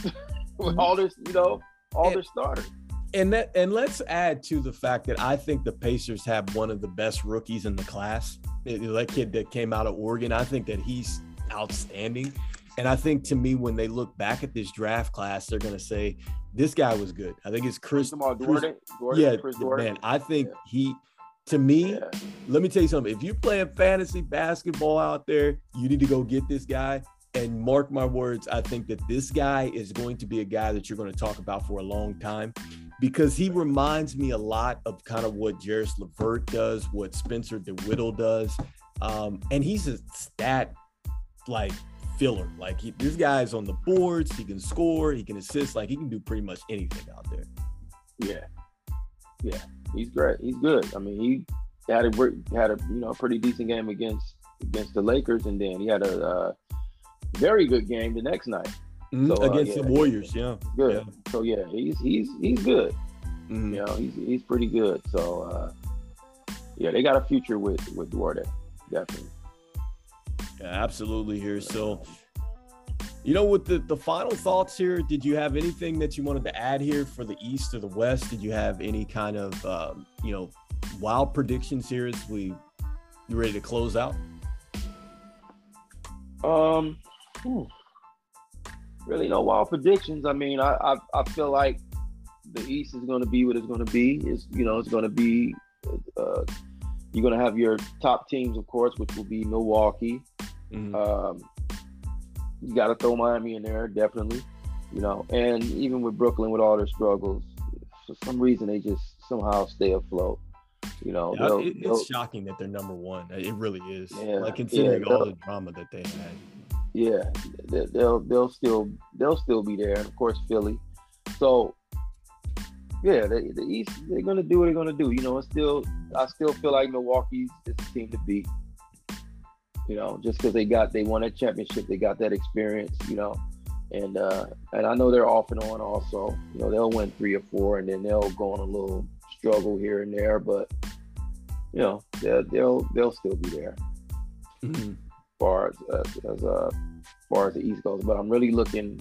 with all this, you know, all and, their starters. And that, and let's add to the fact that I think the Pacers have one of the best rookies in the class. That kid that came out of Oregon, I think that he's outstanding. And I think to me, when they look back at this draft class, they're going to say, this guy was good. I think it's Chris. Chris yeah, Chris man. I think yeah. he, to me, yeah. let me tell you something. If you're playing fantasy basketball out there, you need to go get this guy. And mark my words, I think that this guy is going to be a guy that you're going to talk about for a long time because he reminds me a lot of kind of what Caris LeVert does, what Spencer DeWitt does. Um, and he's a stat like filler. Like he, this guy's on the boards, he can score, he can assist, like he can do pretty much anything out there. Yeah, yeah, he's great. He's good. I mean, he had a had a you know pretty decent game against against the Lakers, and then he had a uh, very good game the next night mm-hmm. so, uh, against uh, yeah, the Warriors. Yeah, good. Yeah. So yeah, he's he's he's good. Mm-hmm. You know, he's he's pretty good. So uh, yeah, they got a future with with Duarte, definitely. Yeah, absolutely here. So, you know, with the, the final thoughts here, did you have anything that you wanted to add here for the East or the West? Did you have any kind of, um, you know, wild predictions here as we you ready to close out? Um, really no wild predictions. I mean, I, I, I feel like the East is going to be what it's going to be. Is you know, it's going to be. Uh, you're going to have your top teams, of course, which will be Milwaukee, Mm-hmm. Um, you got to throw Miami in there, definitely. You know, and even with Brooklyn, with all their struggles, for some reason they just somehow stay afloat. You know, yeah, it, it's shocking that they're number one. It really is. Yeah, like considering yeah, all the drama that they had. Yeah, they'll they'll still they'll still be there, and of course Philly. So yeah, the, the East they're gonna do what they're gonna do. You know, it's still I still feel like Milwaukee's is the team to beat you know, just because they got they won a championship, they got that experience, you know, and uh, and I know they're off and on also. You know, they'll win three or four, and then they'll go on a little struggle here and there, but you know, they'll they'll, they'll still be there. Mm-hmm. As far as as, as, uh, far as the East goes, but I'm really looking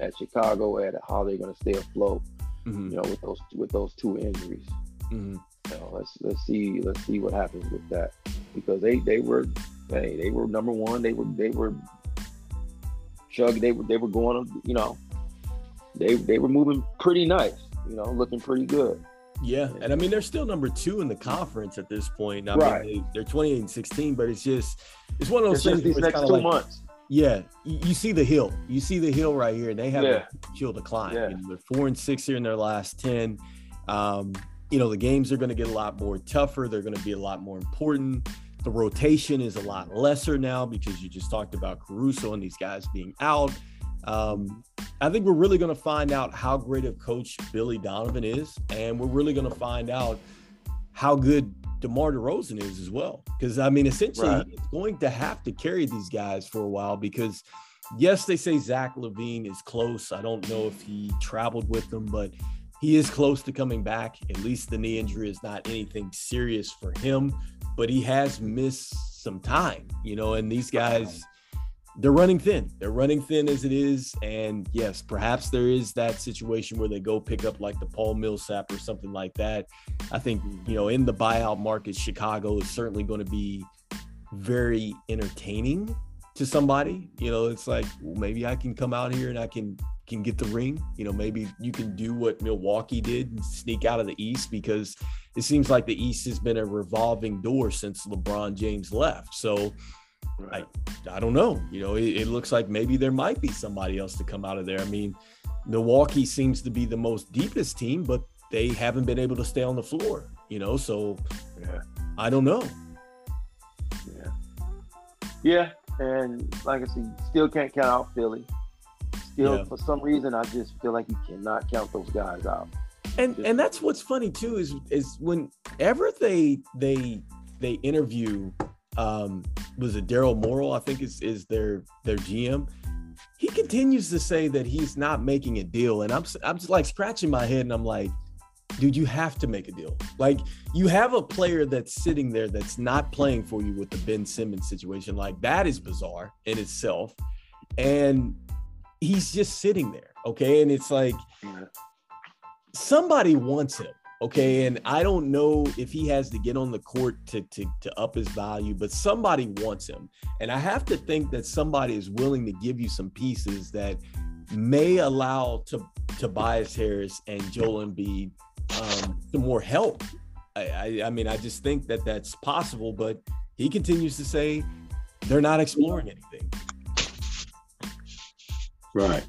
at Chicago at how they're going to stay afloat. Mm-hmm. You know, with those with those two injuries. Mm-hmm. You know, let's let's see let's see what happens with that because they they were hey, they were number one. They were they were chug. They were they were going. You know, they they were moving pretty nice. You know, looking pretty good. Yeah, and I mean they're still number two in the conference at this point. I right. mean they, are 28 and 16, but it's just it's one of those it's things. These next two like, months. Yeah, you, you, see the hill. You see the hill right here. They have yeah. a hill to climb. Yeah. You know, they're four and six here in their last ten. Um, you know the games are going to get a lot more tougher. They're going to be a lot more important. The rotation is a lot lesser now because you just talked about Caruso and these guys being out. Um, I think we're really going to find out how great of coach Billy Donovan is, and we're really going to find out how good DeMar DeRozan is as well. Because I mean, essentially, right. he's going to have to carry these guys for a while because, yes, they say Zach LaVine is close. I don't know if he traveled with them, but he is close to coming back. At least the knee injury is not anything serious for him but he has missed some time, you know, and these guys they're running thin. They're running thin as it is. And yes, perhaps there is that situation where they go pick up like the Paul Millsap or something like that. I think, you know, in the buyout market, Chicago is certainly going to be very entertaining to somebody. You know, it's like well, maybe I can come out here and I can can get the ring. You know, maybe you can do what Milwaukee did and sneak out of the East because it seems like the East has been a revolving door since LeBron James left. So I, I don't know. You know, it, it looks like maybe there might be somebody else to come out of there. I mean, Milwaukee seems to be the most deepest team, but they haven't been able to stay on the floor, you know, so yeah. I don't know. Yeah. Yeah. And like I said, still can't count out Philly still yeah. for some reason I just feel like you cannot count those guys out. And just, and that's what's funny too is is whenever they they they interview um was it Daryl Morey I think is is their their GM he continues to say that he's not making a deal and I'm I'm just like scratching my head and I'm like dude, you have to make a deal. Like you have a player that's sitting there that's not playing for you with the Ben Simmons situation. Like that is bizarre in itself. And he's just sitting there. Okay. And it's like somebody wants him. Okay. And I don't know if he has to get on the court to, to, to up his value, but somebody wants him. And I have to think that somebody is willing to give you some pieces that may allow to Tobias Harris and Joel Embiid um, some more help. I, I, I mean, I just think that that's possible, but he continues to say they're not exploring anything. Right.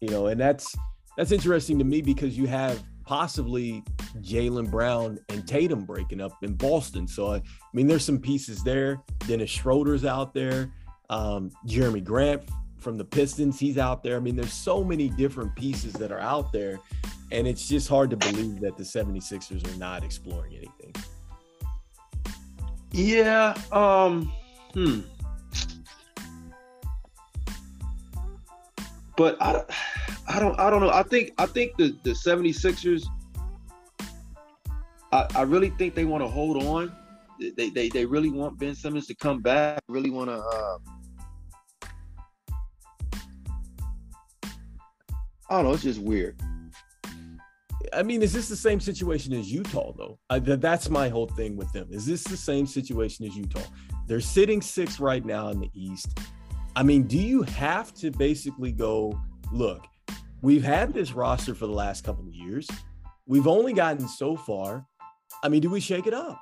You know, and that's that's interesting to me because you have possibly Jaylen Brown and Tatum breaking up in Boston. So I mean, there's some pieces there. Dennis Schroeder's out there. Um, Jerami Grant from the Pistons, he's out there. I mean, there's so many different pieces that are out there, and it's just hard to believe that the 76ers are not exploring anything. Yeah. Um. Hmm. But I, I don't I don't know. I think I think the the 76ers I, I really think they want to hold on. They, they they really want Ben Simmons to come back. Really want to uh, I don't know, it's just weird. I mean, is this the same situation as Utah though? I, th- that's my whole thing with them. Is this the same situation as Utah? They're sitting six right now in the East. I mean, do you have to basically go, look, we've had this roster for the last couple of years. We've only gotten so far. I mean, do we shake it up?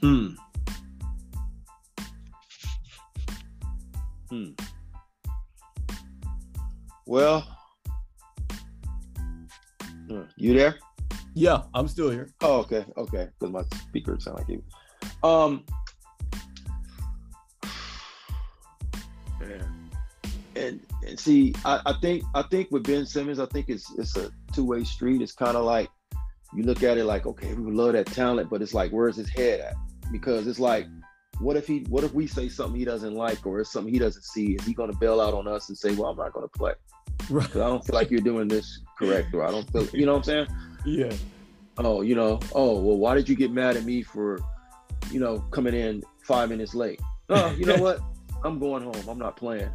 Hmm. Hmm. Well, you there? Yeah, I'm still here. Oh, okay, okay. Because my speaker sound like you. Um, and and see, I, I think I think with Ben Simmons, I think it's it's a two way street. It's kind of like you look at it like, okay, we love that talent, but it's like, where's his head at? Because it's like, what if he, what if we say something he doesn't like, or it's something he doesn't see? Is he going to bail out on us and say, well, I'm not going to play? Right. I don't feel like you're doing this correct, or I don't feel, you know what I'm saying? Yeah. Oh, you know, oh, well, why did you get mad at me for, you know, coming in five minutes late? Oh, you know what? I'm going home. I'm not playing.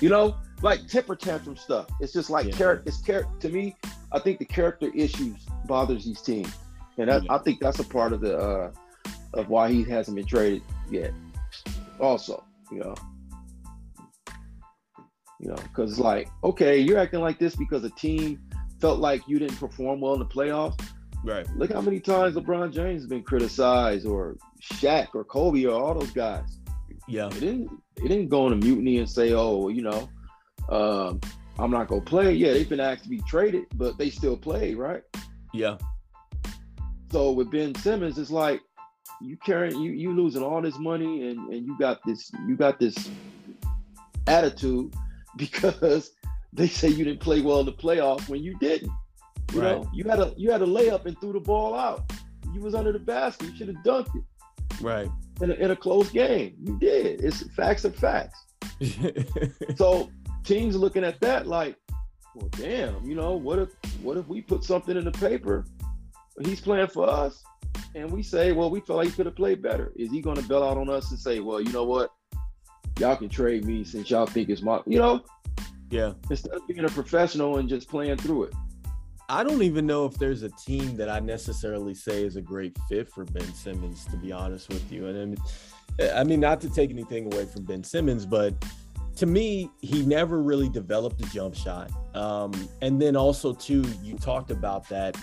You know, like temper tantrum stuff. It's just like yeah. character. It's character. To me, I think the character issues bothers these teams, and that, yeah. I think that's a part of the uh, of why he hasn't been traded yet. Also, you know, you know, because it's like, okay, you're acting like this because a team felt like you didn't perform well in the playoffs. Right. Look how many times LeBron James has been criticized, or Shaq, or Kobe, or all those guys. Yeah. It didn't. It didn't go on a mutiny and say, "Oh, you know, um, I'm not gonna play." Yeah, they've been asked to be traded, but they still played, right? Yeah. So with Ben Simmons, it's like you carrying you you losing all this money and and you got this you got this attitude because they say you didn't play well in the playoff when you didn't. You right. know, you had a you had a layup and threw the ball out. You was under the basket. You should have dunked it. Right. In a, in a close game, you did. It's facts are facts. so teams looking at that like, well, damn. You know, what if what if we put something in the paper? He's playing for us, and we say, well, we felt like he could have played better. Is he going to bail out on us and say, well, you know what? Y'all can trade me since y'all think it's my, you know? Yeah. Instead of being a professional and just playing through it. I don't even know if there's a team that I necessarily say is a great fit for Ben Simmons, to be honest with you. And I mean, not to take anything away from Ben Simmons, but to me, he never really developed a jump shot. Um, and then also, too, you talked about that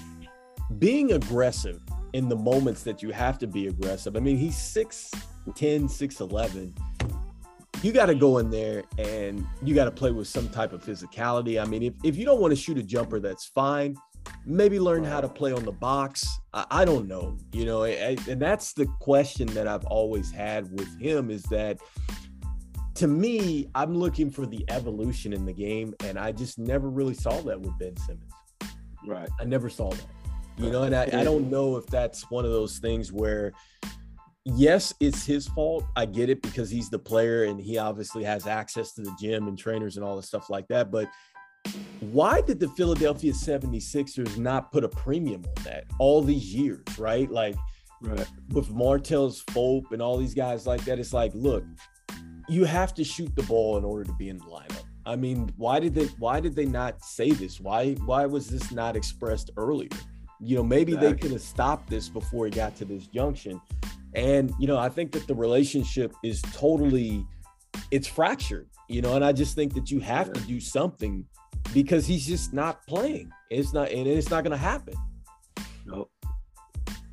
being aggressive in the moments that you have to be aggressive. I mean, he's 6'10, 6'11. You got to go in there and you got to play with some type of physicality. I mean, if, if you don't want to shoot a jumper, that's fine. Maybe learn how to play on the box. I, I don't know, you know, and that's the question that I've always had with him is that to me, I'm looking for the evolution in the game, and I just never really saw that with Ben Simmons. Right. I never saw that. You know, and I, I don't know if that's one of those things where, yes, it's his fault. I get it because he's the player and he obviously has access to the gym and trainers and all the stuff like that. But why did the Philadelphia 76ers not put a premium on that all these years, right? Like right. with Markelle Fultz and all these guys like that, it's like, look, you have to shoot the ball in order to be in the lineup. I mean, why did they why did they not say this? Why why was this not expressed earlier? You know, maybe exactly. they could have stopped this before it got to this junction. And you know, I think that the relationship is totally it's fractured, you know, and I just think that you have to do something because he's just not playing. It's not, and it's not going to happen. Nope.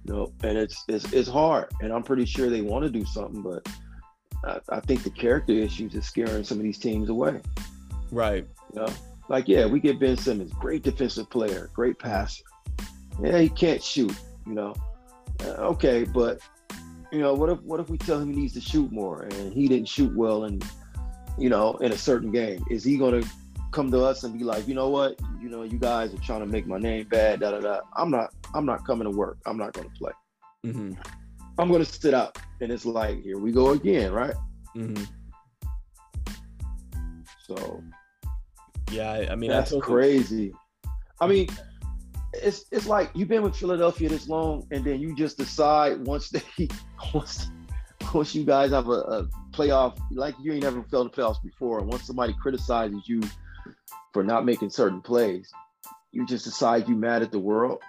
Nope. And it's, it's, it's hard. And I'm pretty sure they want to do something, but I, I, think the character issues is scaring some of these teams away. Right. You know, like, yeah, we get Ben Simmons, great defensive player, great passer. Yeah, he can't shoot, you know. Uh, okay, but you know, what if what if we tell him he needs to shoot more and he didn't shoot well and you know, in a certain game? Is he gonna come to us and be like, you know what, you know, you guys are trying to make my name bad, da da da. I'm not, I'm not coming to work. I'm not going to play. Mm-hmm. I'm going to sit out, and it's like, here we go again, right? Mm-hmm. So, yeah, I mean, that's I crazy. I mean, it's it's like you've been with Philadelphia this long, and then you just decide once they once once you guys have a, a playoff, like you ain't never felt the playoffs before, and once somebody criticizes you for not making certain plays. You just decide you mad at the world.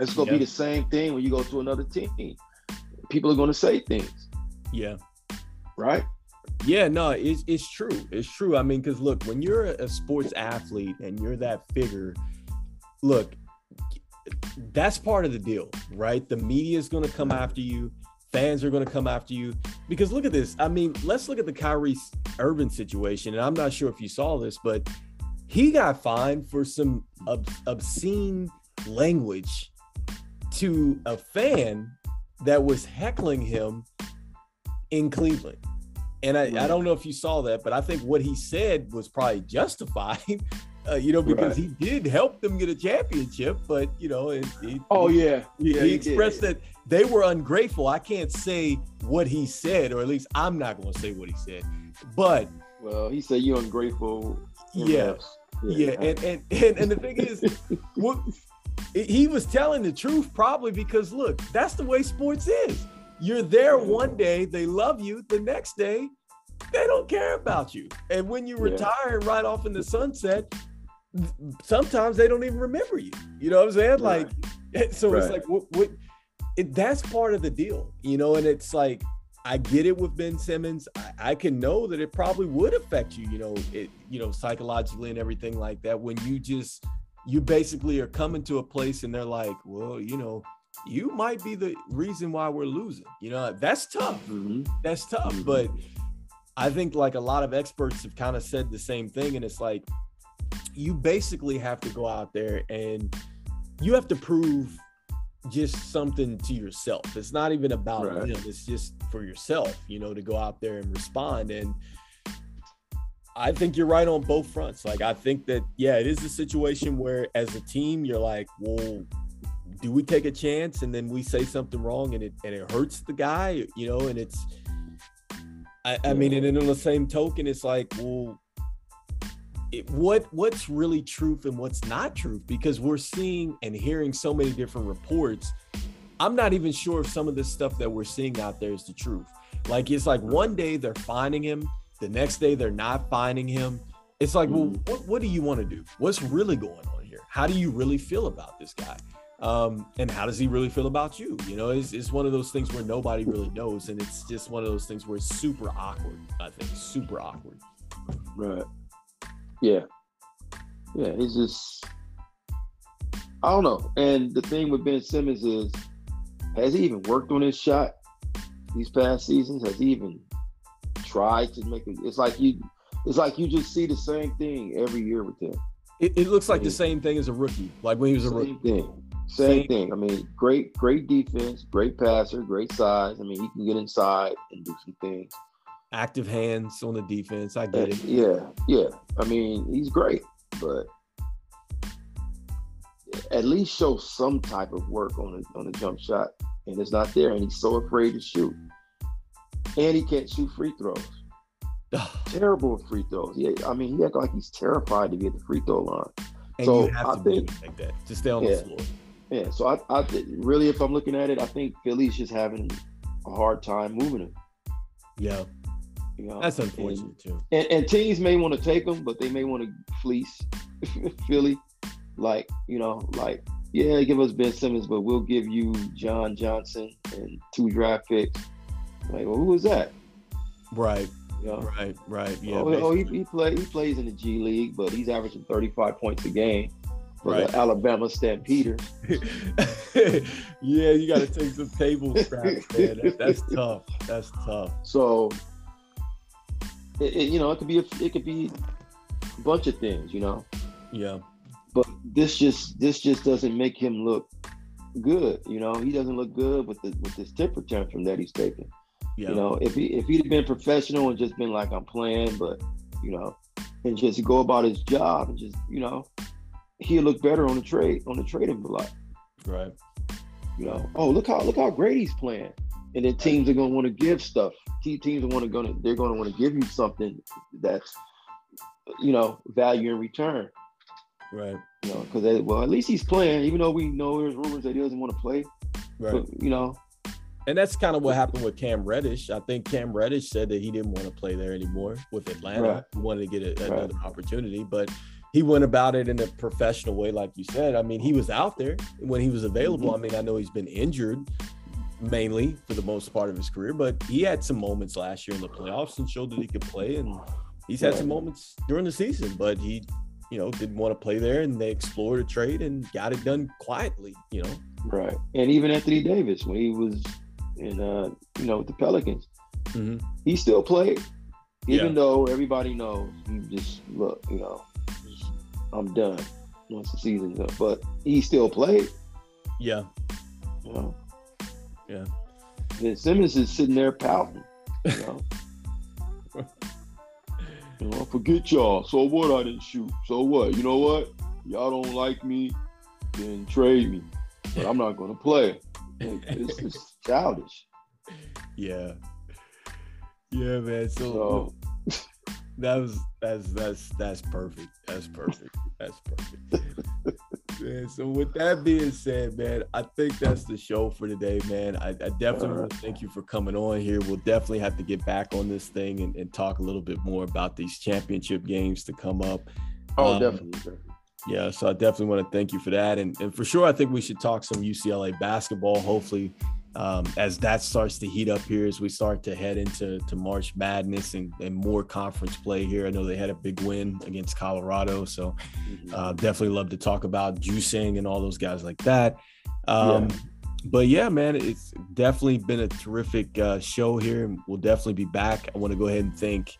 It's gonna be the same thing when you go to another team. People are gonna say things. Yeah. Right? Yeah, no, it's it's true. It's true. I mean, because look, when you're a sports athlete and you're that figure, look, that's part of the deal, right? The media is gonna come after you. Fans are going to come after you because look at this. I mean, let's look at the Kyrie Irving situation. And I'm not sure if you saw this, but he got fined for some ob- obscene language to a fan that was heckling him in Cleveland. And I. I don't know if you saw that, but I think what he said was probably justified, uh, you know, because right. he did help them get a championship. But, you know, it, it, oh, yeah. He, yeah, he, he expressed did. that they were ungrateful. I can't say what he said, or at least I'm not going to say what he said. But, well, he said you're ungrateful. Yes. Yeah, and, and and and the thing is, what he was telling the truth probably because look, that's the way sports is. You're there one day, they love you. The next day, they don't care about you. And when you retire right off in the sunset, sometimes they don't even remember you. You know what I'm saying? Like, so right. it's like what, what it, that's part of the deal, you know. And it's like I get it with Ben Simmons. I, I, can know that it probably would affect you, you know, it, you know, psychologically and everything like that. When you just, you basically are coming to a place and they're like, well, you know, you might be the reason why we're losing. You know, that's tough. Mm-hmm. That's tough. Mm-hmm. But I think like a lot of experts have kind of said the same thing. And it's like, you basically have to go out there and you have to prove just something to yourself. It's not even about right. them. It's just for yourself, you know, to go out there and respond. And I think you're right on both fronts. Like I think that yeah, it is a situation where as a team you're like, well, do we take a chance and then we say something wrong and it and it hurts the guy, you know, and it's I, I mean, and in the same token, it's like, well, it, what what's really truth and what's not truth? Because we're seeing and hearing so many different reports. I'm not even sure if some of this stuff that we're seeing out there is the truth. Like it's like one day they're finding him the next day they're not finding him. It's like well mm. what, what do you want to do? What's really going on here? How do you really feel about this guy? Um, and how does he really feel about you? You know it's, it's one of those things where nobody really knows and it's just one of those things where it's super awkward i think super awkward. Right yeah. Yeah, it's just I don't know. And the thing with Ben Simmons is, has he even worked on his shot these past seasons? Has he even tried to make it? It's like you, it's like you just see the same thing every year with him. It, it looks like I mean, the same thing as a rookie, like when he was a rookie. Thing. Same, same thing. I mean, great, great defense, great passer, great size. I mean, he can get inside and do some things active hands on the defense. I get it. Yeah, yeah. I mean, he's great, but at least show some type of work on the on the jump shot, and it's not there, and he's so afraid to shoot, and he can't shoot free throws. Terrible free throws. Yeah, I mean, he acts like he's terrified to get the free throw line. And So, you have I to think- like that to stay on Yeah. the floor. Yeah, so I, I really, if I'm looking at it, I think Philly's just having a hard time moving him. Yeah, You know, that's And- unfortunate too. And, and teams may want to take him, but they may want to fleece Philly. Like, you know, like, yeah, give us Ben Simmons, but we'll give you John Johnson and two draft picks. Like, well, who is that? Right, You know, right, right. Yeah, oh, oh, he, he play he plays in the G League, but he's averaging 35 points a game for Right. the Alabama Stampeders. yeah, you got to take some table scraps, man. That, that's tough. That's tough. So, it, it- you know, it could be a, it could be a bunch of things, you know. Yeah, But this just this just doesn't make him look good. You know, he doesn't look good with the with this temper tantrum that he's taking. yeah, You know, if he if he'd have been professional and just been like I'm playing, but you know, and just go about his job and just you know, he'll look better on the trade on the trading block. right. You know, oh look how look how great he's playing, and then teams are gonna want to give stuff. Te- Teams are want to gonna they're gonna want to give you something that's you know value in return. Right, You know, because well at least he's playing, even though we know there's rumors that he doesn't want to play. right. But you know, And that's kind of what happened with Cam Reddish. I think Cam Reddish said that he didn't want to play there anymore with Atlanta. Right. He wanted to get a, Right. another opportunity, but he went about it in a professional way, like you said. I mean, he was out there when he was available. Mm-hmm. I mean, I know he's been injured mainly for the most part of his career, but he had some moments last year in the playoffs and showed that he could play. And he's had some moments during the season, but he, you know, didn't want to play there. And they explored a trade and got it done quietly. You know, right. And even Anthony Davis when he was in uh, you know, with the Pelicans, Mhm. he still played. Even Yeah. though everybody knows he just look, you know, I'm done once the season's up. But he still played, yeah, you know. Yeah. Then Simmons is sitting there pouting, you know. you know, forget y'all. So what I didn't shoot. So what? You know what? Y'all don't like me, then trade me. But I'm not gonna play. Like, it's, it's childish. yeah, yeah, man. So, So that was that's that's that's perfect. That's perfect. That's perfect. man, so with that being said, man, I think that's the show for today, man. I, I definitely want to thank you for coming on here. We'll definitely have to get back on this thing and, and talk a little bit more about these championship games to come up. oh Um, definitely, definitely. Yeah, so I definitely want to thank you for that, and and for sure, I think we should talk some UCLA basketball. Hopefully, um, as that starts to heat up here, as we start to head into to March Madness and, and more conference play here. I know they had a big win against Colorado, so Mhm. uh, definitely love to talk about Juzang and all those guys like that. Um, But yeah, man, it's definitely been a terrific uh, show here, and we'll definitely be back. I want to go ahead and thank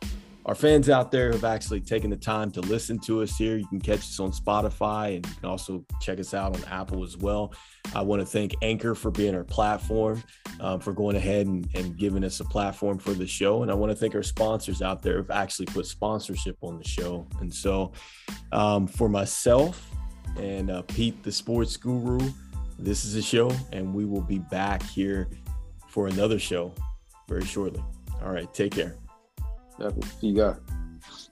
our fans out there who've actually taken the time to listen to us here. You can catch us on Spotify and you can also check us out on Apple as well. I want to thank Anchor for being our platform, um, for going ahead and, and giving us a platform for the show. And I want to thank our sponsors out there who've actually put sponsorship on the show. And so um, for myself and uh, Pete, the sports guru, this is a show, and we will be back here for another show very shortly. All right, take care. Definitely. See you guys.